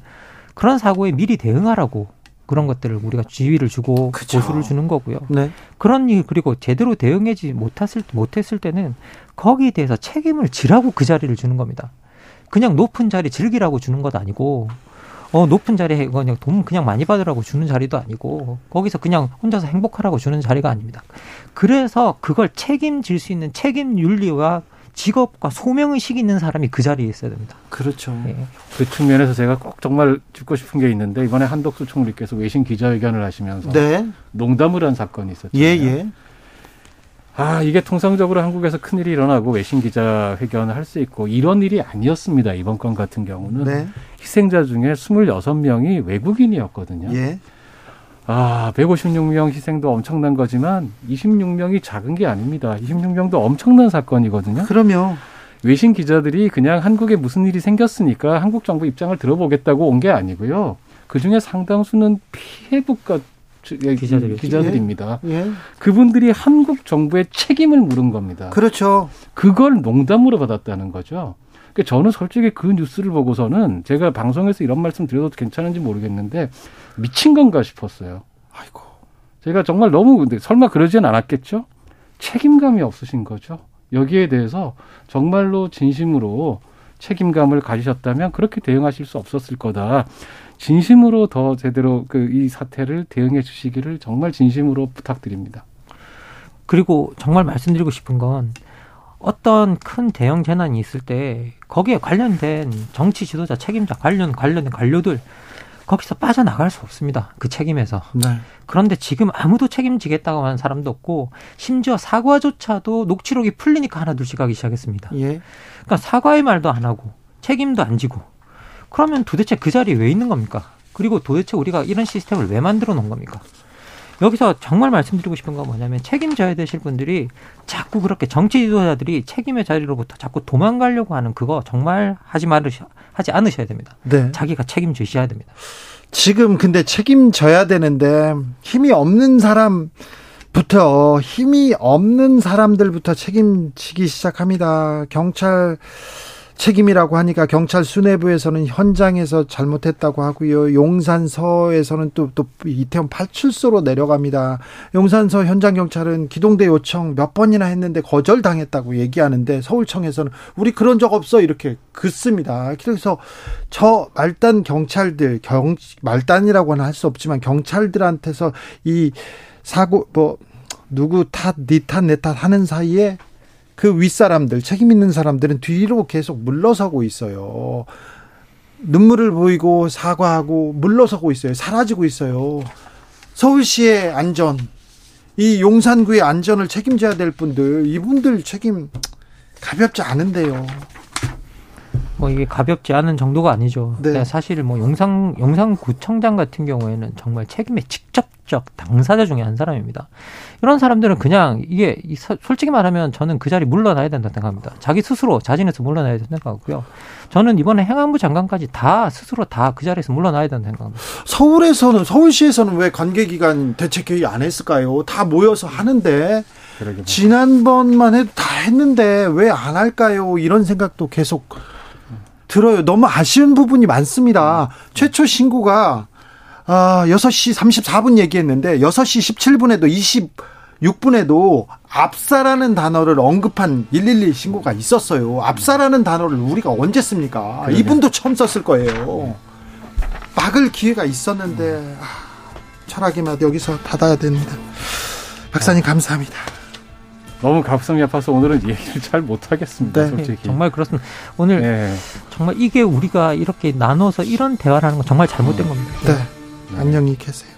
그런 사고에 미리 대응하라고 그런 것들을 우리가 지위를 주고 그쵸. 보수를 주는 거고요. 네. 그런 일 그리고 제대로 대응하지 못했을 못했을 때는 거기에 대해서 책임을 지라고 그 자리를 주는 겁니다. 그냥 높은 자리 즐기라고 주는 것 아니고 어 높은 자리에 그냥 돈 그냥 많이 받으라고 주는 자리도 아니고 거기서 그냥 혼자서 행복하라고 주는 자리가 아닙니다. 그래서 그걸 책임질 수 있는 책임 윤리와 직업과 소명의식이 있는 사람이 그 자리에 있어야 됩니다. 그렇죠. 예. 그 측면에서 제가 꼭 정말 짚고 싶은 게 있는데 이번에 한덕수 총리께서 외신 기자회견을 하시면서 네. 농담을 한 사건이 있었죠. 예, 예. 아, 이게 통상적으로 한국에서 큰일이 일어나고 외신 기자회견을 할 수 있고 이런 일이 아니었습니다. 이번 건 같은 경우는 네. 희생자 중에 26명이 외국인이었거든요. 예. 아, 156명 희생도 엄청난 거지만 26명이 작은 게 아닙니다. 26명도 엄청난 사건이거든요. 그럼요. 외신 기자들이 그냥 한국에 무슨 일이 생겼으니까 한국 정부 입장을 들어보겠다고 온 게 아니고요. 그 중에 상당수는 피해 국가 기자들, 기자들입니다. 예. 예. 그분들이 한국 정부의 책임을 물은 겁니다. 그렇죠. 그걸 농담으로 받았다는 거죠. 그러니까 저는 솔직히 그 뉴스를 보고서는 제가 방송에서 이런 말씀 드려도 괜찮은지 모르겠는데 미친 건가 싶었어요. 아이고. 제가 정말 너무 근데 설마 그러진 않았겠죠? 책임감이 없으신 거죠. 여기에 대해서 정말로 진심으로 책임감을 가지셨다면 그렇게 대응하실 수 없었을 거다. 진심으로 더 제대로 그 이 사태를 대응해 주시기를 정말 진심으로 부탁드립니다. 그리고 정말 말씀드리고 싶은 건 어떤 큰 대형 재난이 있을 때 거기에 관련된 정치 지도자 책임자 관련 관련된 관료들 거기서 빠져나갈 수 없습니다. 그 책임에서. 네. 그런데 지금 아무도 책임지겠다고 하는 사람도 없고 심지어 사과조차도 녹취록이 풀리니까 하나 둘씩 하기 시작했습니다. 예. 그러니까 사과의 말도 안 하고 책임도 안 지고 그러면 도대체 그 자리에 왜 있는 겁니까? 그리고 도대체 우리가 이런 시스템을 왜 만들어 놓은 겁니까? 여기서 정말 말씀드리고 싶은 건 뭐냐면 책임져야 되실 분들이 자꾸 그렇게 정치 지도자들이 책임의 자리로부터 자꾸 도망가려고 하는 그거 정말 하지 말으셔 하지 않으셔야 됩니다. 네. 자기가 책임지셔야 됩니다. 지금 근데 책임져야 되는데 힘이 없는 사람 부터 힘이 없는 사람들부터 책임지기 시작합니다. 경찰 책임이라고 하니까 경찰 수뇌부에서는 현장에서 잘못했다고 하고요. 용산서에서는 또, 또 이태원 팔출소로 내려갑니다. 용산서 현장 경찰은 기동대 요청 몇 번이나 했는데 거절당했다고 얘기하는데 서울청에서는 우리 그런 적 없어 이렇게 긋습니다. 그래서 저 말단 경찰들, 경, 말단이라고는 할 수 없지만 경찰들한테서 이 사고, 뭐, 누구 탓, 니 탓, 내 탓 하는 사이에 그 윗사람들, 책임 있는 사람들은 뒤로 계속 물러서고 있어요. 눈물을 보이고 사과하고 물러서고 있어요. 사라지고 있어요. 서울시의 안전, 이 용산구의 안전을 책임져야 될 분들, 이분들 책임 가볍지 않은데요. 뭐 이게 가볍지 않은 정도가 아니죠. 네. 사실 뭐 용산 용산구청장 같은 경우에는 정말 책임의 직접적 당사자 중에 한 사람입니다. 이런 사람들은 그냥 이게 솔직히 말하면 저는 그 자리 물러나야 된다 생각합니다. 자기 스스로 자진해서 물러나야 된다 생각하고요. 저는 이번에 행안부 장관까지 다 스스로 다 그 자리에서 물러나야 된다 생각합니다. 서울에서는 서울시에서는 왜 관계기관 대책회의 안 했을까요? 다 모여서 하는데 지난번만 해도 다 했는데 왜 안 할까요? 이런 생각도 계속 들어요. 너무 아쉬운 부분이 많습니다. 최초 신고가 아, 6시 34분 얘기했는데 6시 17분에도 20 6분에도 압사라는 단어를 언급한 112 신고가 있었어요. 압사라는 단어를 우리가 언제 씁니까? 그러네. 이분도 처음 썼을 거예요. 막을 기회가 있었는데 아, 철학의 맛 여기서 닫아야 됩니다. 박사님 감사합니다. 너무 가슴이 아파서 오늘은 얘기를 잘 못하겠습니다. 네. 솔직히 정말 그렇습니다. 오늘 네. 정말 이게 우리가 이렇게 나눠서 이런 대화를 하는 건 정말 잘못된 겁니다. 네. 안녕히 계세요.